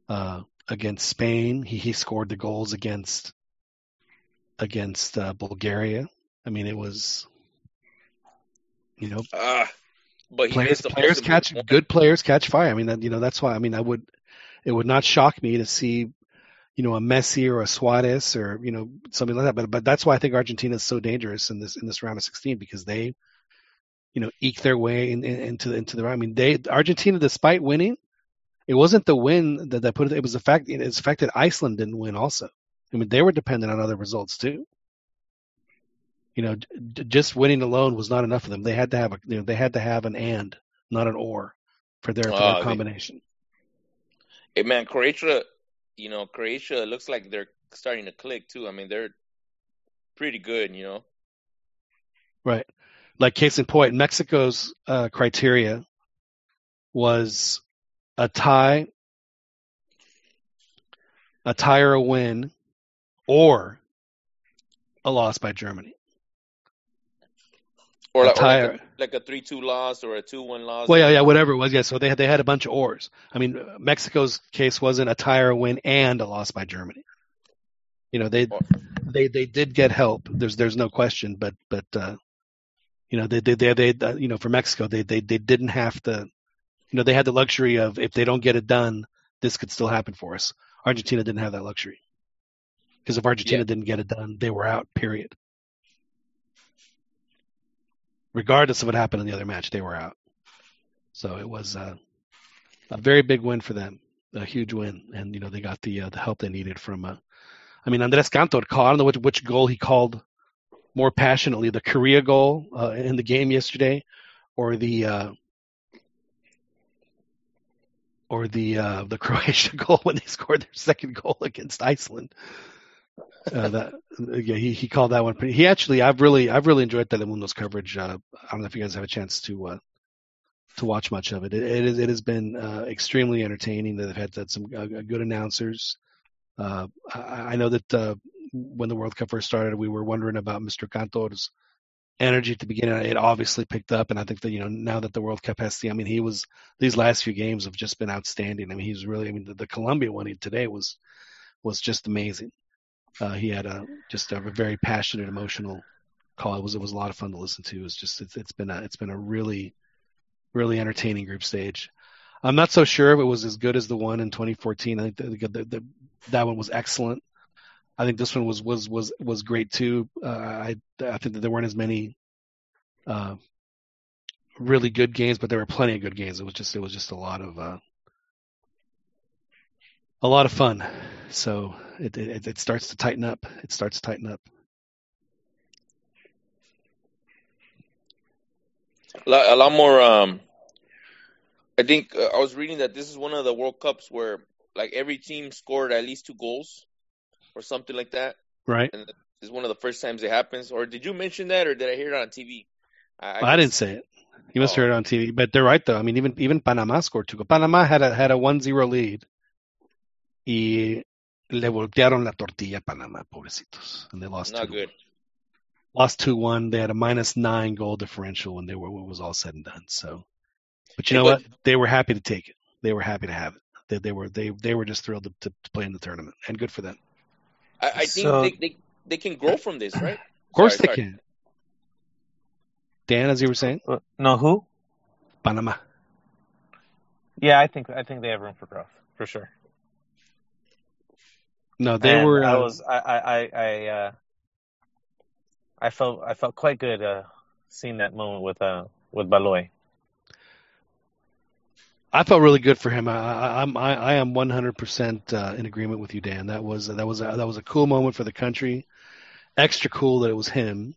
uh, against Spain. He he scored the goals against against uh, Bulgaria. I mean, it was you know, Ah, but he players the players catch important good players catch fire. I mean, that, you know, that's why. I mean, I would it would not shock me to see you know a Messi or a Suarez or you know something like that. But but that's why I think Argentina is so dangerous in this in this round of 16 because they you know eke their way in, in, into the into the round. I mean, they Argentina, despite winning, it wasn't the win that, that put it. It was the fact it's the fact that Iceland didn't win. Also, I mean, they were dependent on other results too. You know, d- just winning alone was not enough for them. They had to have a you know they had to have an and, not an or, for their, for Ah, their they- combination. Hey man, Croatia, you know, Croatia looks like they're starting to click too. I mean, they're pretty good, you know. Right. Like case in point, Mexico's uh, criteria was a tie, a tie or a win, or a loss by Germany. Or, A like, or like, a, like a three-two loss or a two-one loss. Well, yeah, yeah, whatever it was. Yeah, so they had they had a bunch of ors. I mean, Mexico's case wasn't a tie or win and a loss by Germany. You know, they they they did get help. There's there's no question, but but uh, you know they they they, they uh, you know for Mexico they they they didn't have to. You know, they had the luxury of if they don't get it done, this could still happen for us. Argentina didn't have that luxury because if Argentina Yeah. didn't get it done, they were out. Period. Regardless of what happened in the other match, they were out. So it was uh, a very big win for them. a huge win, and you know they got the uh, the help they needed from. Uh, I mean, Andres Cantor called. I don't know which which goal he called more passionately, the Korea goal uh, in the game yesterday, or the uh, or the uh, the Croatia goal when they scored their second goal against Iceland. Uh, that yeah, he, he called that one. Pretty, he actually, I've really, I've really enjoyed Telemundo's coverage. Uh, I don't know if you guys have a chance to uh, to watch much of it. It, it, is, it has been uh, extremely entertaining. They've had, had some uh, good announcers. Uh, I, I know that uh, when the World Cup first started, we were wondering about Mr. Cantor's energy at the beginning. It obviously picked up, and I think that you know now that the World Cup has seen, I mean, he was these last few games have just been outstanding. I mean, he's really, I mean, the, the Colombia one today was was just amazing. Uh, he had a just a very passionate, emotional call. It was it was a lot of fun to listen to. It's just it's it's been a it's been a really really entertaining group stage. I'm not so sure if it was as good as the one in 2014. I think the, the, the, that one was excellent. I think this one was was was was great too. Uh, I I think that there weren't as many uh, really good games, but there were plenty of good games. It was just it was just a lot of uh, a lot of fun. So it, it it starts to tighten up. It starts to tighten up. A lot, more. Um, I think uh, I was reading that this is one of the World Cups where like every team scored at least two goals or something like that. Right. And it's one of the first times it happens. Or did you mention that, or did I hear it on TV? I, I, I didn't say it. You must oh. hear it on TV. But they're right though. I mean, even even Panama scored two. Panama had a had a one zero lead. Y le voltearon la tortilla a Panama, pobrecitos, and they lost. Not two good. Lost two one. They had a minus nine goal differential when they were when it was all said and done. So, but you know what? They were happy to take it. They were happy to have it. They, they were they they were just thrilled to, to, to play in the tournament, and good for them. I, I think so, they, they they can grow from this, right? Of course sorry, they sorry. can. Dan, as you were saying, uh, no, who? Panama. Yeah, I think I think they have room for growth for sure. No, they and were. I uh, was. I. I. I. Uh, I felt. I felt quite good uh, seeing that moment with uh with Baloy. I felt really good for him. I, I'm. I, I am 100% uh, in agreement with you, Dan. That was that was a, that was a cool moment for the country. Extra cool that it was him.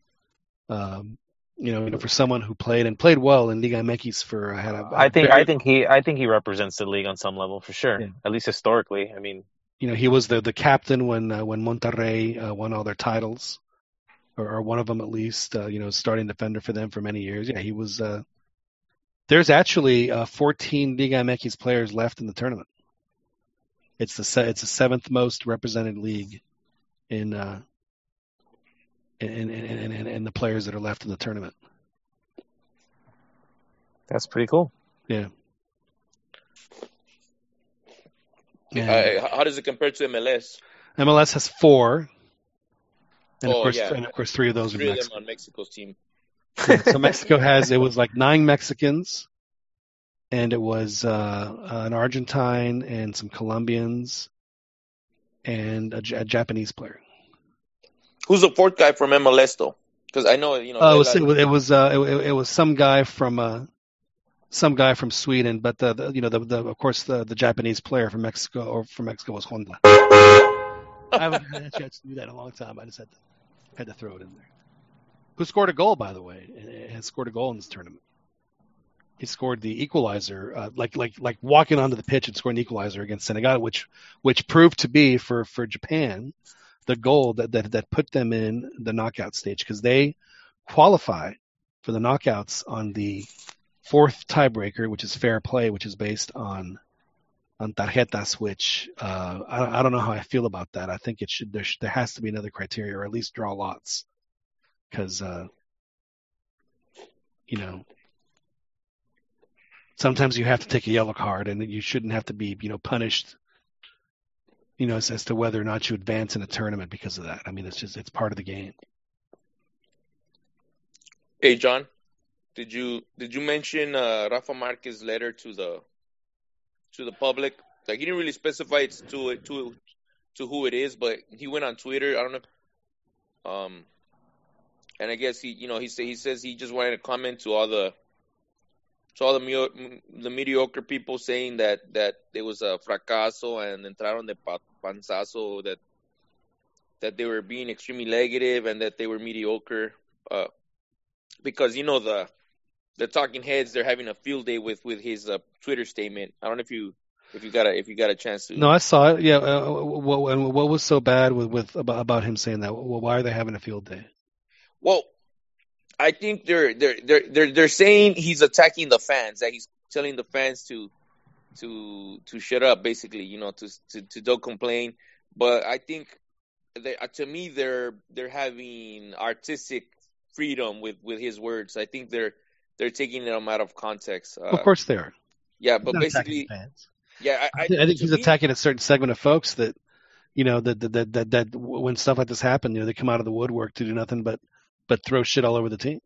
Um, you know, you know, for someone who played and played well in Liga MX for had a, a I think very, I think he I think he represents the league on some level for sure. Yeah. At least historically. I mean, you know, he was the the captain when uh, when Monterrey uh, won all their titles, or, or one of them at least. Uh, you know, starting defender for them for many years. Yeah, he was. Uh, there's actually uh, 14 Liga MX players left in the tournament. It's the se- it's the seventh most represented league in uh, in, in, in, in the players that are left in the tournament. That's pretty cool. Yeah. Uh, how does it compare to MLS? MLS has four, and oh, of course, yeah. and of course, three of those three are Mexico. on Mexico's team. so Mexico has it was like nine Mexicans, and it was uh, an Argentine and some Colombians, and a, a, Japanese player. Who's the fourth guy from MLS though? Because I know you know. Oh, uh, it was it was, it was, uh, it, it was some guy from uh, some guy from Sweden, but the, the you know the, the of course the, the Japanese player from Mexico or from Mexico was Honda. I haven't had a chance to do that in a long time. I just had to had to throw it in there. Who scored a goal, by the way, has scored a goal in this tournament. He scored the equalizer, uh, like like like walking onto the pitch and scoring the equalizer against Senegal, which which proved to be for for Japan the goal that that, that put them in the knockout stage because they qualify for the knockouts on the fourth tiebreaker, which is fair play, which is based on on tarjetas, which uh, I, I, don't know how I feel about that. I think it should there, should, there has to be another criteria, or at least draw lots, because uh, you know sometimes you have to take a yellow card, and you shouldn't have to be you know punished. You know, as, as to whether or not you advance in a tournament because of that. I mean, it's just it's part of the game. Hey, John. Did you did you mention uh, Rafa Marquez's letter to the to the public? Like he didn't really specify to it to to who it is, but he went on Twitter. I don't know. Um, and I guess he you know he say he says he just wanted to comment to all the So all the the mediocre people saying that that it was a fracaso and entraron de pa- panzazo that that they were being extremely negative and that they were mediocre. Uh, because you know the the talking heads they're having a field day with with his uh, Twitter statement. I don't know if you if you got a if you got a chance to. No, I saw it. Yeah. Uh, what, and what was so bad with, with about, about him saying that? Well, why are they having a field day? Well, I think they're they're they're they're they're saying he's attacking the fans. That he's telling the fans to to to shut up, basically. You know, to to to don't complain. But I think they, uh, to me they're they're having artistic freedom with with his words. I think they're they're taking them out of context. Uh, of course they are. Yeah, but not basically, yeah, I, I, think, I think he's me- attacking a certain segment of folks that, you know, that that, that that that when stuff like this happen, you know, they come out of the woodwork to do nothing but but throw shit all over the team.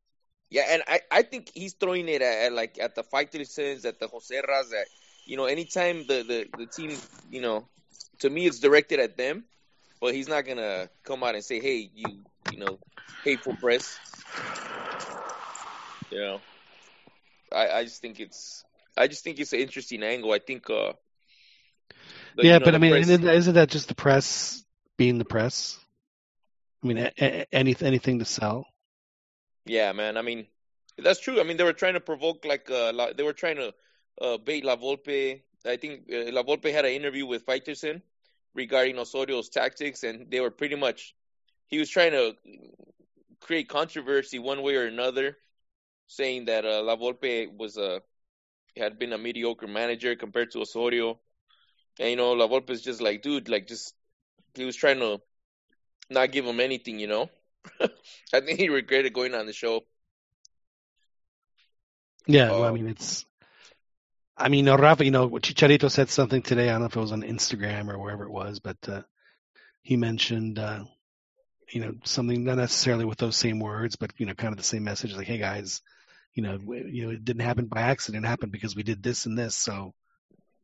Yeah, and I, I think he's throwing it at, at like at the Faitelsens, at the Joserras, at you know, anytime the, the, the team, you know, to me it's directed at them, but he's not gonna come out and say, hey, you you know, hateful press. You know, I I just think it's I just think it's an interesting angle. I think uh. the- yeah, you know, but I mean, press- isn't that just the press being the press? I mean, a, a, any, anything to sell. Yeah, man. I mean, that's true. I mean, they were trying to provoke, like, uh, La- they were trying to uh, bait La Volpe. I think uh, La Volpe had an interview with Faitelson regarding Osorio's tactics, and they were pretty much, he was trying to create controversy one way or another, saying that uh, La Volpe was a, had been a mediocre manager compared to Osorio. And, you know, La Volpe's just like, dude, like, just, he was trying to not give him anything, you know? I think he regretted going on the show. Yeah, well, I Um, mean, it's. I mean, no, Rafa, you know, Chicharito said something today. I don't know if it was on Instagram or wherever it was, but uh, he mentioned, uh, you know, something not necessarily with those same words, but you know, kind of the same message. Like, hey guys, you know, you know, it didn't happen by accident. It happened because we did this and this. So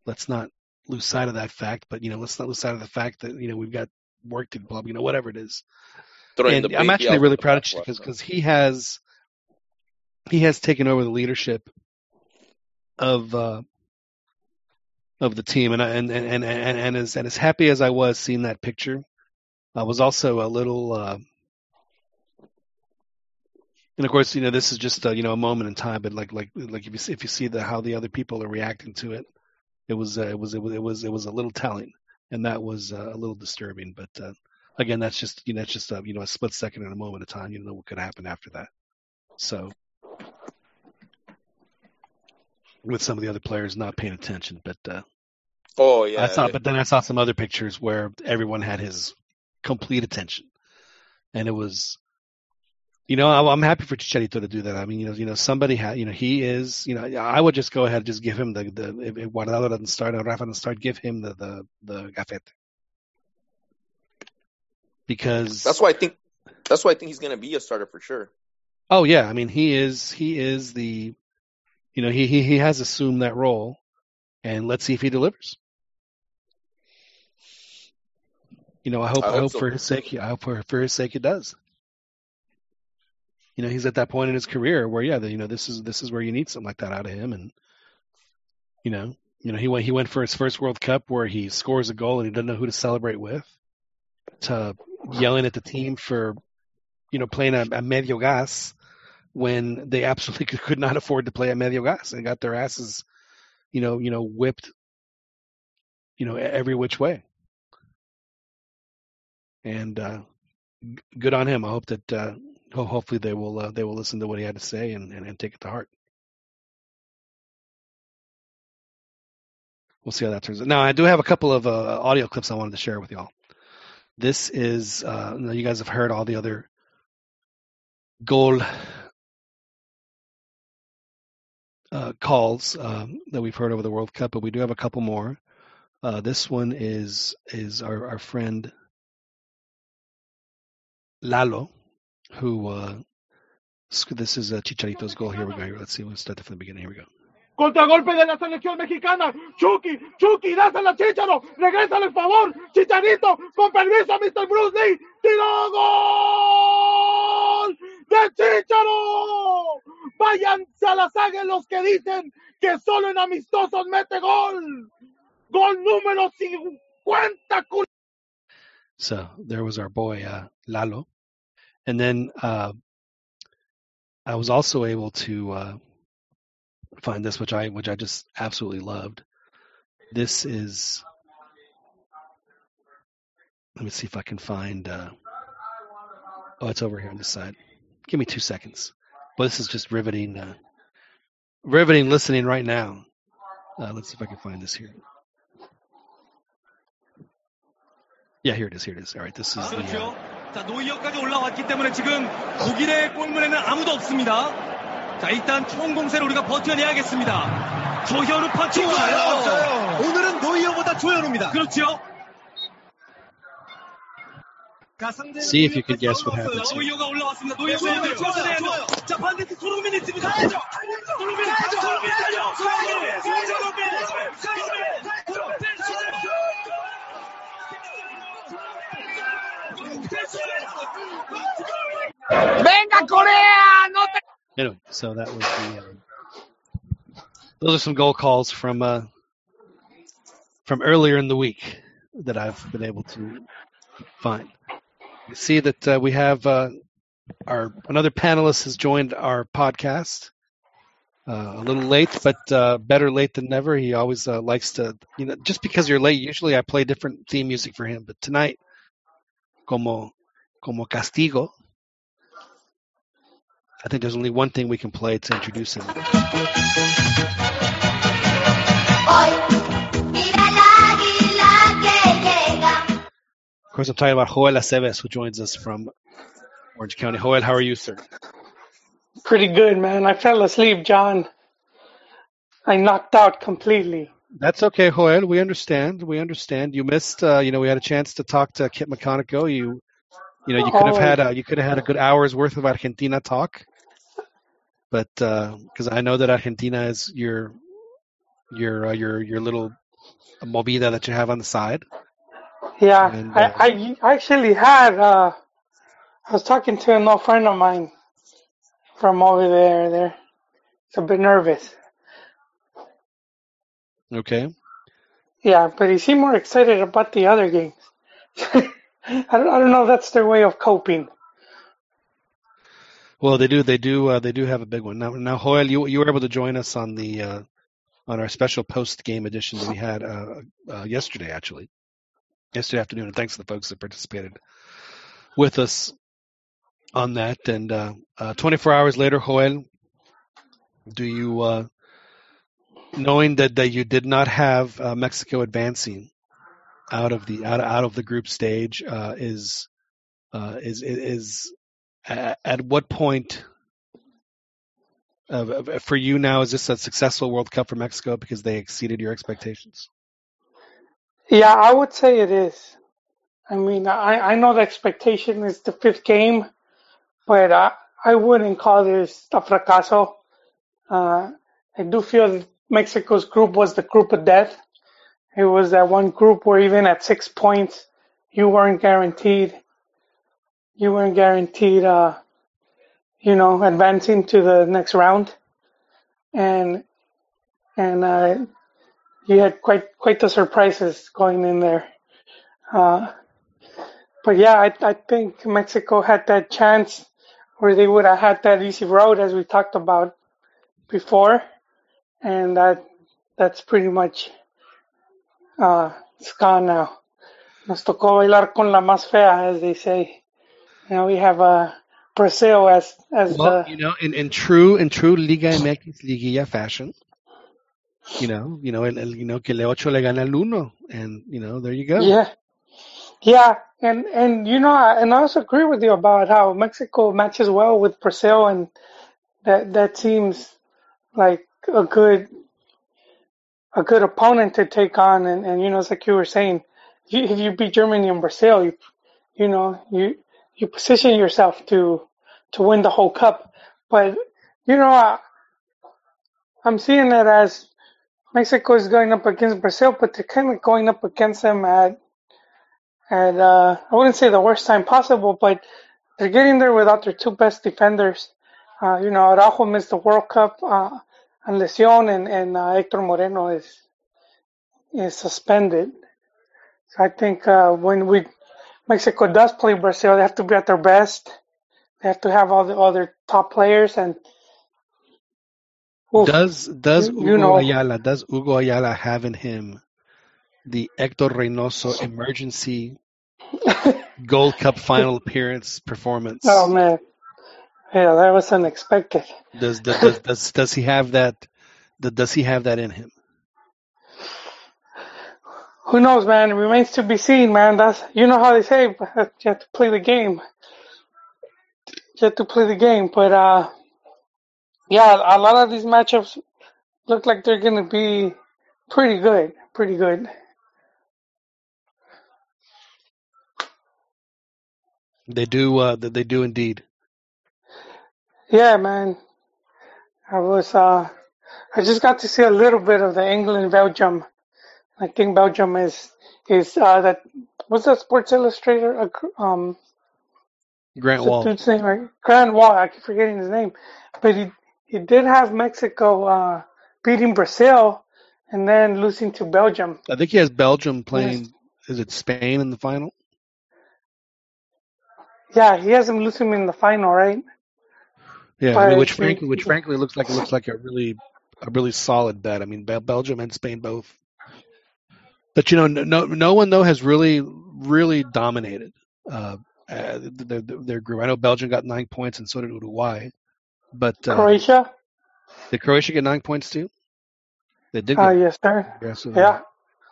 let's not lose sight of that fact. But you know, let's not lose sight of the fact that you know we've got work to do. You know, whatever it is. Throwing and I'm actually really proud of bathwater. because because he has he has taken over the leadership of uh, of the team, and I- and and and and, and as and as happy as I was seeing that picture, I was also a little. Uh, and of course, you know, this is just uh, you know a moment in time, but like like like if you see, if you see the how the other people are reacting to it, it was uh, it was it was it was it was a little telling, and that was uh, a little disturbing. But uh, again, that's just you know that's just a you know a split second and a moment of time. You don't know what could happen after that. So with some of the other players not paying attention, but uh, Oh yeah, I saw, yeah. but then I saw some other pictures where everyone had his complete attention, and it was, you know, I, I'm happy for Chicharito to do that. I mean, you know, you know, somebody had, you know, he is, you know, I would just go ahead and just give him the the if, Guardado doesn't start and Rafa doesn't start, give him the the the gafete because That's why I think. That's why I think he's gonna be a starter for sure. Oh yeah, I mean he is he is the you know he he he has assumed that role and let's see if he delivers. You know, I hope I I, hope hope so. for his sake I hope for for his sake it does. You know, he's at that point in his career where yeah, the, you know, this is this is where you need something like that out of him and you know, you know, he went he went for his first World Cup where he scores a goal and he doesn't know who to celebrate with to yelling at the team for you know, playing a, a medio gas when they absolutely could, not afford to play a medio gas and got their asses, you know, you know, whipped, you know, every which way. And uh, good on him. I hope that uh, ho- hopefully they will uh, they will listen to what he had to say and, and, and take it to heart. We'll see how that turns out. Now, I do have a couple of uh, audio clips I wanted to share with y'all. This is, uh, you guys have heard all the other goal uh, calls um, that we've heard over the World Cup, but we do have a couple more. Uh, this one is is our, our friend Lalo, who uh, this is uh, Chicharito's goal. Here we go. Here, let's see. We'll start from the beginning. Here we go. Contragolpe de la selección mexicana. Chucky, Chucky, dásela Chicharo. Regrésale el favor. Chicharito, con permiso, Mr. Bruce Lee. ¡Tiro gol! de Chicharo. Váyanse a los que dicen que solo en amistosos mete gol. Gol número 50. So there was our boy uh, Lalo, and then uh, I was also able to uh, find this, which I which I just absolutely loved. This is. Let me see if I can find. Uh, oh, it's over here on this side. Give me two seconds. But this is just riveting, uh, riveting listening right now. Uh, let's see if I can find this here. Yeah, here it is. Here it is. All right, this is the. 자, 노이어까지 올라왔기 때문에 지금 독일의 골문에는 아무도 없습니다. 자, 일단 총 공세를 우리가 버텨내야겠습니다. 조현우 파치 좋아요. 오늘은 노이어보다 조현우입니다. 그렇죠. See if you could guess what happened. 노이어가 올라왔습니다. 노이어가 오늘 좋아요. 좋아요. 자, 반대쪽 소로민이 있습니다. 가야죠. 소로민, 소로민, 소로민, 소로민, 소로민, 소로민, 소로민, 소로민, 소로민, 소로민, Venga, Corea, no te Anyway, so that was the. Um, those are some goal calls from uh, from earlier in the week that I've been able to find. You see that uh, we have uh, our another panelist has joined our podcast. Uh, a little late, but uh, better late than never. He always uh, likes to, you know, just because you're late. Usually, I play different theme music for him, but tonight, como como castigo, I think there's only one thing we can play to introduce him. Of course, I'm talking about Joel Aceves, who joins us from Orange County. Joel, how are you, sir? Pretty good, man. I fell asleep, John. I knocked out completely. That's okay, Joel. We understand. We understand. You missed. Uh, you know, we had a chance to talk to Kit McConnico. You, you know, you could have Oh. had a, you could have had a good hour's worth of Argentina talk, but because I know that Argentina is your your uh, your your little movida that you have on the side. Yeah, And, uh, I, I actually had, uh, I was talking to an old friend of mine from over there. There, it's a bit nervous. Okay. Yeah, but he seemed more excited about the other games. I don't, I don't know if that's their way of coping. Well, they do. They do. Uh, they do have a big one now. Now, Joel, you you were able to join us on the uh, on our special post game edition that we had uh, uh, yesterday, actually, yesterday afternoon. And thanks to the folks that participated with us on that. And uh, uh, 24 hours later, Joel, do you knowing that that you did not have Mexico advancing out of the out out of the group stage uh, is uh, is is at, at what point of- for you now is this a successful World Cup for Mexico because they exceeded your expectations? Yeah, I would say it is. I mean, I, I know the expectation is the fifth game, but I, I wouldn't call this a fracaso. Uh, I do feel Mexico's group was the group of death. It was that one group where even at six points, you weren't guaranteed, you weren't guaranteed, uh, you know, advancing to the next round. And, and, uh, you had quite, quite the surprises going in there. Uh, but yeah, I, I think Mexico had that chance where they would have had that easy road as we talked about before, and that that's pretty much uh, it's gone now. Nos tocó bailar con la más fea, as they say. Now we have uh, Brazil as as Well, the you know, in, in true in true Liga MX Liguilla fashion, you know, you know, el, el- you know que le ocho le gana el uno, and you know, there you go. Yeah, yeah, and and you know, I- and I also agree with you about how Mexico matches well with Brazil, and that that seems like a good a good opponent to take on. And and you know, it's like you were saying, you, if you beat Germany and Brazil, you you know you you position yourself to to win the whole cup. But you know, I, I'm seeing it as Mexico is going up against Brazil, but they're kind of going up against them at at uh, I wouldn't say the worst time possible, but they're getting there without their two best defenders. Uh, you know, Araujo missed the World Cup uh, on lesión, and and uh, Hector Moreno is is suspended. So I think uh, when we Mexico does play Brazil, they have to be at their best. They have to have all the other top players and. Oof, Does does you- Hugo you know- Ayala does Hugo Ayala have in him the Hector Reynoso emergency Gold Cup final appearance performance? oh man, yeah, that was unexpected. Does does does, does, does he have that? Does he have that in him? Who knows, man? It remains to be seen, man. That's you know how they say you have to play the game. You have to play the game, but uh, yeah, a lot of these matchups look like they're gonna be pretty good, pretty good. They do. Uh, they do indeed. Yeah, man. I was uh, I just got to see a little bit of the England Belgium. I think Belgium is is uh that what's that Sports Illustrator uh, um Grant Wahl. dude's name, right? Grant Wahl. I keep forgetting his name, but he he did have Mexico uh, beating Brazil and then losing to Belgium. I think he has Belgium playing. Is it Spain in the final? Yeah, he has them losing in the final, right? Yeah, I mean, which frankly, which frankly looks like looks like a really, a really solid bet. I mean, Belgium and Spain both. But you know, no, no, one though has really, really dominated uh, uh, their, their group. I know Belgium got nine points, and so did Uruguay. But uh, Croatia. did Croatia get nine points too? They did. Get Uh, yes, sir. yeah, so Yeah.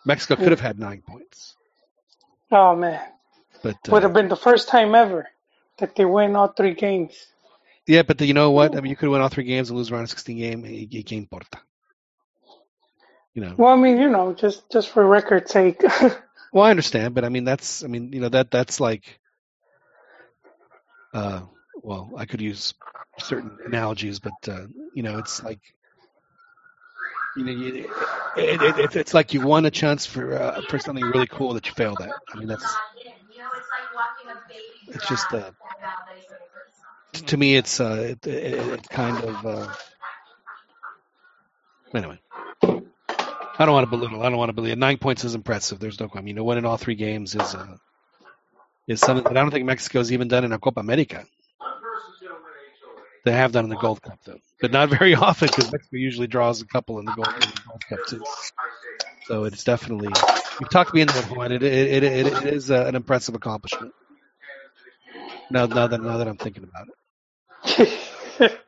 Mexico could have had nine points, Oh man, but would uh, have been the first time ever that they win all three games. Yeah. But the, you know what? I mean, you could win all three games and lose around a 16 game. Y, y que importa? You know. Well, I mean, you know, just just for record's sake. Well, I understand, but I mean that's I mean you know that that's like uh well I could use certain analogies, but uh, you know it's like you know you, it, it, it's it's like you won a chance for uh, for something really cool that you failed at. I mean that's it's just uh, t- to me it's uh it, it, it's kind of uh, anyway. I don't want to belittle. I don't want to belittle. Nine points is impressive. There's no. question. I mean, winning all three games is uh, is something that I don't think Mexico's even done in a Copa America. They have done in the Gold Cup though, but not very often because Mexico usually draws a couple in the Gold, in the Gold Cup too. So it's definitely you've talked me into it, Juan. It it it, it, it is uh, an impressive accomplishment. Now, now that now that I'm thinking about it,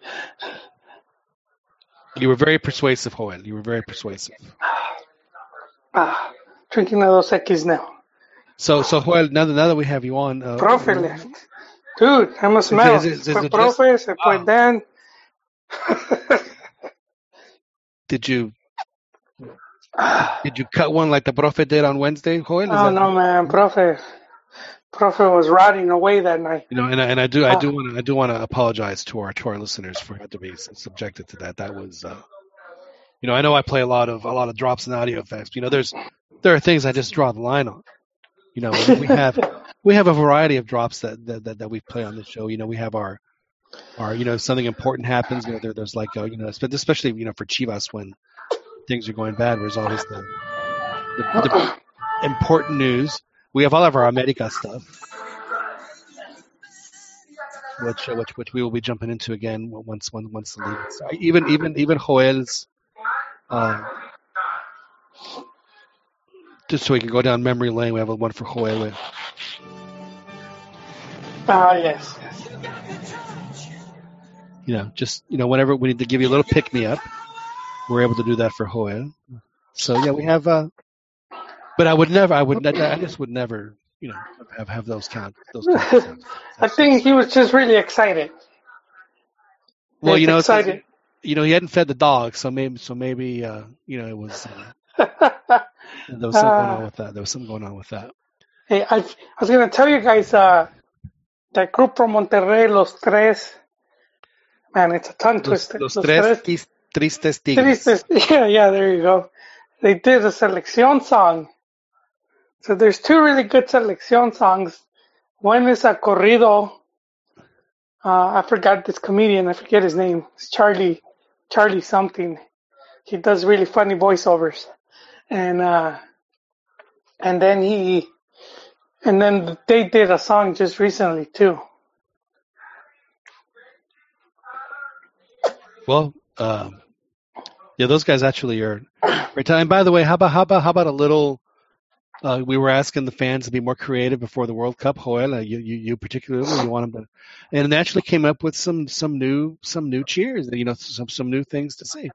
you were very persuasive, Joel. You were very persuasive. ah, drinking a Dos X now. So, so Joel, now that now that we have you on, uh, Profe left. Dude, I must smell. Is it- is it- is Fue it profe, se fue Wow. Dan. did you did you cut one like the Profe did on Wednesday, Joel? Is Oh that- no, man, profe, profe was rotting away that night. You know, and I, and I do I Oh. do want I do want to apologize to our to our listeners for having to be subjected to that. That was, uh, you know, I know I play a lot of a lot of drops and audio effects. You know, there's there are things I just draw the line on. You know, we have we have a variety of drops that that, that, we play on this show. You know, we have our our you know something important happens. You know, there, there's like uh, you know, especially you know for Chivas when things are going bad, there's always the the, the important news. We have all of our America stuff, which uh, which which we will be jumping into again once once once the league. So even even even Joel's, uh, just so we can go down memory lane. We have a one for Joel. Ah, yes, yes. You know, just you know, whenever we need to give you a little pick me up, we're able to do that for Joel. So yeah, we have. uh But I would never. I would. I just would never. You know, have have those count. Those. I think he was just really excited. Well, you know, excited. you know, he hadn't fed the dog, so maybe, so maybe, uh, you know, it was uh, there was something going on Ah. with that. There was something going on with that. Hey, I, I was gonna tell you guys uh, that group from Monterrey, Los Tres. Man, it's a tongue Los, twister. los tres tis- tristes tigres. Tristes. Yeah, yeah, there you go. They did a selección song. So there's two really good selección songs. One is a corrido Uh, I forgot this comedian. I forget his name. It's Charlie, Charlie something. He does really funny voiceovers, and uh, and then he, and then they did a song just recently too. Well, um, yeah, those guys actually are time. And by the way, how about how about how about a little? Uh, we were asking the fans to be more creative before the World Cup. Joel, uh, you, you you particularly, you want them to, and they actually came up with some some new some new cheers. You know, some some new things to say.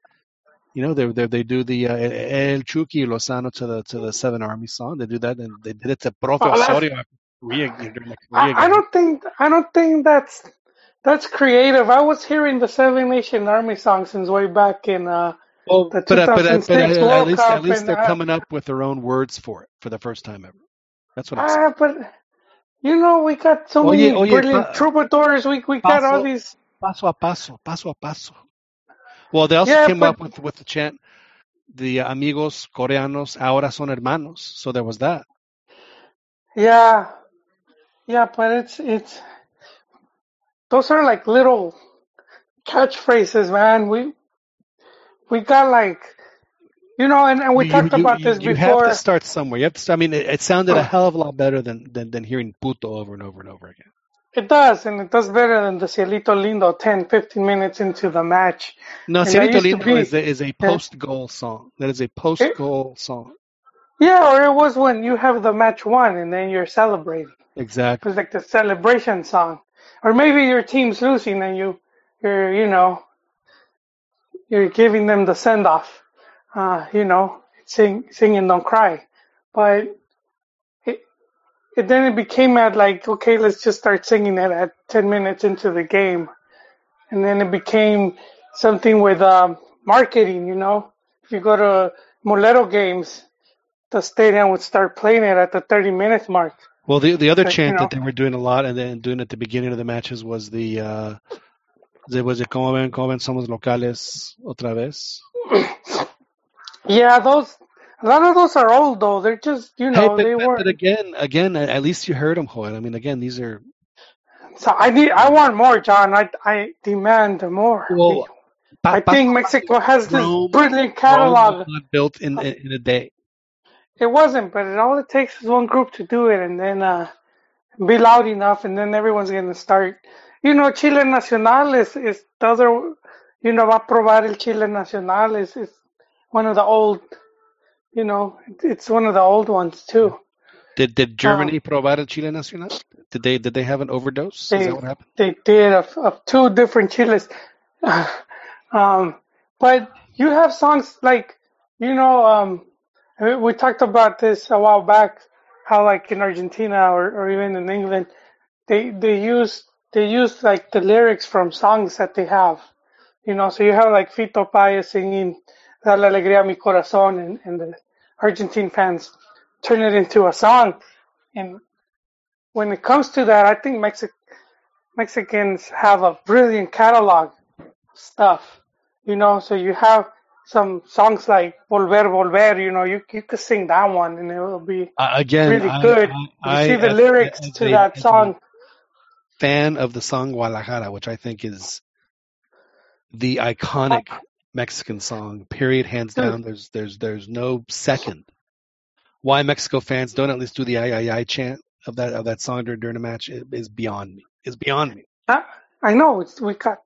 You know, they they they do the uh, El Chucky Lozano to the to the Seven Army song. They do that, and they did it to Profe that's- Osorio after Korea, during the Korea I, I don't think I don't think that's that's creative. I was hearing the Seven Nation Army song since way back in uh, Well, the but uh, but, uh, but uh, at least at least they're uh, coming up with their own words for it for the first time ever. That's what I'm saying. Ah, but you know, we got so Oye, many oye, brilliant pa- troubadours. We we got all Paso, these. paso a paso, paso a paso. Well, they also Yeah, came but up with with the chant, the amigos coreanos ahora son hermanos. So there was that. yeah, yeah, but it's it's those are like little catchphrases, man. We we got like you know, and, and we You talked you about you, this you have before. to start somewhere. You have to. Start, I mean, it, it sounded a hell of a lot better than than, than hearing puto over and over and over again. It does, and it does better than the Cielito Lindo 10, 15 minutes into the match. No, And Cielito Lindo be, is a, is a post goal song. That is a post goal song. yeah, or it was when you have the match won and then you're celebrating. It Exactly. was like the celebration song, or maybe your team's losing and you, you're, you know, you're giving them the send off. Uh, you know, sing, singing "Don't Cry," but it, it then it became at like, okay, let's just start singing it at 10 minutes into the game. And then it became something with um, marketing, you know. If you go to Molero games, the stadium would start playing it at the 30 minute mark. Well, the the other Like, you chant know, that they were doing a lot and then doing at the beginning of the matches was the uh, was it como ven, como ven somos locales otra vez. yeah, those, a lot of those are old though. They're just, you Hey, know, but, they but, were, but again, again, at least you heard them, Joel. I mean, again, these are so I need, I want more, John. I, I demand more. well. I think Mexico has this Rome, brilliant catalog. not built in in a day. It wasn't, but it, all it takes is one group to do it and then uh, be loud enough, and then everyone's going to start. You know, Chile Nacional is, is the other, you know, va a probar el Chile Nacional is, is one of the old, you know, it's one of the old ones too. Did did Um, Germany provar el Chile Nacional? Did they did they have an overdose? Is they that what happened? they did of, of two different Chiles. um, but you have songs like, you know, um, we we talked about this a while back, how like in Argentina or, or even in England, they they use they use like the lyrics from songs that they have. You know, so you have like Fito Páez singing "Dale alegría a mi corazón," and, and the Argentine fans turn it into a song. And when it comes to that, I think Mexico Mexicans have a brilliant catalog of stuff, you know. So you have some songs like "Volver, Volver." You know, you you could sing that one, and it will be Uh, again, really I, good. I, You I see the lyrics to a that song. Fan of the song Guadalajara, which I think is the iconic oh. Mexican song. Period, hands down. There's there's there's no second. Why Mexico fans don't at least do the "ay ay ay" chant of that of that song during, during a match is, beyond me. Is beyond me. I, I know it's we got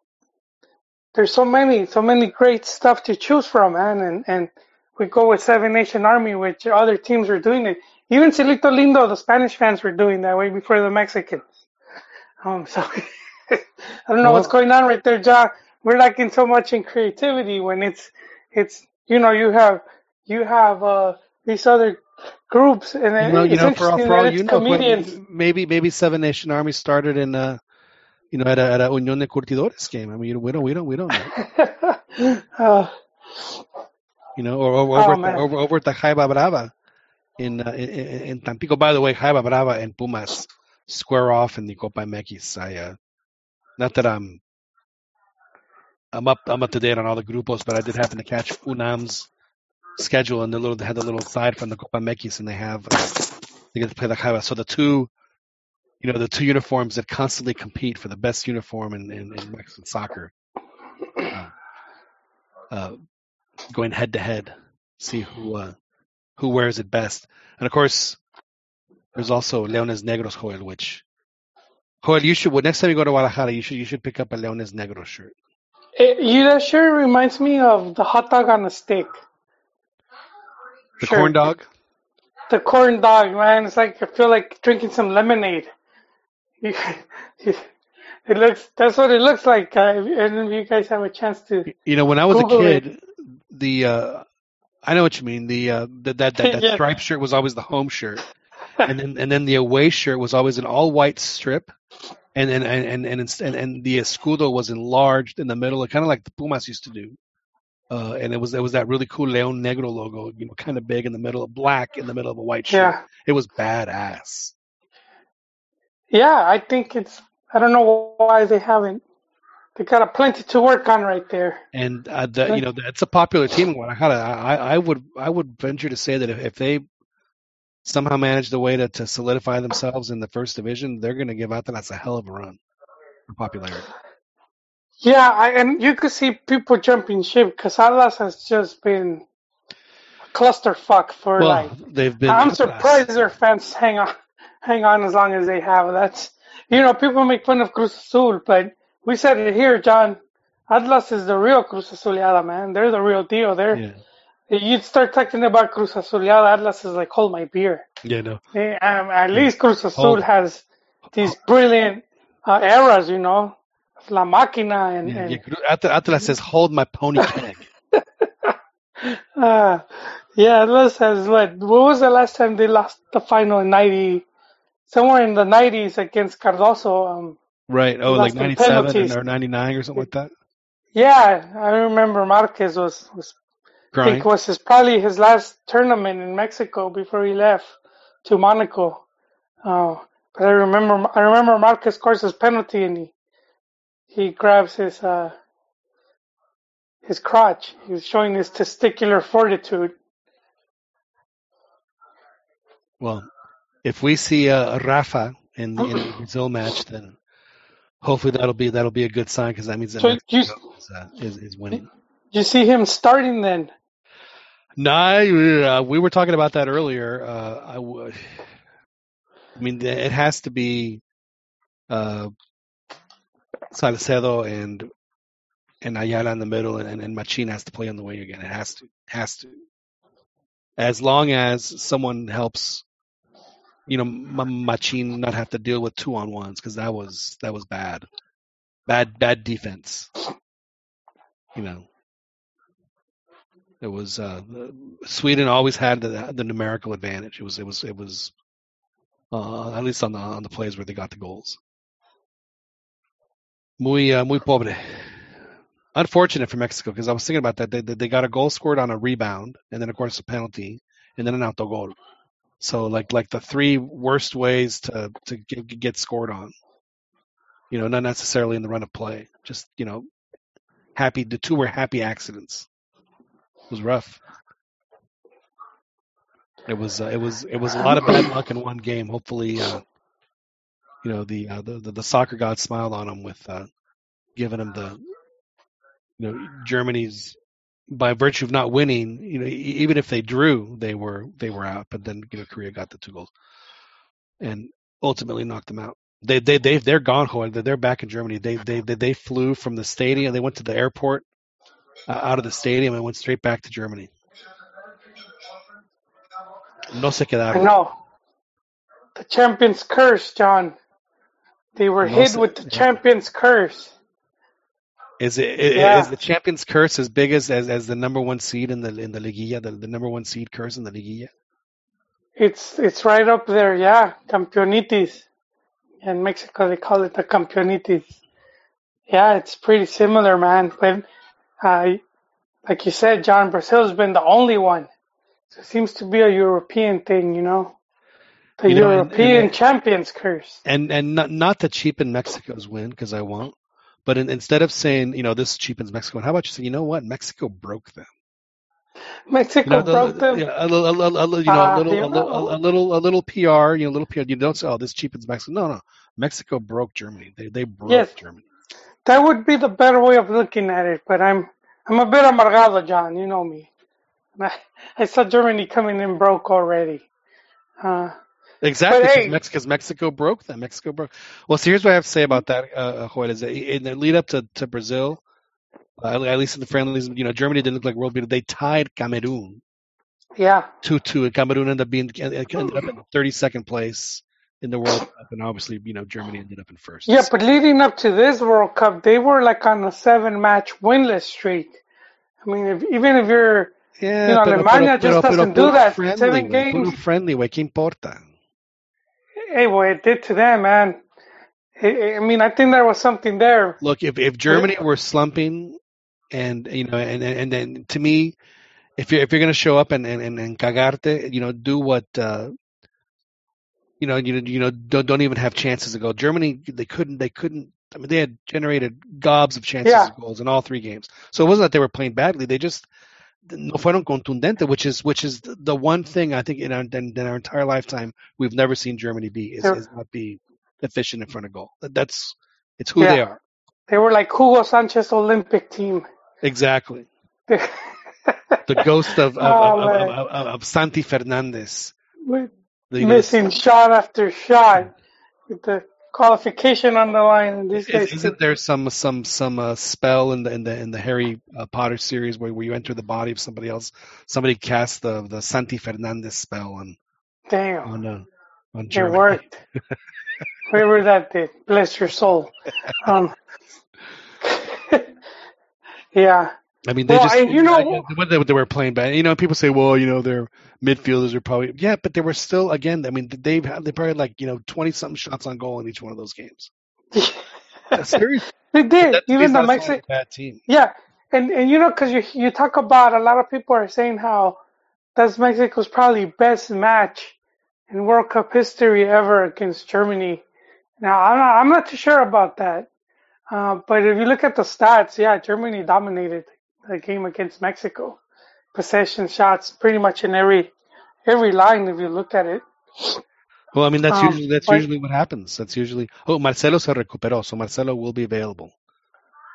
there's so many so many great stuff to choose from, man, and and we go with Seven Nation Army, which other teams are doing it. Even Cielito Lindo, the Spanish fans were doing that way before the Mexicans. Um, so I don't know what's going on right there, John. We're lacking so much in creativity when it's it's you know you have you have uh these other groups, and you know, you know, for all for all you know, when- maybe maybe Seven Nation Army started in uh you know at a, at a Unión de Curtidores game. I mean, we don't we don't we don't know. uh, You know, or, or oh over at the, over over at the Jaiba Brava in, uh, in in in Tampico. By the way, Jaiba Brava and Pumas square off in the MX. I uh, not that I'm I'm up I'm up to date on all the grupos, but I did happen to catch UNAM's schedule and the little they had the little side from the Copa MX, and they have uh, they get to play the Jaiba. So the two you know the two uniforms that constantly compete for the best uniform in, in, in Mexican soccer, uh, uh, going head to head, see who uh, who wears it best. And of course, there's also Leones Negros, Joel, which Joel, you should. Well, next time you go to Guadalajara, you should you should pick up a Leones Negros shirt. It, you that sure reminds me of the hot dog on a stick. The Sure. corn dog. The corn dog, man. It's like I feel like drinking some lemonade. It looks. That's what it looks like. Uh, and if you guys have a chance to, You know, when I was Google a it. kid, the uh, I know what you mean. The uh, that that that, that Yeah. striped shirt was always the home shirt, and then and then the away shirt was always an all white strip, and and and and and, and, and the escudo was enlarged in the middle, kind of like the Pumas used to do. Uh, and it was it was that really cool Leon Negro logo, you know, kind of big in the middle, of black in the middle of a white shirt. yeah, It was badass. yeah. I think it's. I don't know why they haven't. They got a plenty to work on right there. And uh, the, you know, it's a popular team. I, I I would I would venture to say that if, if they somehow manage the way to, to solidify themselves in the first division, they're going to give out. That's a hell of a run for popularity. Yeah, I, and you could see people jumping ship because Atlas has just been a clusterfuck for Well, like. they've been. I'm surprised their fans hang on, hang on as long as they have. That's you know people make fun of Cruz Azul, but we said it here, John. Atlas is the real Cruz Azuleada, man. They're the real deal. They're Yeah, you'd start talking about Cruz Azuleada, Atlas is like hold my beer. yeah, no. Eh, Um, at least Cruz Azul Hold- has these brilliant uh, eras, you know, La Máquina and, Yeah, and yeah. Atlas says, "Hold my pony keg." Uh, yeah, Atlas has what? What was the last time they lost the final in '90? Somewhere in the '90s against Cardozo. Um, right? Oh, like '97 or '99 or something like that. yeah, I remember Marquez was, was I Crying. think was his probably his last tournament in Mexico before he left to Monaco. Uh, but I remember I remember Marquez scores his penalty and he he grabs his uh his crotch. He was showing his testicular fortitude. Well, if we see uh, Rafa in the, in the Brazil match, then hopefully that'll be that'll be a good sign because that means that So you is, uh, is is winning. you see him starting then? No, uh, we were talking about that earlier. Uh, I, I mean, it has to be uh, Salcedo and and Ayala in the middle, and, and Machin has to play on the wing again. It has to, has to. As long as someone helps, you know, Machin not have to deal with two on ones because that was that was bad, bad bad defense. You know. It was uh, Sweden always had the, the numerical advantage. It was it was it was uh, at least on the on the plays where they got the goals. Muy uh, muy pobre. Unfortunate for Mexico because I was thinking about that. They, they got a goal scored on a rebound and then of course a penalty and then an autogol. So like like the three worst ways to to get, get scored on. You know, not necessarily in the run of play. Just you know, happy. The two were happy accidents. Was rough. It was uh, it was it was a lot of bad luck in one game. Hopefully, uh, you know the, uh, the the the soccer god smiled on him with uh, giving him the you know Germany's by virtue of not winning. You know, even if they drew, they were they were out. But then you know Korea got the two goals and ultimately knocked them out. They they they they're gone. They're back in Germany. They they they, they flew from the stadium. They went to the airport uh, out of the stadium and went straight back to Germany. No se quedaron. know. The champion's curse, John. They were No hit se- with the yeah. champion's curse. Is it is, Yeah. is the champions curse as big as, as as the number one seed in the in the liguilla, the, the number one seed curse in the liguilla? It's it's right up there, yeah. Campeonitis. In Mexico, they call it the campeonitis. Yeah, it's pretty similar, man. But uh, like you said, John, Brazil's been the only one. So it seems to be a European thing, you know. The You know, and- and European champions curse. And and not not to cheapen Mexico's win because I won't, but in, instead of saying you know this cheapens Mexico, how about you say you know what Mexico broke them? Mexico You know, the- broke them. yeah, a little, a little, a little, you know, Ah, a little, a little, a little, a little PR. You know, a little PR. You don't say, "Oh, this cheapens Mexico." No, no. Mexico broke Germany. They they broke Yes. Germany. That would be the better way of looking at it, but I'm I'm a bit amargado, John. You know me. I, I saw Germany coming in broke already. Uh, Exactly, because hey- Mexico, Mexico broke them. Mexico broke. Well, so here's what I have to say about that, uh, Joel, is that in the lead up to, to Brazil, uh, at least in the friendlies, you know, Germany didn't look like world beater. They tied Cameroon yeah, two two, and Cameroon ended up being ended up in 32nd place in the World Cup, and obviously, you know, Germany ended up in first. yeah, but leading up to this World Cup, they were like on a seven-match winless streak. I mean, if, even if you're yeah, you know, pero- Alemania pero- just pero- doesn't do that. Friendly, Seven games. friendly, güey, ¿qué importa? hey, what it did to them, man. I I mean, I think there was something there. Look, if if Germany were slumping, and you know, and and, and then to me, if you're if you're gonna show up and and and, and cagarte, you know, do what. Uh, you know, you you know, don't, don't even have chances to go. Germany, they couldn't, they couldn't. I mean, they had generated gobs of chances Yeah. of goals in all three games. So it wasn't that they were playing badly. They just no fueron contundente, which is which is the one thing I think in our in, in our entire lifetime we've never seen Germany be is, is not be efficient in front of goal. That's it's who they are. They were like Hugo Sanchez Olympic team. Exactly. The ghost of of, Oh, of, of, of, Santi Fernandez. With The, you know, missing shot after shot with the qualification on the line. These guys, Is, isn't there some some some uh, spell in the in the in the Harry uh, Potter series where, where you enter the body of somebody else? Somebody cast the the Santi Fernandez spell on damn, on uh, on it worked. Whoever that did, bless your soul. Um, yeah, I mean, they Well, just and you know- I- when they, they were playing bad. You know, people say, well, you know, their midfielders are probably yeah, but they were still again. I mean, they've had they probably had like you know twenty something shots on goal in each one of those games. Seriously, they did. Even the Mexican, bad team. yeah, and and you know, because you you talk about a lot of people are saying how that's Mexico's probably best match in World Cup history ever against Germany. Now I'm not, I'm not too sure about that, uh, but if you look at the stats, yeah, Germany dominated the game against Mexico. Possession shots, pretty much in every every line if you look at it. Well, I mean, that's Um, usually that's but- usually what happens. That's usually oh, Marcelo se recuperó, so Marcelo will be available.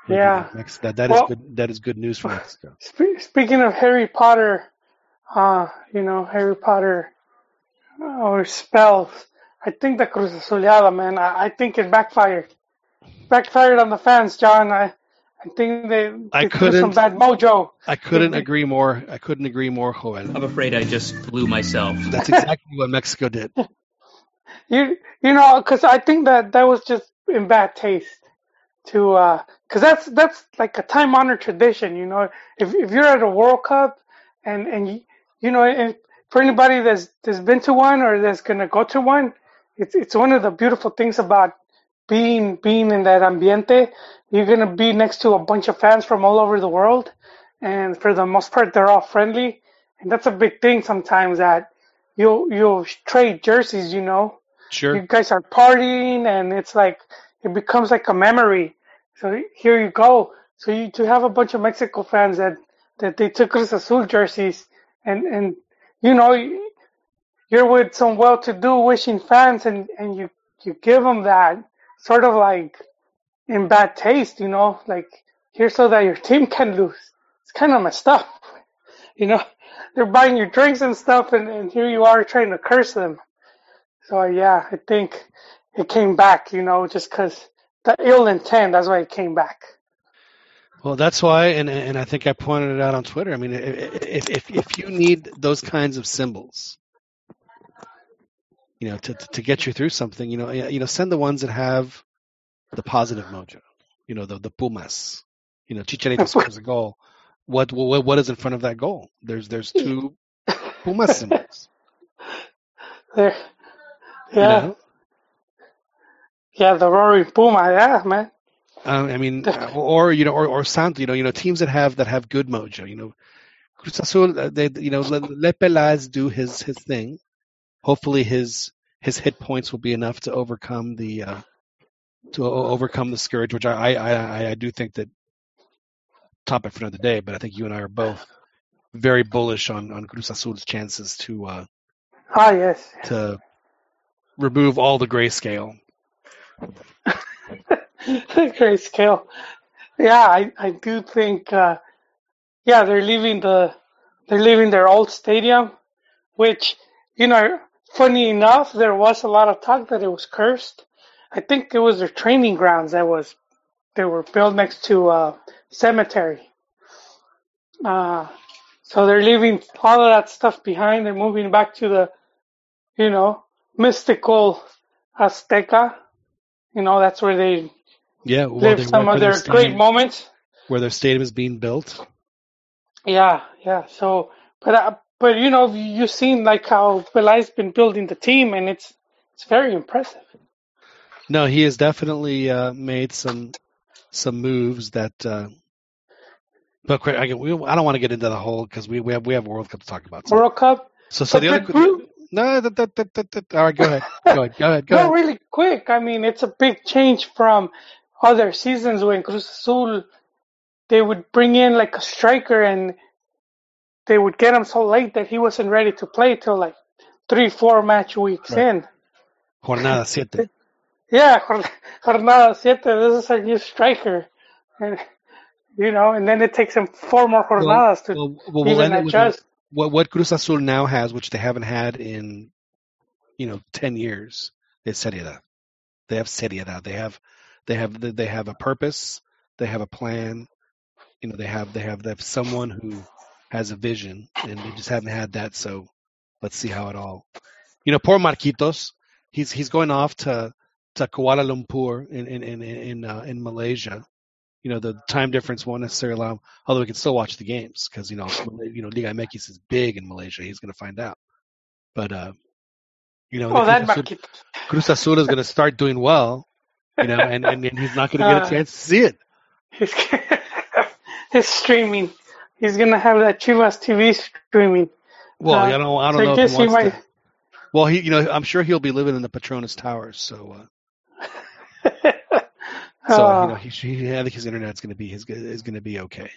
He'll Yeah. that that is Well- good. That is good news for Mexico. Spe- speaking of Harry Potter, uh, you know, Harry Potter uh, or spells, I think the Cruz Azuleada, man, I, I think it backfired. Backfired on the fans, John. I, I think they, I they threw some couldn't- bad mojo. I couldn't agree more. I couldn't agree more, Joel. I'm afraid I just blew myself. That's exactly what Mexico did. You, you know, because I think that that was just in bad taste to, uh, because that's that's like a time honored tradition. You know, if if you're at a World Cup and and you, you know, and for anybody that's that's been to one or that's gonna go to one, it's it's one of the beautiful things about being being in that ambiente. You're gonna be next to a bunch of fans from all over the world, and for the most part, they're all friendly, and that's a big thing sometimes that you'll you'll trade jerseys. You know, Sure. you guys are partying and it's like it becomes like a memory so here you go so you to have a bunch of mexico fans that that they took cruz azul jerseys and and you know you're with some well-to-do wishing fans and and you you give them that sort of like in bad taste you know like here so that your team can lose it's kind of messed up you know they're buying your drinks and stuff and, and here you are trying to curse them so yeah, I think it came back, you know, just because the ill intent. That's why it came back. Well, that's why, and and I think I pointed it out on Twitter. I mean, if if if you need those kinds of symbols, you know, to to get you through something, you know, you know, send the ones that have the positive mojo. You know, the the Pumas. You know, Chicharito scores a goal. What what what is in front of that goal? There's there's two Pumas symbols. There, You yeah, know? yeah, the roaring puma. Yeah, man. Um, I mean, or you know, or or Santo, you know, you know, teams that have that have good mojo. You know, Cruz Azul, uh, they, you know, let, let Peláez do his his thing. Hopefully, his his hit points will be enough to overcome the uh, to overcome the scourge, which I I, I I do think that topic for another day. But I think you and I are both very bullish on on Cruz Azul's chances to uh, Ah, yes. to remove all the grayscale. Grayscale. Yeah, I, I do think, uh, yeah, they're leaving the, they're leaving their old stadium, which, you know, funny enough, there was a lot of talk that it was cursed. I think it was their training grounds that was, they were built next to a cemetery. Uh, so they're leaving all of that stuff behind. They're moving back to the, you know, mystical Azteca. You know, that's where they Yeah, well, live they some of their their great moments. where their stadium is being built. Yeah, yeah. So, but uh, but you know, you've seen like how Peláez's been building the team, and it's it's very impressive. No, he has definitely uh, made some some moves that. Uh, but I, we, I don't want to get into the whole because we, we have we have World Cup to talk about. So, World Cup. so, so But the other group- no, that, that, that, that, all right, go ahead, go ahead, go ahead, go No, really quick. I mean, it's a big change from other seasons when Cruz Azul they would bring in like a striker and they would get him so late that he wasn't ready to play till like three, four match weeks Right. in. Jornada siete. Yeah, Jornada siete, this is a new striker. And, you know, and then it takes him four more jornadas to Well, well, we'll even adjust. what what Cruz Azul now has, which they haven't had in, you know, ten years, is seriedad. They have seriedad. They have, they have, they have a purpose. They have a plan. You know, they have, they have, they have someone who has a vision, and we just haven't had that. So, let's see how it all. You know, poor Marquitos. He's he's going off to to Kuala Lumpur in in in in, uh, in Malaysia. You know, the time difference won't necessarily allow. Him, Although we can still watch the games because you know, you know, Liga MX is big in Malaysia. He's going to find out. But uh, you know, Oh, Cruz, Azul, Cruz Azul is going to start doing well. You know, and, and, and he's not going to get a Uh, chance to see it. He's, he's streaming. He's gonna have that Chivas TV streaming. Well, Uh, I don't, I don't so I know if guess he he might. to. Well, he, you know, I'm sure he'll be living in the Petronas Towers. So, uh, so Uh, you know, he, he, I think his internet's going to be his is going to be okay.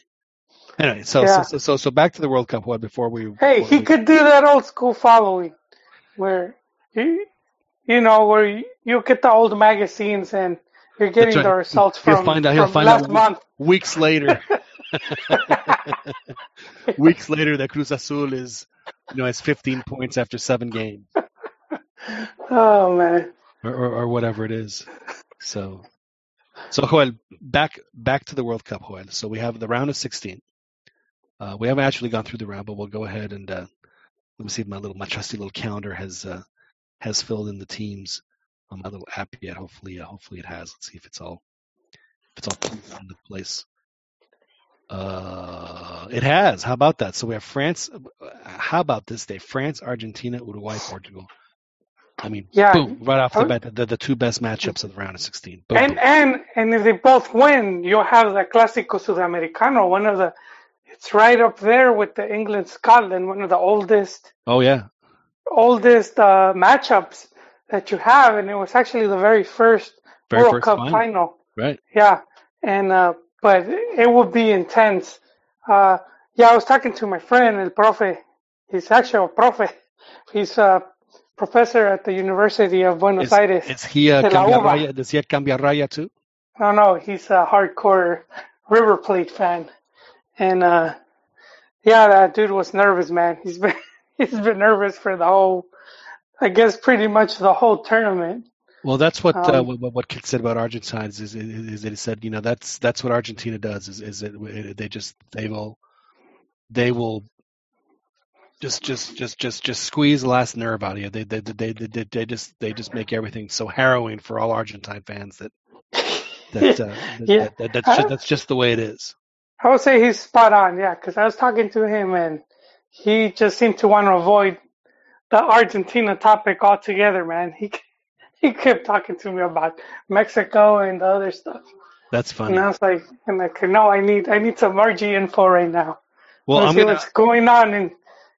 Anyway, so, Yeah. so so so so back to the World Cup. What before we? Hey, before he we- could do that old school following, where you, you know, where you, you get the old magazines and you're getting right. the results He'll from, find out- he'll find last out month. weeks later. weeks later, that Cruz Azul is, you know, has 15 points after seven games, Oh man, or, or, or whatever it is. So, so Joel, back back to the World Cup, Joel. So we have the round of 16. Uh, we haven't actually gone through the round, but we'll go ahead and uh, let me see if my little my trusty little calendar has uh, has filled in the teams on my little app yet. Hopefully, uh, hopefully it has. Let's see if it's all if it's all put into place. Uh, it has. How about that? So we have France. How about this day? France, Argentina, Uruguay, Portugal. I mean, Yeah. boom, right off the bat, the, the two best matchups of the round of 16. Boom, and boom. and and if they both win, you'll have the Clásico Sudamericano, one of the. It's right up there with the England Scotland, one of the oldest Oh yeah, oldest uh, matchups that you have, and it was actually the very first very World first Cup final. final. Right. Yeah, and uh, but it would be intense. Uh, yeah, I was talking to my friend, El Profe. He's actually a profe. He's a professor at the University of Buenos Is, Aires. is he a cambia raya? Does he have cambia raya too? No, no, he's a hardcore River Plate fan, and uh, yeah, that dude was nervous, man. He's been he's been nervous for the whole, I guess, pretty much the whole tournament. Well, that's what uh, Um, what, what Kit said about Argentines is, is is that he said you know that's that's what Argentina does is is it they just they will they will just just just just just squeeze the last nerve out of you. They they they they, they, they just they just make everything so harrowing for all Argentine fans that that, uh, that, Yeah. that, that that's just, that's just the way it is. I would say he's spot on, yeah, because I was talking to him and he just seemed to want to avoid the Argentina topic altogether, man. He he kept talking to me about Mexico and the other stuff, That's funny. and. I was like, I'm like, no, I need I need some RG info right now. Well, Let's I'm see gonna what's going on in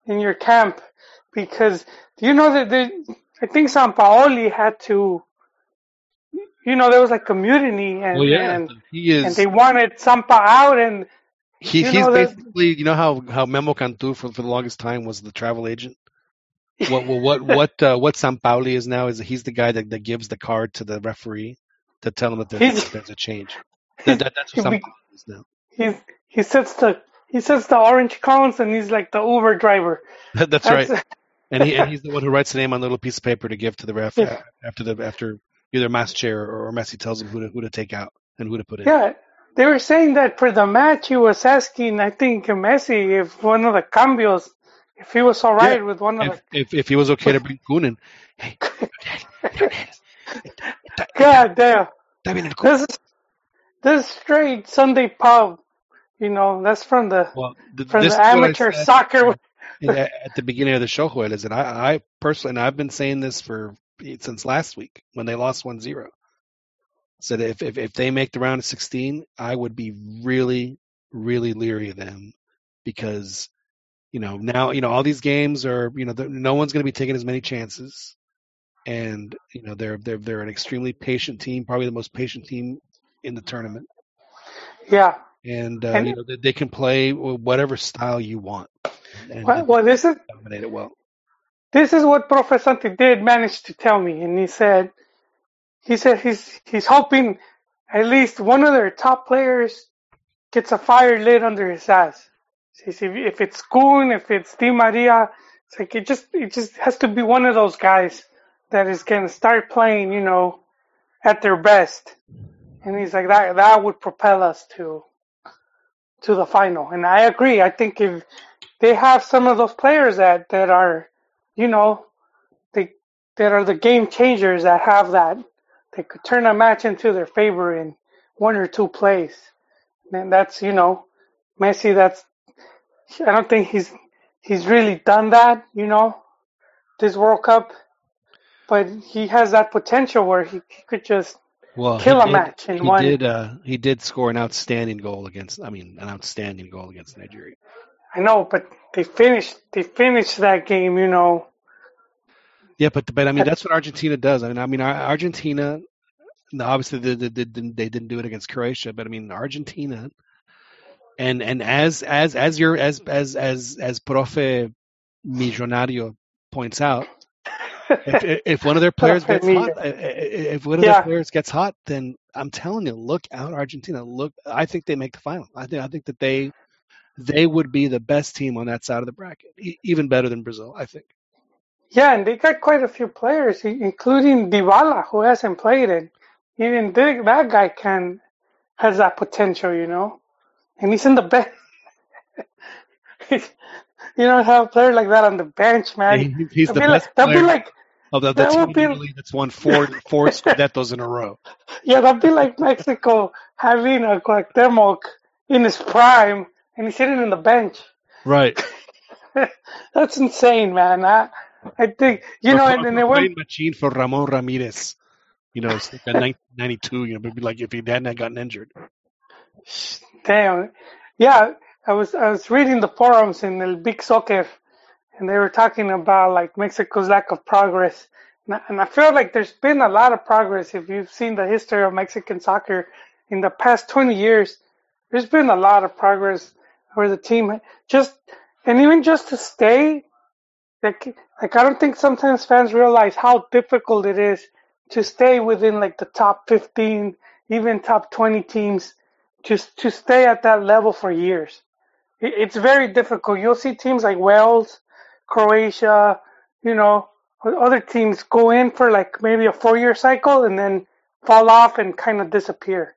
in your camp because do you know that the I think Sampaoli had to, you know, there was like a mutiny and well yeah and he and is they wanted Sampa out and He, he's know basically, you know how how Memo Cantu for, for the longest time was the travel agent. What what what what uh, what Sampaoli is now is he's the guy that, that gives the card to the referee to tell him that there's, there's a change. That, that, that's what he Sampaoli is now. He's he sets the he sets the orange cones and he's like the Uber driver. That's, That's- right. And he and he's the one who writes the name on the little piece of paper to give to the ref Yeah. after the after either Masche or, or Messi tells him who to who to take out and who to put in. Yeah, they were saying that for the match he was asking, I think Messi, if one of the cambios, if he was all right with one of If, if if he was okay to bring Kun in, hey. God damn, está bien el Kun. this is this is straight Sunday pub. You know, that's from the Well, th- from the is what I amateur said soccer. at the beginning of the show, Joel, is that I, I personally, and I've been saying this for eh, since last week when they lost 1-0, said if, if if they make the round of 16, I would be really, really leery of them because you know now you know all these games are you know no one's going to be taking as many chances, and you know they're they're they're an extremely patient team, probably the most patient team in the tournament Yeah. and, uh, And- you know they, they can play whatever style you want and, Well, well, this is dominate it well. this is what professor Santi did manage to tell me, and he said he said he's he's hoping at least one of their top players gets a fire lit under his ass. If it's Kun, if it's Di Maria, it's like it just it just has to be one of those guys that is gonna start playing, you know, at their best. And he's like that that would propel us to to the final. And I agree. I think if they have some of those players that that are you know, they that are the game changers that have that. They could turn a match into their favor in one or two plays. And that's you know, Messi. That's I don't think he's he's really done that. You know, this World Cup, but he has that potential where he, he could just Well, kill a did, match in he one. did. Uh, he did score an outstanding goal against. I mean, an outstanding goal against Nigeria. I know, but they finished they finished that game. You know, Yeah, but but I mean that's what Argentina does. I mean, I mean Argentina. Obviously, they, they, they they didn't do it against Croatia, but I mean Argentina. And and as as as your as as as as Profe Millonario points out, if, if one of their players gets hot, eh, eh, eh, if one of Yeah. their players gets hot, then I'm telling you, look out, Argentina. Look, I think they make the final. I think I think that they they would be the best team on that side of the bracket, even better than Brazil. I think. Yeah, and they got quite a few players, including Dybala, who hasn't played it. Even that guy can has that potential, you know. And he's in the bench. you don't have a player like that on the bench, man. He- he's That'd the be best like, that'd be player. like, Of the, the that would be- Italy that's won four four Scudettos in a row. yeah, that'd be like Mexico having a Cuauhtemoc in his prime, and he's sitting in the bench. Right. That's insane, man. I, I think you know, and then they went. machine for Ramon Ramirez. You know, it's like 1992. You know, it'd like if he hadn't gotten injured. Damn. Yeah, I was I was reading the forums in El Big Soccer, and they were talking about like Mexico's lack of progress, and I, and I feel like there's been a lot of progress. If you've seen the history of Mexican soccer in the past 20 years, there's been a lot of progress where the team just and even just to stay, like like I don't think sometimes fans realize how difficult it is to stay within like the top 15, even top 20 teams just to stay at that level for years. It's very difficult. You'll see teams like Wales, Croatia, you know, other teams go in for like maybe a four year cycle and then fall off and kind of disappear.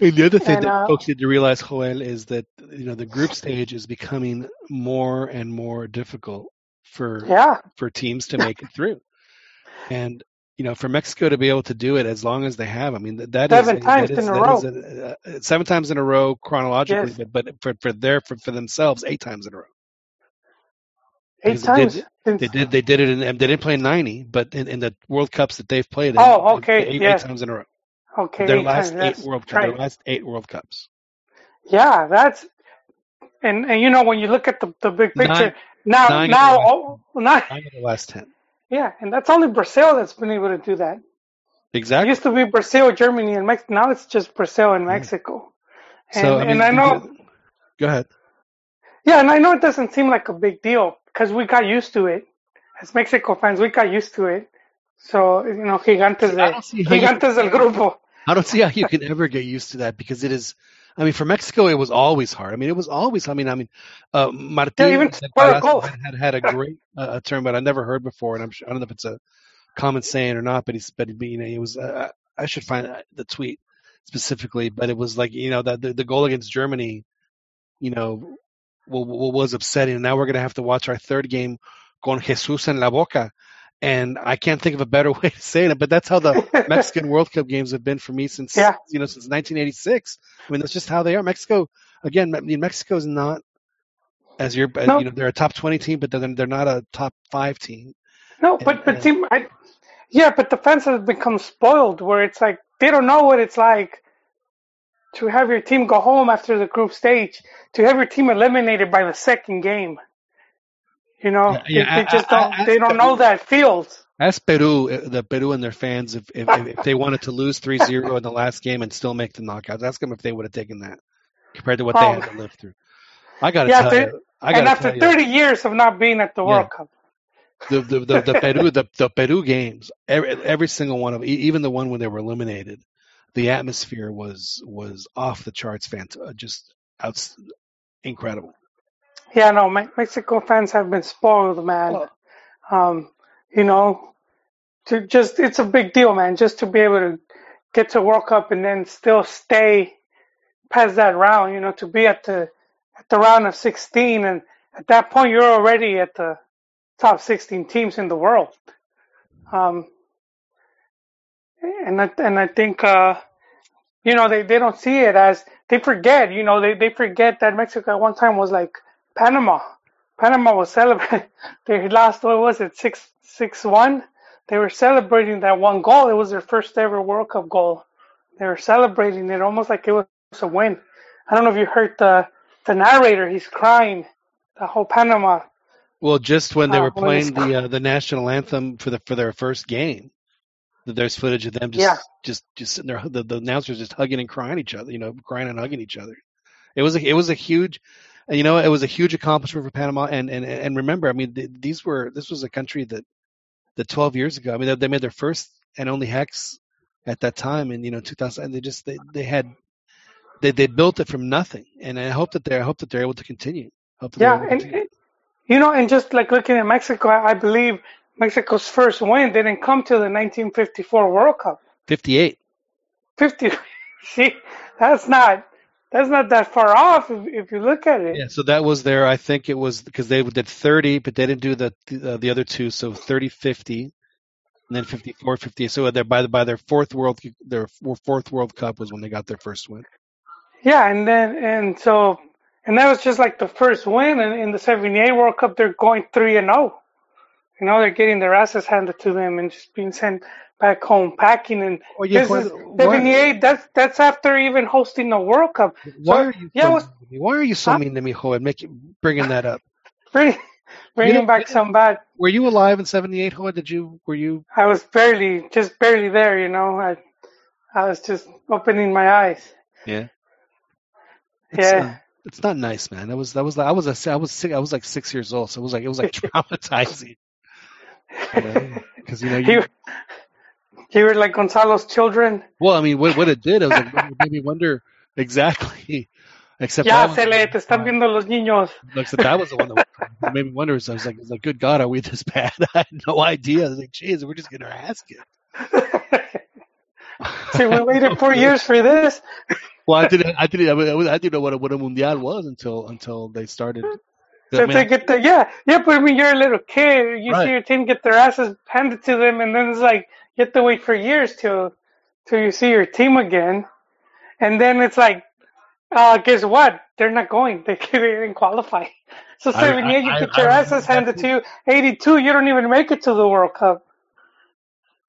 And the other thing And, that uh, folks need to realize, Joel, is that you know the group stage is becoming more and more difficult for Yeah. for teams to make it through. And you know, for Mexico to be able to do it as long as they have, I mean, that, that is Seven a- times that is- in a row. a- uh, seven times in a row chronologically, Yes. but but for for their for, for themselves, eight times in a row. Eight Because they times. did- since- They did they did it in they didn't play in ninety, but in, in the World Cups that they've played, in, Oh, okay, eight, yeah. eight times in a row. okay. their last times. eight World right. their last eight World Cups. Yeah, that's and and you know when you look at the the big Nine- picture now nine now the last- oh, nine, Nine of the last ten. Yeah, and that's only Brazil that's been able to do that. It Exactly. used to be Brazil, Germany, and Mexico. Now it's just Brazil and Mexico. And, So, I mean, and I know, Go ahead. Yeah, and I know it doesn't seem like a big deal because we got used to it. As Mexico fans, we got used to it. So, you know, gigantes, See, I de, don't see how you- gigantes del grupo. I don't see how you can ever get used to that because it is. I mean, for Mexico, it was always hard. I mean, it was always. I mean, I mean, uh, Martin even de square Palacio goals. had, had a great uh, term, but I never heard before, and I'm sure, I don't know if it's a common saying or not. But he's, but you know, it was. Uh, I should find the tweet specifically, but it was like you know that the, the goal against Germany, you know, was upsetting. And now we're gonna have to watch our third game con Jesus en la boca. And I can't think of a better way to say it, but that's how the Mexican World Cup games have been for me since Yeah. you know since 1986. I mean, that's just how they are. Mexico, again, I mean, Mexico is not as you're, No. you know, they're a top 20 team, but they're they're not a top five team. No, but but see, I, yeah, but the fans have become spoiled where it's like they don't know what it's like to have your team go home after the group stage, to have your team eliminated by the second game. You know, Yeah, they, they just I- I- don't. I- they don't know that feels. Ask Peru, uh, the Peru and their fans, if if, if they wanted to lose 3-0 in the last game and still make the knockouts. Ask them if they would have taken that compared to what they Oh. had to live through. I got to Yeah, tell they- you, and after to tell you, 30 years of not being at the Yeah. World Cup, the the the, the Peru the, the Peru games, every, every single one of even the one when they were eliminated, the atmosphere was was off the charts, fant- uh, just outs- incredible. Yeah, no, Me- Mexico fans have been spoiled, man. Um, you know, to just it's a big deal, man. Just to be able to get to World Cup and then still stay past that round, you know, to be at the at the round of 16, and at that point you're already at the top 16 teams in the world. Um, and I, and I think uh, you know they, they don't see it as they forget. You know, they they forget that Mexico at one time was like Panama. Panama was celebrating. They lost. What was it? Six six one. They were celebrating that one goal. It was their first ever World Cup goal. They were celebrating it almost like it was a win. I don't know if you heard the the narrator. He's crying. The whole Panama. Well, just when they Uh, were it's- playing the uh, the national anthem for the for their first game, there's footage of them just Yeah. just just sitting there. The, the announcers just hugging and crying each other, you know, crying and hugging each other. It was a, it was a huge, you know, it was a huge accomplishment for Panama. And and and remember, I mean, th- these were this was a country that that 12 years ago. I mean, they, they made their first and only hex at that time, in you know 2000. And they just they they had they they built it from nothing. And I hope that they I hope that they're able to continue. Yeah, to and you know, and just like looking at Mexico, I I believe Mexico's first win didn't come to the 1954 World Cup. 58. 50. See, that's not that's not that far off if, if you look at it. Yeah, so that was there. I think it was because they did 30, but they didn't do the the, uh, the other two. So 30, 50, and then 54, 50. So they're by the, by their fourth world their fourth World Cup was when they got their first win. Yeah, and then and so and that was just like the first win, and in the '78 World Cup they're going three and zero. You know, they're getting their asses handed to them and just being sent back home packing. And yeah, this is why- '78. That's that's after even hosting the World Cup. Why So, are you yeah, so was mean? Why are you so Huh? mean to me, Ho, and making bringing that up? bringing bringing know- back some bad. Were you alive in '78, Ho? Did you? Were you? I was barely, just barely there. You know, I I was just opening my eyes. Yeah. It's, Yeah. uh, it's not nice, man. That was that was I was a, I was sick, I was like six years old, so it was like it was like traumatizing. Because you know, you, You were like Gonzalo's children. well, I mean, what what it did, it was like it made me wonder exactly. Except Ya that se was, le, te están uh, viendo los niños. except that was the one that made me wonder. So I was like, I was like, good God, are we this bad? I had no idea. I was like, geez, we're just getting our ass kicked. so we waited four years for this. Well, I didn't, I didn't, I, mean, I didn't know what a, what a mundial was until until they started. I So they get the yeah, yeah. But I mean, you're a little kid. You Right. see your team get their asses handed to them, and then it's like you have to wait for years till till you see your team again, and then it's like, uh, guess what? They're not going. They, they didn't qualify. So I- seven I- years, you I- get I your asses handed to you. Eighty-two, you don't even make it to the World Cup.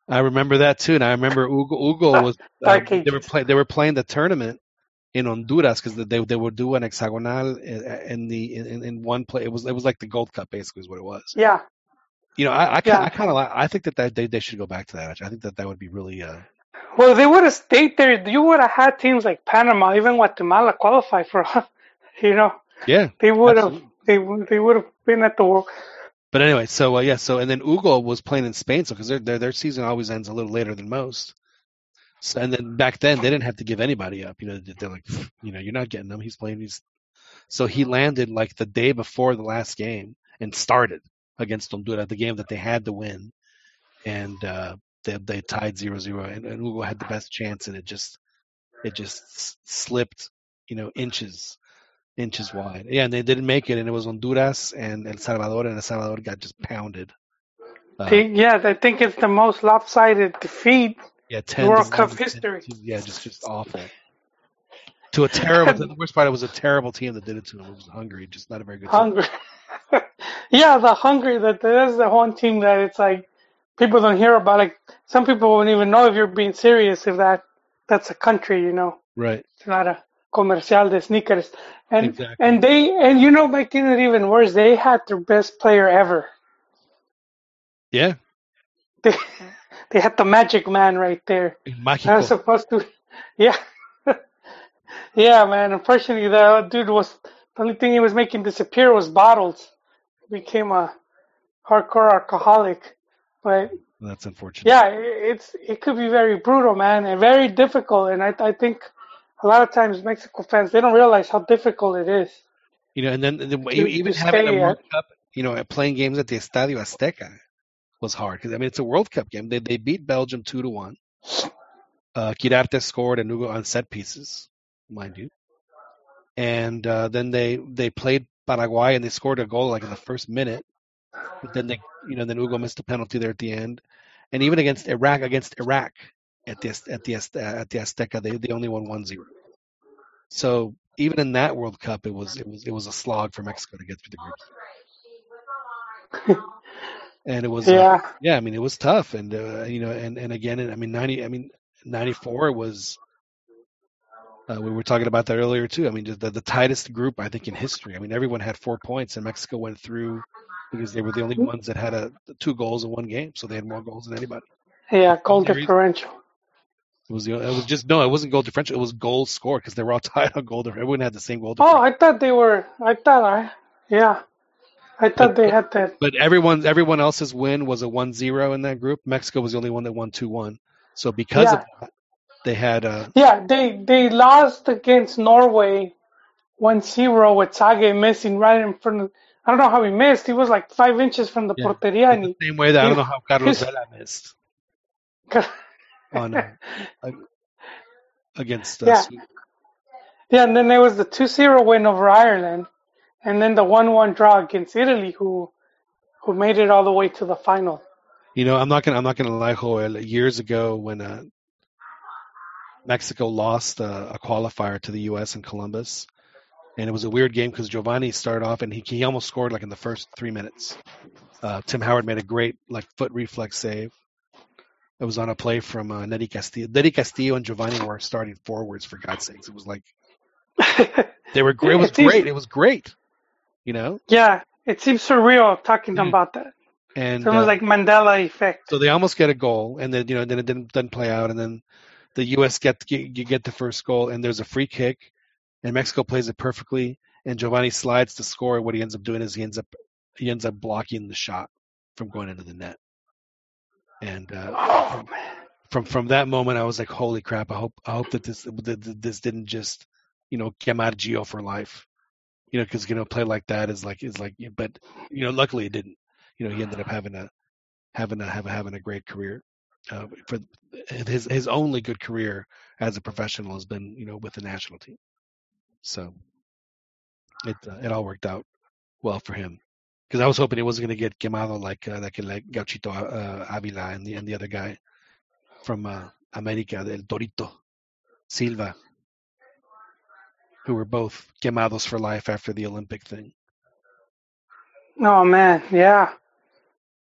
I remember that too, and I remember Hugo, Hugo was Dark they were playing they were playing the tournament in Honduras because they they would do an hexagonal in, in the in, in one play. It was it was like the Gold Cup basically is what it was. Yeah, You know, I I, Yeah. I kind of like I think that, that they they should go back to that. Actually, I think that that would be really uh Well, they would have stayed there. You would have had teams like Panama, even Guatemala qualify for, you know. Yeah, they would have they they would have been at the World. But anyway, so uh, yeah, so and then Hugo was playing in Spain, so because their, their their season always ends a little later than most. So, and then back then they didn't have to give anybody up. You know, they're like, you know, you're not getting him. He's playing. He's so he landed like the day before the last game and started against Honduras, the game that they had to win, and uh, they they tied 0-0, and, and Hugo had the best chance, and it just it just slipped, you know, inches inches wide. Yeah, and they didn't make it, and it was Honduras and El Salvador, and El Salvador got just pounded. Uh, yeah, I think it's the most lopsided defeat yeah, ten World Cup history. 10 yeah, just just awful. To a terrible. the worst part, it was a terrible team that did it to them. It was Hungary, just not a very good team. Hungry. yeah, the hungry that that's the one team that it's like people don't hear about. Like some people won't even know if you're being serious if that that's a country, you know. Right. It's not a comercial de sneakers. And Exactly. and they and you know making it even worse, they had their best player ever. Yeah. They they had the magic man right there. That was supposed to yeah. yeah, man. Unfortunately the dude was the only thing he was making disappear was bottles. He became a hardcore alcoholic. But That's unfortunate. yeah, it's it could be very brutal, man, and very difficult. And I I think a lot of times Mexico fans they don't realize how difficult it is. You know, and then the, To- even having a World Cup, you know, playing games at the Estadio Azteca was hard because I mean it's a World Cup game. They they beat Belgium two to one. Uh, Quirarte scored and Hugo on set pieces, mind you. And uh, then they they played Paraguay and they scored a goal like in the first minute. But then they, you know, then Hugo missed a penalty there at the end. And even against Iraq, against Iraq at the at the at the Azteca, they they only won 1-0. So even in that World Cup, it was it was it was a slog for Mexico to get through the groups. And it was uh, Yeah, yeah, I mean, it was tough, and uh, you know, and and again, I mean, ninety, I mean, ninety four was. Uh, we were talking about that earlier too. I mean, just the, the tightest group I think in history. I mean, everyone had four points, and Mexico went through because they were the only ones that had a two goals in one game, so they had more goals than anybody. yeah, goal differential. It was the, it was just no, it wasn't goal differential. It was goals score because they were all tied on goal differential. Everyone had the same goal Oh. I thought they were. I thought I. Yeah, I thought they had that. But everyone everyone else's win was a 1-0 in that group. Mexico was the only one that won 2-1. So because Yeah. of that, they had uh, Yeah, they they lost against Norway 1-0 with Zague missing right in front of. I don't know how he missed. He was like five inches from the Yeah. porteria, and the same way that I don't know how Carlos Vela missed he, on uh, against uh, Yeah. Yeah, and then there was the 2-0 win over Ireland, and then the 1-1 draw against Italy, who who made it all the way to the final. You know, I'm not gonna I'm not gonna lie, Joel. Years ago, when uh, Mexico lost uh, a qualifier to the U.S. in Columbus, and it was a weird game because Giovanni started off and he he almost scored like in the first three minutes. Uh, Tim Howard made a great like foot reflex save. It was on a play from uh, Nery Castillo. Nery Castillo and Giovanni were starting forwards for God's sakes. It was like they were great. It was great. It was great. You know, yeah, it seems surreal talking Yeah. about that. and It's almost uh, like Mandela effect. So they almost get a goal, and then you know then it didn't didn't play out, and then the U.S. get you get the first goal, and there's a free kick, and Mexico plays it perfectly, and Giovanni slides to score. What he ends up doing is he ends up he ends up blocking the shot from going into the net, and uh, Oh man. from from that moment, I was like, holy crap! I hope I hope that this that this didn't just you know quemar Gio for life, you know, because you know play like that is like is like, but you know, luckily it didn't. You know, he ended up having a having a having a great career. Uh, for his his only good career as a professional has been you know with the national team. So it uh, it all worked out well for him because I was hoping he wasn't going to get quemado like uh, like like Gauchito uh, Avila and the and the other guy from uh, America, El Torito Silva, who were both quemados for life after the Olympic thing. Oh man, yeah.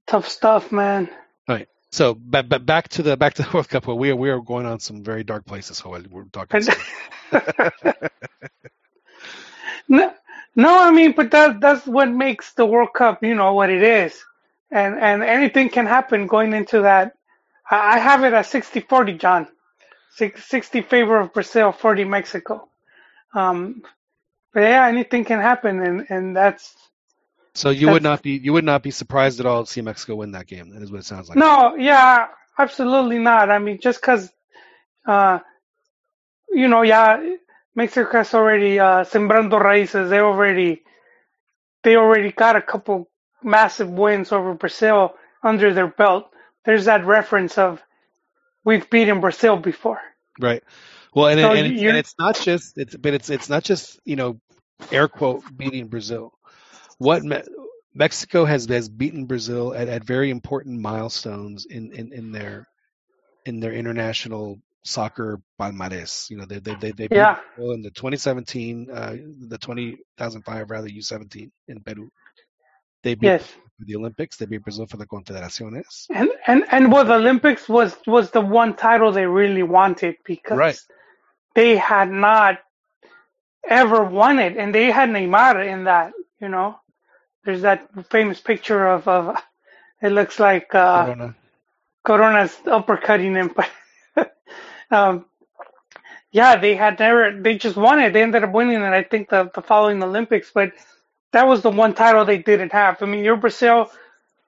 Tough stuff, man. All right. So, but, but back to the back to the World Cup. Well, we are we are going on some very dark places. Joel. We're talking. no, no, I mean, but that that's what makes the World Cup, you know, what it is. And and anything can happen going into that. I, I have it at 60-40, John. 60 favor of Brazil, 40 Mexico. Um, but yeah, anything can happen, and and that's So you would not be you would not be surprised at all to see Mexico win that game. That is what it sounds like. no, yeah, absolutely not. I mean, just because, uh, you know, yeah, Mexico has already uh, sembrando raíces. They already they already got a couple massive wins over Brazil under their belt. There's that reference of we've beaten Brazil before. Right. Well, and, So and, it's, and it's not just it's but it's it's not just you know air quote beating Brazil. What Me- Mexico has has beaten Brazil at, at very important milestones in, in, in their in their international soccer palmares. You know they they they, they beat Yeah. Brazil in the 2017 uh, the 2005 rather U17 in Peru. They beat Yes. For the Olympics. They beat Brazil for the Confederaciones. And and and with Olympics was was the one title they really wanted because Right. They had not ever won it, and they had Neymar in that. You know, there's that famous picture of of it looks like uh, Corona. Corona's uppercutting him, but um, yeah, they had never. They just won it. They ended up winning it. I think the the following Olympics, but that was the one title they didn't have. I mean, you're Brazil.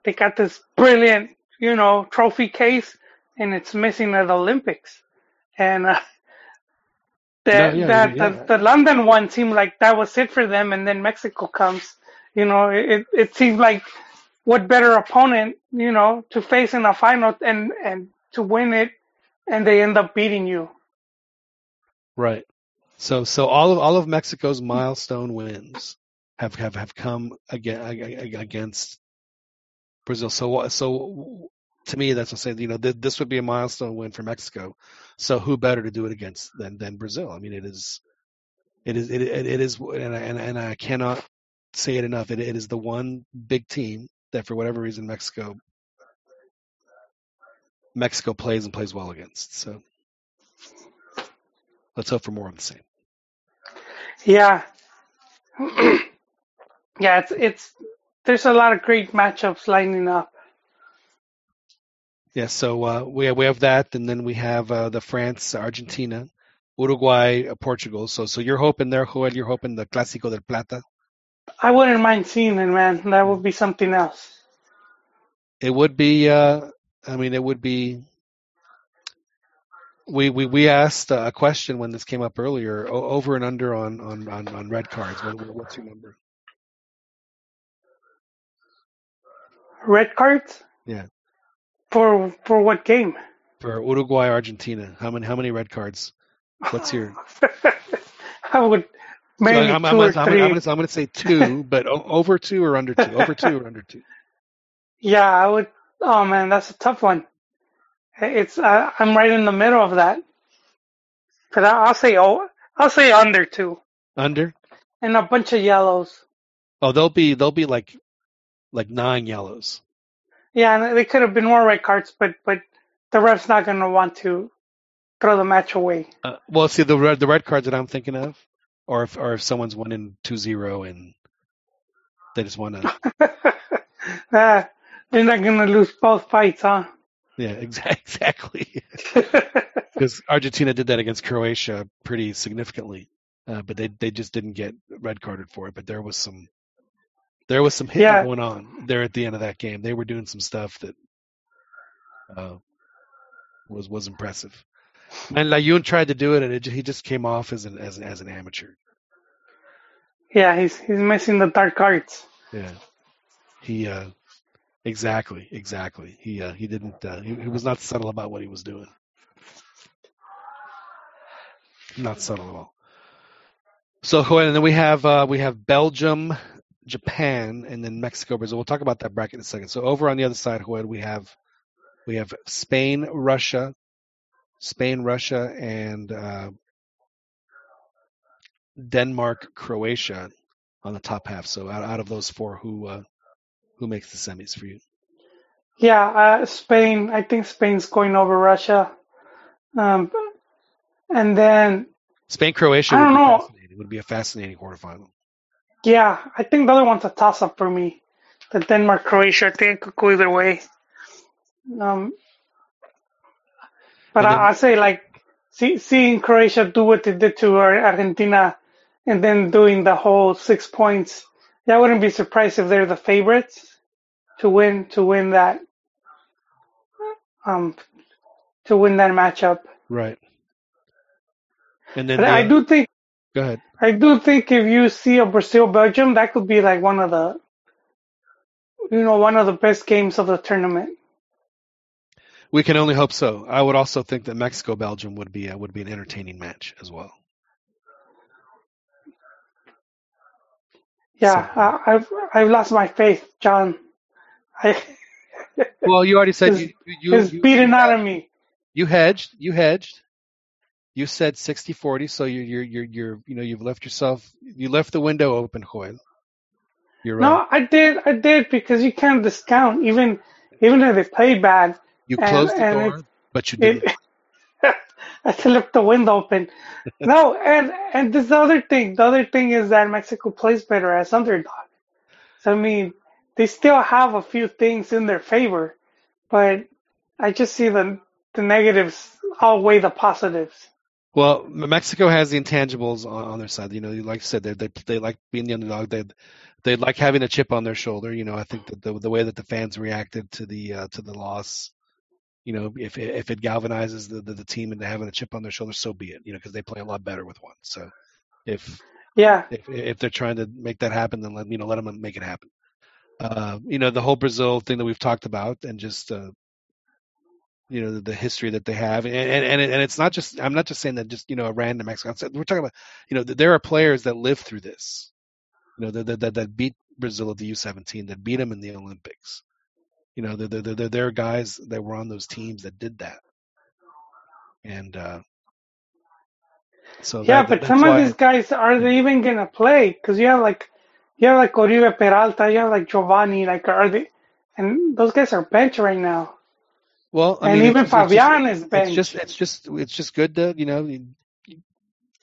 They got this brilliant, you know, trophy case, and it's missing at the Olympics. And uh, the, No, yeah, that yeah. The, the London one seemed like that was it for them, and then Mexico comes. You know, it it seemed like what better opponent, you know, to face in a final and and to win it, and they end up beating you. Right. So so all of all of Mexico's milestone wins have have, have come again against Brazil. So what- so to me that's what I'm saying. You know, th- this would be a milestone win for Mexico. So who better to do it against than than Brazil? I mean, it is it is it it, is and I, and and I cannot say it enough. It it is the one big team that for whatever reason Mexico Mexico plays and plays well against. So let's hope for more of the same. Yeah, yeah. It's it's there's a lot of great matchups lining up. Yeah, so uh, we have, we have that, and then we have uh, the France, Argentina, Uruguay, uh, Portugal. So so you're hoping there, Joel. You're hoping the Clásico del Plata. I wouldn't mind seeing it, man. That would be something else. It would be. Uh, I mean, it would be. We we we asked a question when this came up earlier. O- over and under on on on, on red cards. What- what's your number? Red cards Yeah, for for what game? for Uruguay, Argentina. How many how many red cards? What's your? I would So maybe I'm, I'm, 2 gonna, or I'm, gonna, 3 I'm, gonna, I'm gonna say two, but over two or under two? Over two or under two? Yeah, I would. Oh man, that's a tough one. It's uh, I'm right in the middle of that. But I- I'll say oh, I'll say under two, Under? and a bunch of yellows. Oh, they'll be they'll be like like nine yellows. Yeah, and they could have been more red cards, but but the ref's not gonna want to throw the match away. Uh, well, see the red the red cards that I'm thinking of, or if or if someone's winning 2-0 and they just want to. They're not gonna lose both fights, huh? yeah, exactly. Because Argentina did that against Croatia pretty significantly, uh, but they they just didn't get red carded for it. But there was some there was some hitting Yeah. going on there at the end of that game. They were doing some stuff that uh, was was impressive. And Layun tried to do it, and it, he just came off as an as as an amateur. yeah, he's he's missing the dark arts. Yeah, he uh, exactly exactly. He uh, he didn't uh, he, he was not subtle about what he was doing. Not subtle at all. So and then we have uh, we have Belgium, Japan, and then Mexico, Brazil. We'll talk about that bracket in a second. So over on the other side, Joel, we have we have Spain, Russia, Spain, Russia, and uh, Denmark, Croatia on the top half. So out, out of those four, who uh, who makes the semis for you? Yeah, uh, Spain. I think Spain's going over Russia. Um, and then Spain, Croatia I don't be know. It would be a fascinating quarterfinal. Yeah, I think the other one's a toss up for me. The Denmark Croatia, I think it could go either way. Um, but I, I say like see, seeing Croatia do what they did to Argentina and then doing the whole six points. Yeah, I wouldn't be surprised if they're the favorites to win to win that um to win that matchup. Right. And then But I do think go ahead. I do think if you see a Brazil Belgium, that could be like one of the you know one of the best games of the tournament. We can only hope so. I would also think that Mexico Belgium would be a, would be an entertaining match as well. Yeah, I, I've I've lost my faith, John. I Well, you already said It's- you you, it's you, beating out of me. you hedged. You hedged. You said 60-40, so you're you're you're you're you know you've left yourself you left the window open, Joel. You're right. No, I did, I did because you can't discount even even if they play bad. you and- closed the door, but you didn't. I still left the window open. no, and and this other thing, the other thing is that Mexico plays better as underdog. So I mean, they still have a few things in their favor, but I just see the the negatives outweigh the positives. Well, Mexico has the intangibles on, on their side. You know, like I said, they they they like being the underdog. They they like having a chip on their shoulder. You know, I think that the the way that the fans reacted to the uh, to the loss, you know, if it, if it galvanizes the, the the team into having a chip on their shoulder, so be it. You know, because they play a lot better with one. So if Yeah, if if they're trying to make that happen, then let you know let them make it happen. Uh, you know, the whole Brazil thing that we've talked about, and just uh, you know the, the history that they have, and and and, it's not just I'm not just saying that just you know a random Mexican. We're talking about you know there are players that live through this, you know that that, that, beat Brazil at the U17, that beat them in the Olympics. You know, there there there there are guys that were on those teams that did that, and uh, so yeah, that, but some why, of these guys are they even gonna play? Because you have like you have like Oribe Peralta, you have like Giovanni, like are they? And those guys are bench right now. Well, I and mean, even it's, it's just- Fabian is It's just, it's just, it's just good to, you know.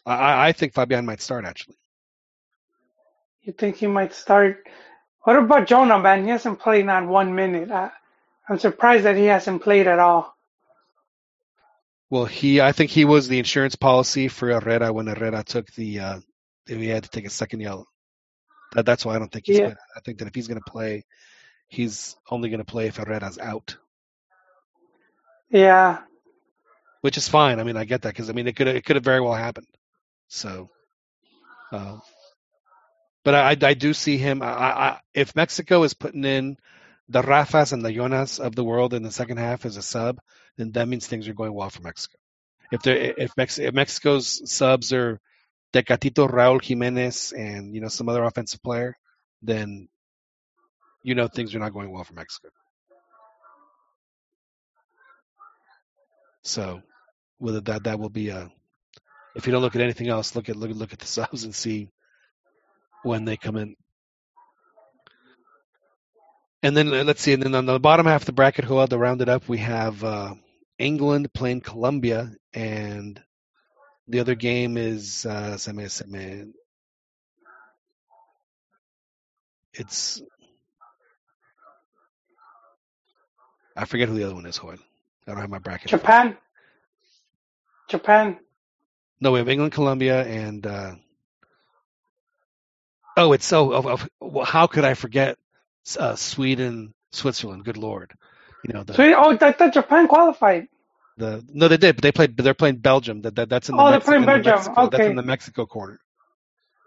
I, I think Fabian might start actually. You think he might start? What about Jonah, man? He hasn't played not one minute. I, I'm surprised that he hasn't played at all. Well, he, I think he was the insurance policy for Herrera when Herrera took the, uh, he had to take a second yellow. That, that's why I don't think he's Yeah. gonna. I think that if he's going to play, he's only going to play if Herrera's out, Yeah, which is fine. I mean, I get that because I mean, it could, it could have very well happened. So, uh, but I, I do see him. I, I, if Mexico is putting in the Rafas and the Jonas of the world in the second half as a sub, then that means things are going well for Mexico. If they if, Mex, if Mexico's subs are Tecatito, Raúl Jimenez, and you know some other offensive player, then you know things are not going well for Mexico. So, whether that that will be a if you don't look at anything else, look at look look at the subs and see when they come in. And then let's see. And then on the bottom half of the bracket, who to round it up, we have uh, England playing Colombia, and the other game is uh, it's I forget who the other one is. Joel. I don't have my bracket. Japan. Japan. No, we have England, Colombia, and uh, oh, it's so. Oh, oh, how could I forget uh, Sweden, Switzerland? Good lord, you know the So, oh, I thought Japan qualified. the no, they did, but they played. But they're playing Belgium. That, that that's in the Oh, they're playing Belgium. Mexico, That's in the Mexico corner.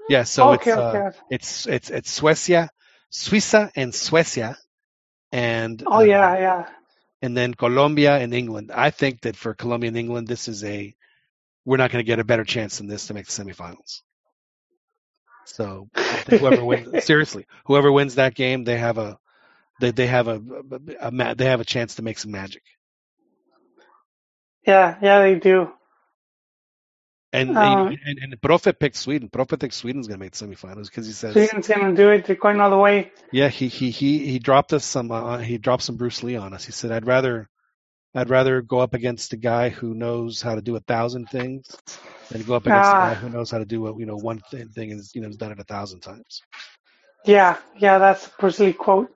Yeah, so okay, it's okay. uh, it's it's it's Suecia, Suiza, and Suecia, and oh uh, yeah, yeah. And then Colombia and England. I think that for Colombia and England, this is a we're not going to get a better chance than this to make the semifinals. So whoever wins, seriously, whoever wins that game, they have a they they have a, a, a they have a chance to make some magic. Yeah, yeah, they do. And Uh, and, and Profe picked Sweden. Profe thinks Sweden's going to make the semifinals because he says, Sweden's gonna do it. They're going all the way. yeah, he he he he dropped us some uh, he dropped some Bruce Lee on us. He said, I'd rather I'd rather go up against a guy who knows how to do a thousand things than go up against a Ah. guy who knows how to do what you know one thing, thing is you know has done it a thousand times. Yeah, yeah, that's a Bruce Lee quote.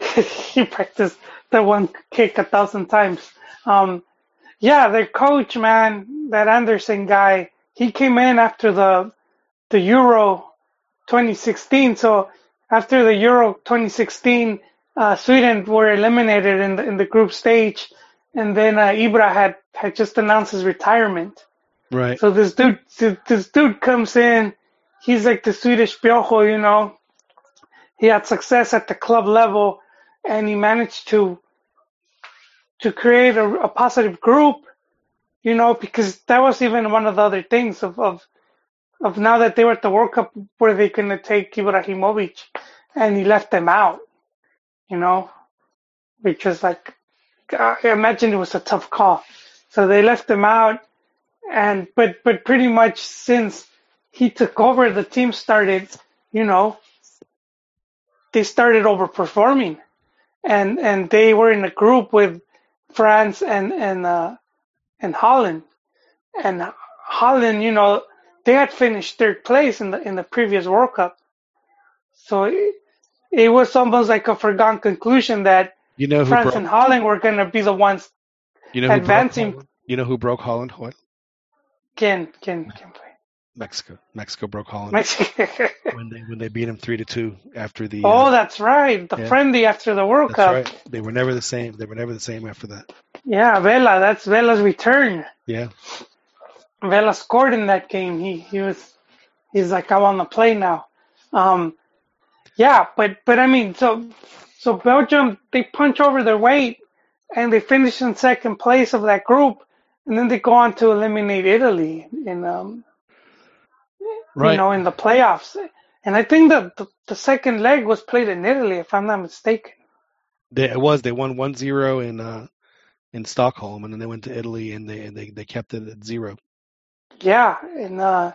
he practiced the one kick a thousand times. Um, yeah, their coach, man, that Andersson guy, he came in after the the Euro 2016. So after the Euro 2016, uh, Sweden were eliminated in the in the group stage, and then uh, Ibra had had just announced his retirement. Right. So this dude, this dude comes in. He's like the Swedish Piojo, you know. He had success at the club level, and he managed to to create a, a positive group, you know, because that was even one of the other things of of, of now that they were at the World Cup, were they going to take Ibrahimovic, and he left them out, you know, which was like, I imagine it was a tough call. So they left him out, and but but pretty much since he took over, the team started, you know, they started overperforming, and and they were in a group with France and and uh, and Holland, and Holland, you know, they had finished third place in the in the previous World Cup, so it, it was almost like a foregone conclusion that You know France broke? and Holland were going to be the ones You know broke advancing. You know who broke Holland? What? Ken, Ken, play Mexico. Mexico broke Holland Mexico. when they when they beat him three to two after the. oh, uh, that's right. The yeah. friendly after the World that's Cup. right. They were never the same. They were never the same after that. Yeah, Vela. That's Vela's return. Yeah. Vela scored in that game. He he was he's like I want to play now. Um, yeah, but but I mean, so so Belgium they punch over their weight and they finish in second place of that group, and then they go on to eliminate Italy in um Right. you know in the playoffs. And I think that the, the second leg was played in Italy, if I'm not mistaken. They, it was. They won 1-0 in uh in Stockholm, and then they went to Italy, and they they they kept it at zero. Yeah, and uh,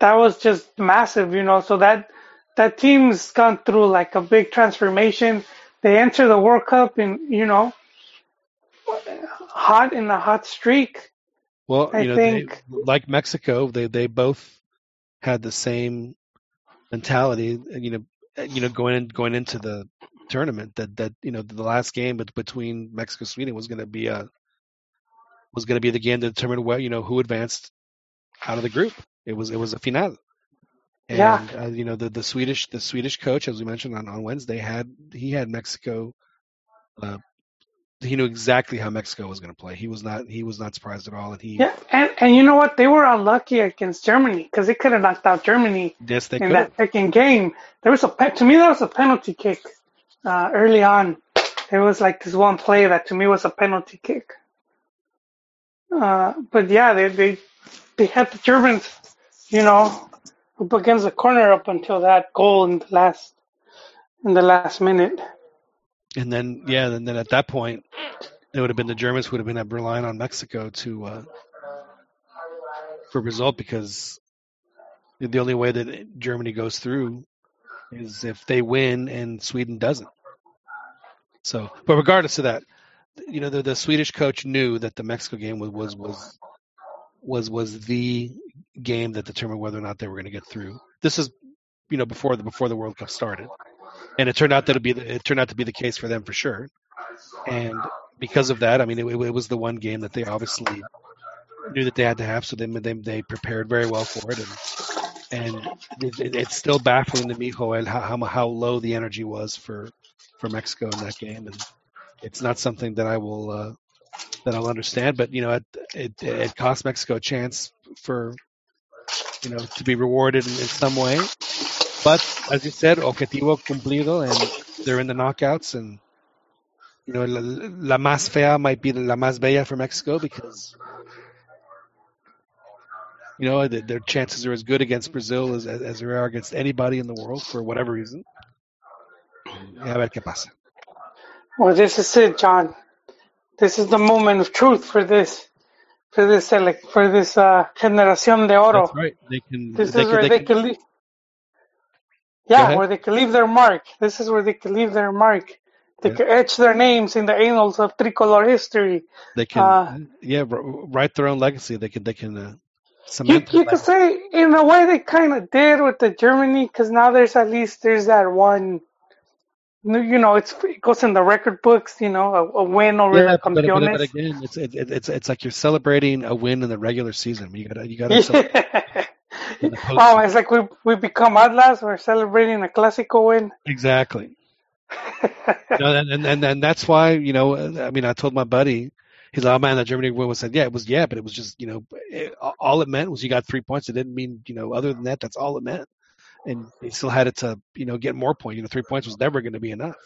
that was just massive, you know. So that that team's gone through like a big transformation. They enter the World Cup in, you know, hot in a hot streak. Well, I you know, think- they, like Mexico, they they both had the same mentality. You know, you know, going in, going into the tournament that that you know the last game between Mexico and Sweden was going to be a was going to be the game to determine what you know who advanced out of the group. It was it was a finale. And Yeah. uh, you know the the Swedish the Swedish coach, as we mentioned on, on Wednesday, had he had Mexico. Uh, he knew exactly how Mexico was going to play. He was not he was not surprised at all, and he Yeah, and and you know what? They were unlucky against Germany because they could have knocked out Germany yes they in could. that second game. There was a to me that was a penalty kick uh, early on. There was like this one play that to me was a penalty kick. Uh, but yeah, they they they had the Germans, you know, up against the corner up until that goal in the last in the last minute. And then, yeah, and then at that point, it would have been the Germans who would have been relying on Mexico to uh, for result because the only way that Germany goes through is if they win and Sweden doesn't. So, but regardless of that, you know, the, the Swedish coach knew that the Mexico game was was was was was the game that determined whether or not they were going to get through. This is, you know, before the before the World Cup started, and it turned out that it be the, it turned out to be the case for them for sure. And because of that, I mean, it, it was the one game that they obviously knew that they had to have, so they they, they prepared very well for it, and and it, it, it's still baffling to me, Joel, how, how how low the energy was for for Mexico in that game, and it's not something that I will uh, that I'll understand. But you know, it, it it cost Mexico a chance for you know to be rewarded in, in some way. But as you said, objetivo cumplido, and they're in the knockouts, and you know, la, la más fea might be la más bella for Mexico because you know the, their chances are as good against Brazil as, as as they are against anybody in the world for whatever reason. A ver qué pasa. Well, this is it, John. This is the moment of truth for this, for this, select, for this uh, generación de oro. That's right. They can. This they is can, where they they can, can Yeah, where they can leave their mark. This is where they can leave their mark. They Yeah. can etch their names in the annals of tricolor history. they can. Uh, yeah, write their own legacy. They can. They can uh, You, you could say, in a way, they kind of did with the Germany, because now there's at least there's that one. You know, it's it goes in the record books. You know, a, a win over Yeah, but, but, but, again, it's it, it, it's it's like you're celebrating a win in the regular season. You gotta you gotta. Yeah. In the post- Oh, it's like we we become Atlas. We're celebrating a Clásico win. exactly. And, and and and that's why you know. I mean, I told my buddy, he's like, "Oh man, that Germany win was said, yeah, it was yeah, but it was just you know, it, all it meant was you got three points. It didn't mean you know, other than that, that's all it meant. And they still had it to you know get more points. You know, three points was never going to be enough.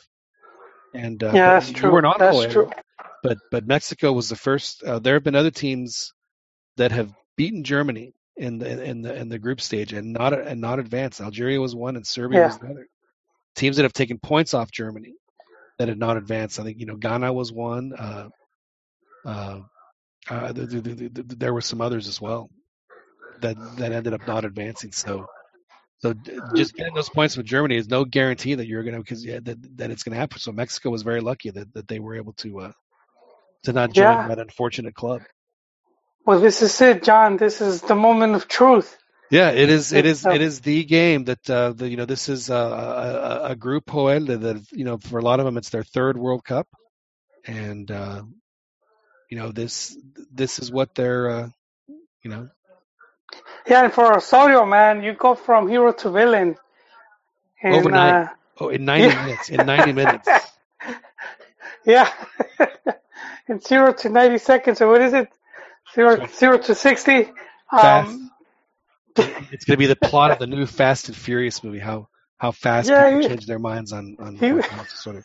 And uh, yeah, that's true. weren't That's Puebla, true. but but Mexico was the first. Uh, there have been other teams that have beaten Germany in the in the in the group stage and not and not advanced. Algeria was one, and Serbia Yeah. was the other. Teams that have taken points off Germany that had not advanced. I think you know Ghana was one. Uh, uh, uh, th- th- th- th- there were some others as well that that ended up not advancing. So. So just getting those points with Germany is no guarantee that you're gonna because yeah, that that it's gonna happen. So Mexico was very lucky that, that they were able to uh, to not join Yeah. that unfortunate club. Well, this is it, John. This is the moment of truth. Yeah, it is. It is. It is the game that uh, the, you know. This is uh, a, a, group Joel that, you know for a lot of them it's their third World Cup, and uh, you know this this is what they're uh, you know Yeah, and for Osorio, man, you go from hero to villain. And, Overnight. Uh, oh in ninety Yeah. minutes in ninety minutes yeah. in zero to 90 seconds, or what is it? Zero, zero to 60. Um, it's going to be the plot of the new Fast and Furious movie. How how fast Yeah, people he- change their minds on on, he- on sort of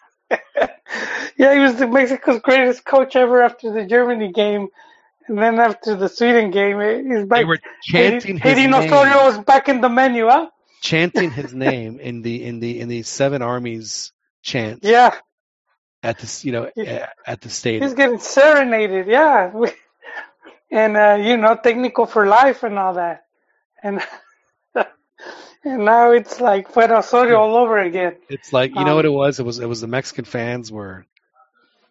yeah, he was the Mexico's greatest coach ever after the Germany game. And then after the Sweden game, he's back. They were chanting his Haydn name. Osorio was back in the menu, huh? chanting his name in the in the in the seven armies chant Yeah, at this you know at the stadium. he's getting serenaded. Yeah, and uh, you know, technical for life and all that. And and now it's like Fuera Osorio all over again. It's like you know Um, what it was. It was it was the Mexican fans were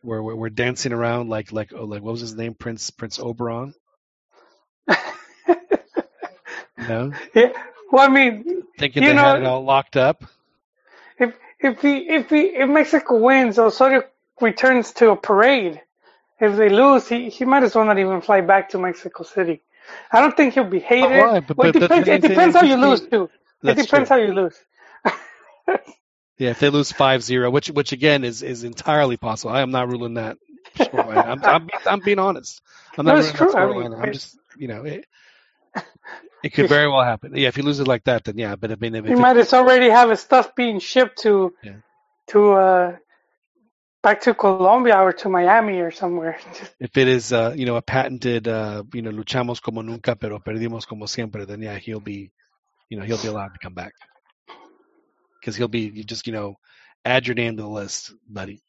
were were, were dancing around like like oh, like what was his name Prince Prince Oberyn. no Yeah. Well, I mean, thinking You they know- had it all locked up. if if he if he if Mexico wins, Osorio returns to a parade. If they lose, he, he might as well not even fly back to Mexico City. I don't think he'll be hated. why? But- well, it depends. It depends how you lose too. It depends true. how you lose. Yeah, if they lose 5-0, which which again is is entirely possible. I am not ruling that. I'm I'm, being- I'm being honest. I'm not No, ruling that true. I mean, I'm just you know it, it could very well happen. Yeah, if he loses like that, then yeah. But I mean, if, He if might as already have his stuff being shipped to Yeah. to uh back to Colombia or to Miami or somewhere. If it is uh, you know a patented uh, you know luchamos como nunca pero perdimos como siempre, then yeah, he'll be you know he'll be allowed to come back because he'll be you just you know add your name to the list, buddy.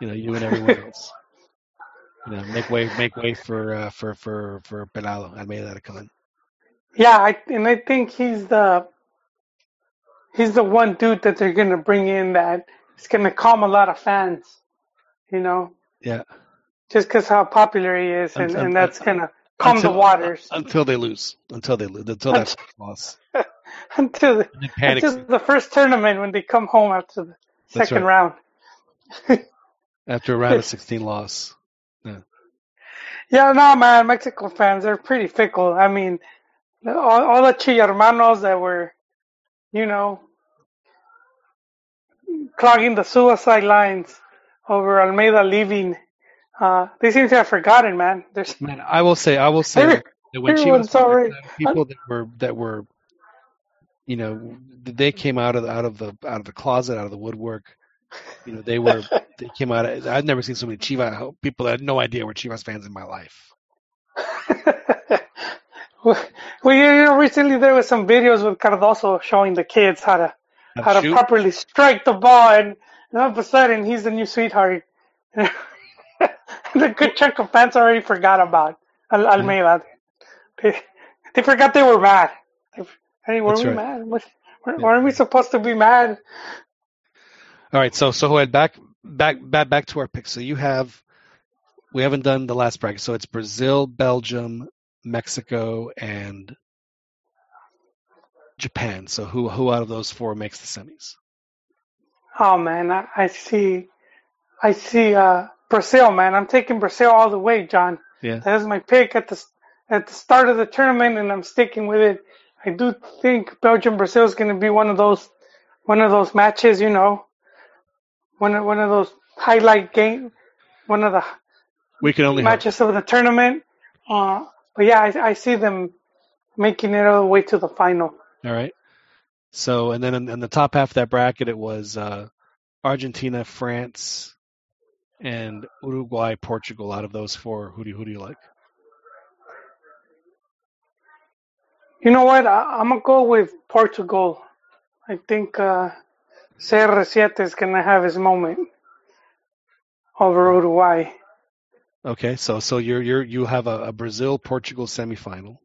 You know you and everyone else. You know, make way make way for uh, for for for Pelado Almeyda to come in. Yeah, I, and I think he's the he's the one dude that they're gonna bring in that is gonna calm a lot of fans. You know, Yeah, just because how popular he is, and, Until- and that's gonna calm until- the waters uh, until they lose, until they lose, until that loss. until the, And then panic. until the first tournament when they come home after the That's second right. round. after a round of 16 loss. Yeah, no, man, Mexico fans are pretty fickle. I mean, all, all the Chillermanos that were, you know, clogging the suicide lines over Almeyda leaving, uh, they seem to have forgotten, man. There's, Man, I will say, I will say that when Chivas already- people that were that were, you know, they came out of the, out of the out of the closet, out of the woodwork. You know, they were they came out. Of, I've never seen so many Chivas people that had no idea were Chivas fans in my life. well, you know, recently there was some videos with Cardozo showing the kids how to How how to to properly strike the ball, and, and all of a sudden he's the new sweetheart. the good chunk of fans already forgot about Al- Almeyda. They, they forgot they were mad. Hey, were That's we right. mad? What, weren't weren't we supposed to be mad? All right, so so Joel, back back back back to our picks. So you have we haven't done the last bracket, so it's Brazil, Belgium, Mexico, and Japan. So who who out of those four makes the semis? Oh man, I, I see, I see uh, Brazil, man. I'm taking Brazil all the way, John. Yeah. that is my pick at the at the start of the tournament, and I'm sticking with it. I do think Belgium Brazil is going to be one of those one of those matches. You know, one of one of those highlight game, one of the We can only hope. matches of the tournament. Uh, but yeah, I, I see them making it all the way to the final. All right. So, and then in, in the top half of that bracket, it was uh, Argentina, France, and Uruguay, Portugal. Out of those four, who do you, who do you like? You know what? I, I'm gonna go with Portugal. I think uh, CR7 is gonna have his moment over Uruguay. Okay, so so you're you're you have a, a Brazil Portugal semifinal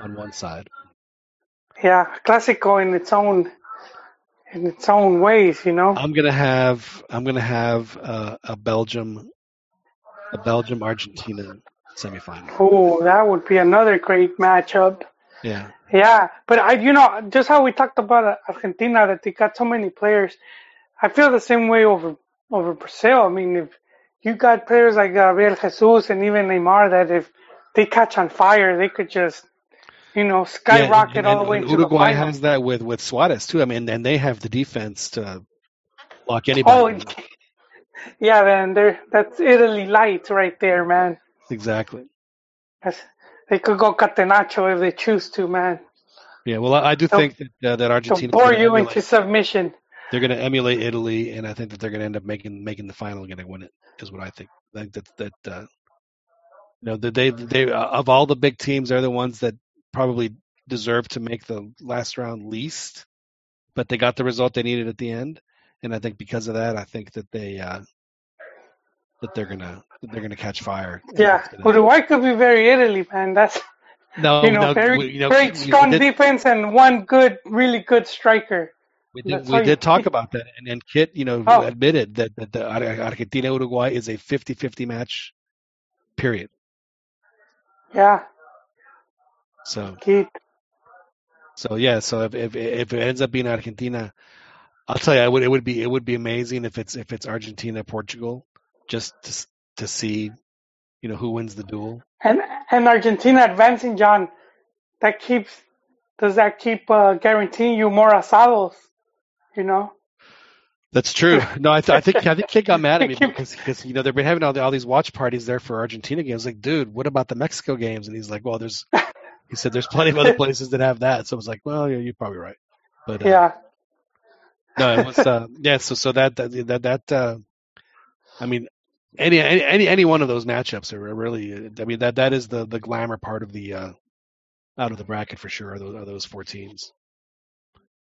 on one side. Yeah, Clásico in its own in its own ways, you know. I'm gonna have I'm gonna have uh, a Belgium a Belgium Argentina semifinal. Oh, that would be another great matchup. Yeah, Yeah, but I, you know, just how we talked about Argentina that they got so many players, I feel the same way over over Brazil. I mean, if you got players like Gabriel Jesus and even Neymar that if they catch on fire, they could just, you know, yeah, skyrocket and, all the way and into Uruguay the has that with with Suarez too. I mean, and they have the defense to block anybody. Oh, yeah, man, they're that's Italy light right there, man. Exactly. That's, they could go Catenaccio if they choose to, man. Yeah. Well, I, I do They'll, think that uh, that Argentina bore going to you into submission. They're going to emulate Italy, and I think that they're going to end up making making the final, going to win it. Is what I think. I think that that uh, you know that they they uh, of all the big teams, they're the ones that probably deserve to make the last round least, but they got the result they needed at the end, and I think because of that, I think that they uh, that they're gonna that they're gonna catch fire. Yeah, Uruguay could be very Italy, man. That's no you know no very we, you know strong did defense and one good, really good striker. we did we did talk about that, and, and Kit you know Oh, admitted that that the Argentina Uruguay is a 50-50 match. Period. yeah, So Keith. so yeah. So if if if it ends up being Argentina, I'll tell you, it would it would be it would be amazing if it's if it's Argentina Portugal, just to to see you know who wins the duel. And and Argentina advancing, John. That keeps does that keep uh, guaranteeing you more asados? You know. That's true. No, I, th- I think I think Kit got mad at me because because you know they've been having all, the, all these watch parties there for Argentina games. Like, dude, what about the Mexico games? And he's like, well, there's he said there's plenty of other places that have that. So I was like, well, yeah, you're probably right. But uh, yeah. no, it was uh, yeah. So so that that that, that uh, I mean, any any any any one of those matchups are really. I mean that that is the the glamour part of the uh, out of the bracket for sure. Are those, are those four teams.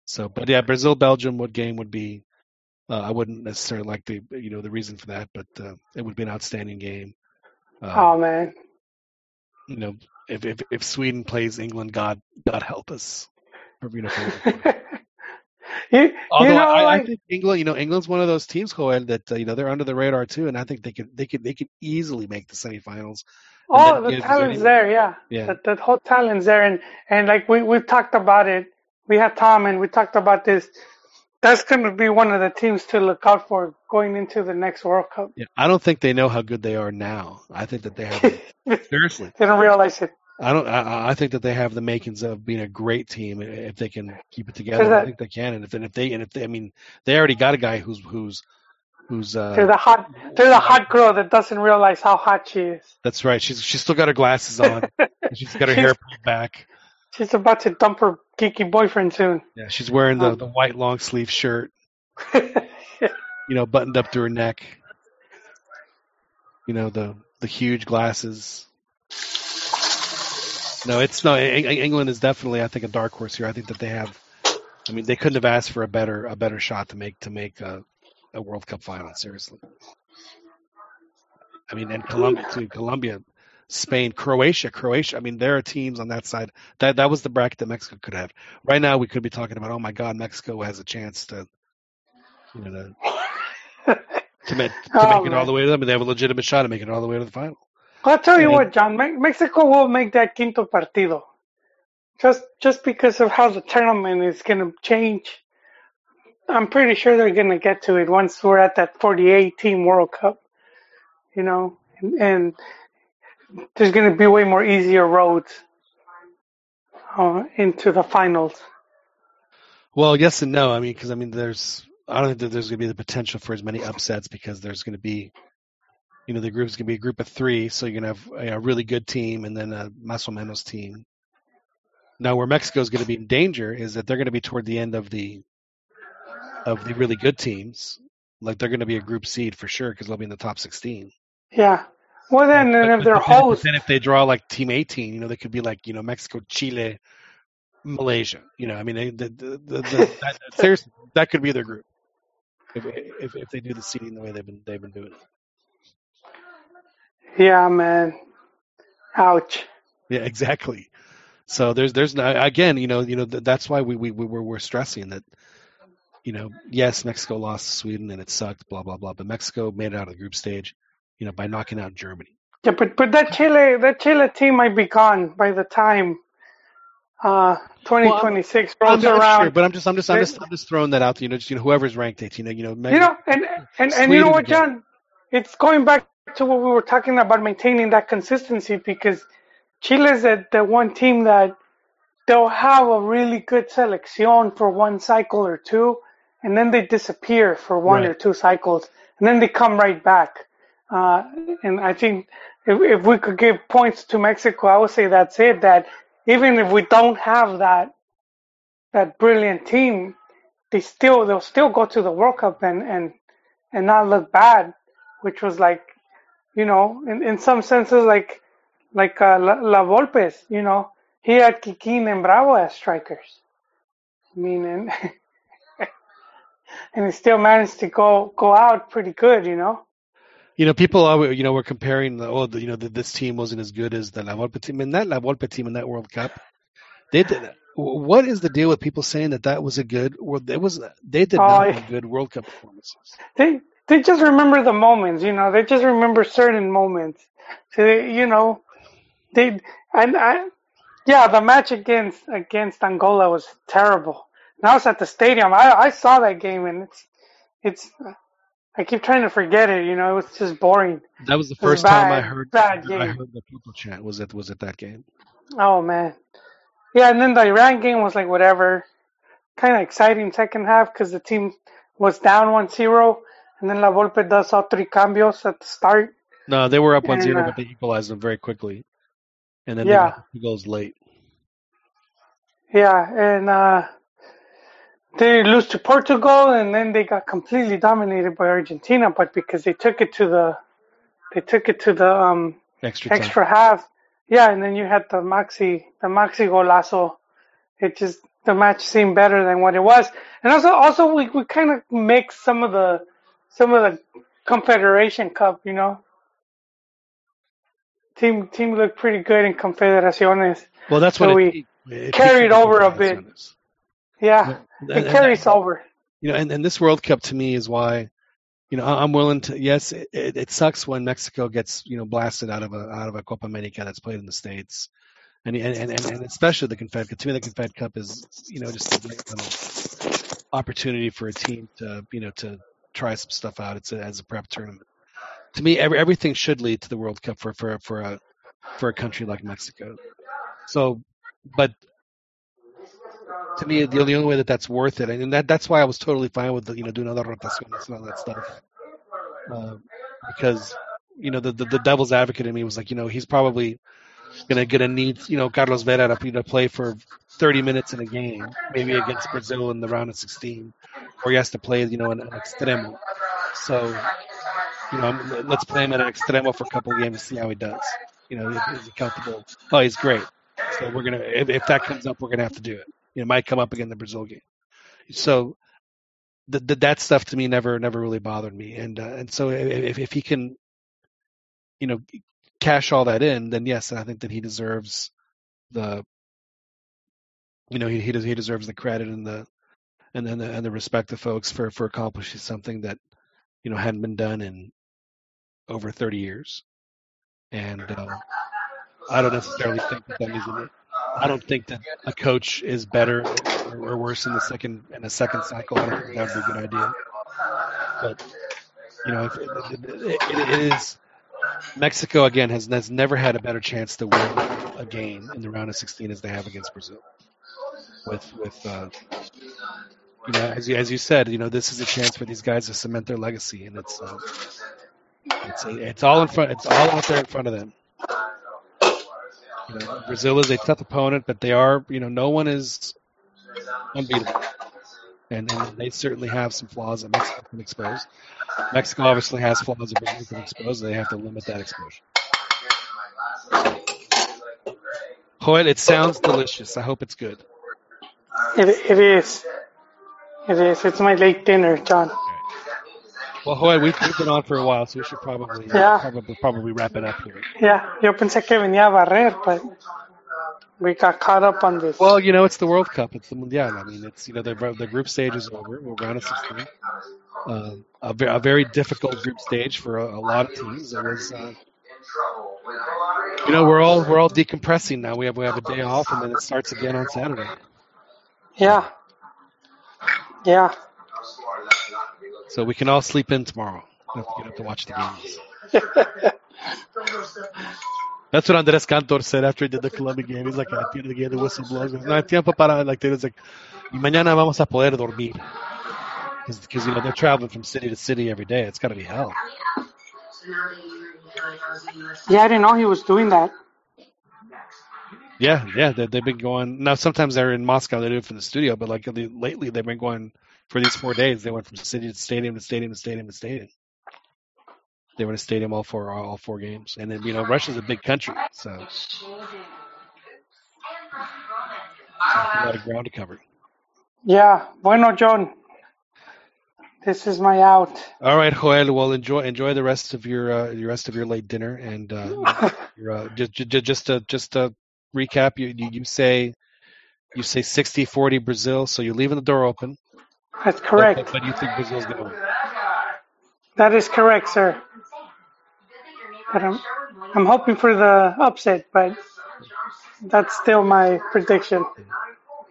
So, but yeah, Brazil Belgium. What game would be? Uh, I wouldn't necessarily like the you know the reason for that, but uh, it would be an outstanding game. Oh Um, man. you know, if, if if Sweden plays England, God God help us. Or, you know, you you although know I, I think England, you know, England's one of those teams, Joel, that uh, you know they're under the radar too, and I think they could they could they could easily make the semifinals. And all the gives talent's any there, yeah. yeah That that whole talent's there, and and like we we've talked about it. We had Tom and we talked about this. That's going to be one of the teams to look out for going into the next World Cup. yeah. I don't think they know how good they are now. I think that they have seriously. they don't realize it. I don't. I, I think that they have the makings of being a great team if they can keep it together. Because I think they can, and if and if they and if they, I mean, they already got a guy who's who's who's they're uh the hot they're the hot girl that doesn't realize how hot she is. that's right. She's she's still got her glasses on. She's got her hair pulled back. She's about to dump her geeky boyfriend soon. Yeah, she's wearing the Um, the white long sleeve shirt, you know, buttoned up to her neck. You know the the huge glasses. No, it's no. Eng- Eng- England is definitely, I think, a dark horse here. I think that they have. I mean, they couldn't have asked for a better a better shot to make to make a, a World Cup final. Seriously. I mean, and Colombia too. Colombia, Spain, Croatia, Croatia. I mean, there are teams on that side. That that was the bracket that Mexico could have. Right now, we could be talking about, oh my God, Mexico has a chance to, you know, to to, make, to oh make it all oh, the way to them. And they have a legitimate shot at making it all the way to the final. I'll tell you what, John. Me- Mexico will make that quinto partido just just because of how the tournament is going to change. I'm pretty sure they're going to get to it once we're at that 48 team World Cup. You know, and, and there's going to be way more easier roads. uh, into the finals. Well, yes and no. I mean, because I mean, there's I don't think that there's going to be the potential for as many upsets because there's going to be, you know, the group's going to be a group of three, so you're going to have a, a really good team and then a más o menos team. Now, where Mexico is going to be in danger is that they're going to be toward the end of the of the really good teams. Like they're going to be a group seed for sure because they'll be in the top 16. Yeah. Well, then, But, and if they're but then, but hosts, then if they draw like Team 18, you know, they could be like you know Mexico, Chile, Malaysia. You know, I mean, they, the, the, the, that, seriously, that could be their group if, if if they do the seeding the way they've been they've been doing it. yeah, man. Ouch. Yeah, exactly. So there's there's again, you know, you know that's why we we we we're, we're stressing that, you know, yes, Mexico lost to Sweden and it sucked, blah blah blah, but Mexico made it out of the group stage, you know, by knocking out Germany. Yeah, but but that Chile that Chile team might be gone by the time uh Well, I'm, 2026 I'm rolls around. sure, but I'm just I'm just I'm just I'm just throwing that out. there, You know, just you know, whoever's ranked 18, you know, you know, You know, and and and you know what. John? It's going back to what we were talking about maintaining that consistency because Chile's the, the one team that they'll have a really good selección for one cycle or two, and then they disappear for one or two cycles, and then they come right back. Uh, and I think if, if we could give points to Mexico, I would say that's it. That even if we don't have that that brilliant team, they still they'll still go to the World Cup and and and not look bad, which was like, you know, in, in some senses like like uh, La, La Volpes, you know, he had Kikín and Bravo as strikers. I mean, and and he still managed to go go out pretty good, you know. You know, people are, you know, we're comparing the, oh, the, you know, the, this team wasn't as good as the La Volpe team. And that La Volpe team in that World Cup, they did. What is the deal with people saying that that was a good? Well, it was. They did not oh, have good World Cup performances. they they just remember the moments, you know. They just remember certain moments. So they, you know, they and I, yeah, the match against against Angola was terrible. And I was at the stadium. I I saw that game, and it's it's. I keep trying to forget it. You know, it was just boring. That was the It was first time I bad, heard. bad I game. heard the people chant. Was it was it that game? Oh man, yeah. And then the Iran game was like whatever, kind of exciting second half because the team was down 1-0, and then La Volpe does all three cambios at the start. No, they were up one And uh, but they equalized them very quickly, and then yeah, two goals late. yeah, and uh, they lose to Portugal, and then they got completely dominated by Argentina. But because they took it to the, they took it to the um, Extra time. extra half. Yeah, and then you had the Maxi, the Maxi golazo. It just the match seemed better than what it was, and also also we we kind of mixed some of the some of the Confederation Cup. You know, team team looked pretty good in Confederaciones, Well, that's so what we peaked. it carried over a bit. Yeah, And, it and, carries over. you know, and, and this World Cup to me is why, you know, I'm willing to. Yes, it, it, sucks when Mexico gets you know blasted out of a out of a Copa America that's played in the states, and and and, and and especially the Confed Cup. To me, the Confed Cup is you know just a great opportunity for a team to you know to try some stuff out. It's a, as a prep tournament. To me, every, everything should lead to the World Cup for for for a for a country like Mexico. So, but to me, the only, way that that's worth it, and that that's why I was totally fine with the, you know doing other rotaciones and all that stuff, uh, because you know the, the the devil's advocate in me was like, you know, he's probably gonna gonna need you know Carlos Vela to, play for 30 minutes in a game, maybe against Brazil in the round of 16, or he has to play you know an, an extremo. So you know, I'm- let's play him at an extremo for a couple of games and see how he does. You know, is he comfortable? Oh, he's great. So we're gonna if, if that comes up, we're gonna have to do it. You know, might come up again in the Brazil game. So that stuff to me never never really bothered me. And uh, and so if if he can, you know, cash all that in, then yes, I think that he deserves the, you know, he he, does, he deserves the credit and the and then the, and the respect of folks for for accomplishing something that you know hadn't been done in over 30 years. And uh, I don't necessarily think that that means I don't think that a coach is better or, or worse in the second in a second cycle. I don't think that would be a good idea. But you know, if it, it, it, it is Mexico again has has never had a better chance to win a game in the round of 16 as they have against Brazil. With with uh, you know as you, as you said, you know this is a chance for these guys to cement their legacy, and it's uh, it's it's all in front. It's all out there in front of them. You know, Brazil is a tough opponent, but they are you know no one is unbeatable, and, and they certainly have some flaws that Mexico can expose. Mexico obviously has flaws that Brazil can expose, they have to limit that exposure. Joel, it sounds delicious. I hope it's good. It, it is. It is. It's my late dinner, John. Well, Joel, we've, we've been on for a while, so we should probably uh, Yeah. probably probably wrap it up here. Yeah, yo pensé que venía a barrer, but we got caught up on this. Well, you know, it's the World Cup. It's the Mundial. I mean, it's you know the the group stage is over. We're round of 16. Uh, a, a very difficult group stage for a, a lot of teams. It was, uh, you know, we're all we're all decompressing now. We have we have a day off, and then it starts again on Saturday. Yeah. Yeah. So we can all sleep in tomorrow. Have to get up to watch the games. That's what Andres Cantor said after he did the Colombia game. He's like, at the end of the game, the whistle blows. Goes, No hay tiempo para, like, there's like, y mañana vamos a poder dormir. Because, you know, they're traveling from city to city every day. It's got to be hell. Yeah, I didn't know he was doing that. Yeah, yeah, they, they've been going. Now, sometimes they're in Moscow, they do it from the studio, but like lately, they've been going for these four days. They went from city to stadium to stadium to stadium to stadium. They were in a stadium all four all four games, and then you know Russia's a big country, so a lot of ground to cover. Yeah. Bueno, John. This is my out. All right, Joel. Well, enjoy enjoy the rest of your uh, the rest of your late dinner, and uh, your, uh, just just to just to recap, you you, you say you say 60-40 Brazil, so you're leaving the door open. That's correct. but, you think Brazil's going to win? That is correct, sir. But I'm, I'm hoping for the upset, but that's still my prediction.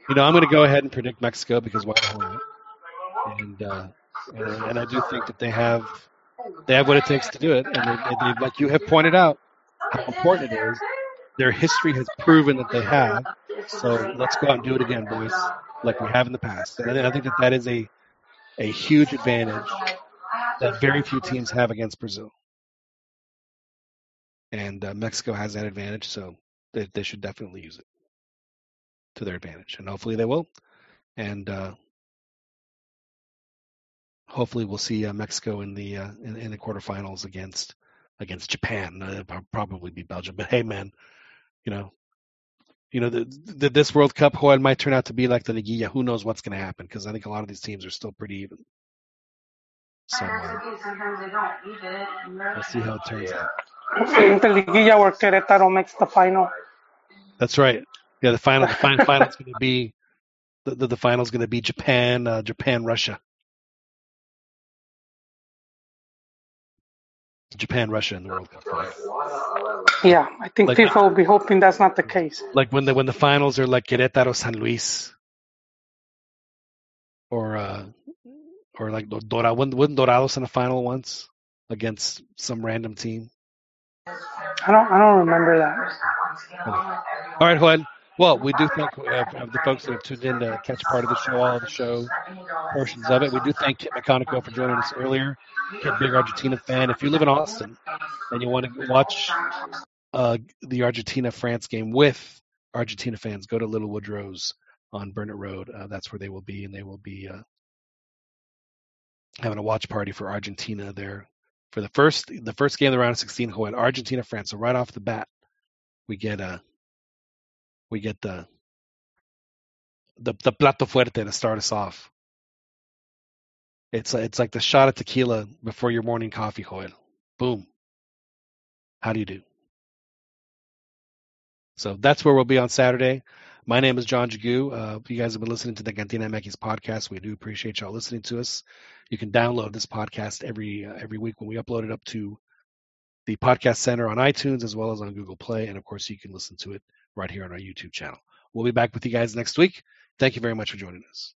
You know, I'm going to go ahead and predict Mexico because why the hell not? And, uh, and and I do think that they have they have what it takes to do it, and they, they, like you have pointed out how important it is. Their history has proven that they have. So let's go out and do it again, boys, like we have in the past. And I think that that is a a huge advantage that very few teams have against Brazil. And uh, Mexico has that advantage, so they, they should definitely use it to their advantage, and hopefully they will. And uh, hopefully we'll see uh, Mexico in the uh, in, in the quarterfinals against against Japan. Uh, probably be Belgium, but hey, man, you know, you know, the, the, this World Cup Joel might turn out to be like the Liguilla. Who knows what's going to happen? Because I think a lot of these teams are still pretty even. So uh, we'll see how it turns out. the Liguilla where Querétaro makes the final. That's right. Yeah, the final the final final's going to be the, the the final's going to be Japan uh, Japan Russia. Japan Russia in the World Cup final. Yeah, I think Like- FIFA will be hoping that's not the case. Like when the when the finals are like Querétaro San Luis or uh or like Dora wasn't Dorados in the final once against some random team. I don't I don't remember that. All right, Juan. Well, we do thank uh, the folks that have tuned in to catch part of the show, all of the show portions of it. We do thank Kit McConnico for joining us earlier. Kit, big Argentina fan. If you live in Austin and you want to watch uh, the Argentina France game with Argentina fans, go to Little Woodrow's on Burnett Road. Uh, that's where they will be, and they will be uh, having a watch party for Argentina there for the first the first game of the round of 16. Juan, Argentina France. So right off the bat, we get a we get the the the plato fuerte to start us off. It's it's like the shot of tequila before your morning coffee, Joel. Boom. How do you do? So that's where we'll be on Saturday. My name is John Jagu. Uh, you guys have been listening to the Cantina MX podcast. We do appreciate y'all listening to us. You can download this podcast every uh, every week when we upload it up to the podcast center on iTunes as well as on Google Play, and of course you can listen to it right here on our YouTube channel. We'll be back with you guys next week. Thank you very much for joining us.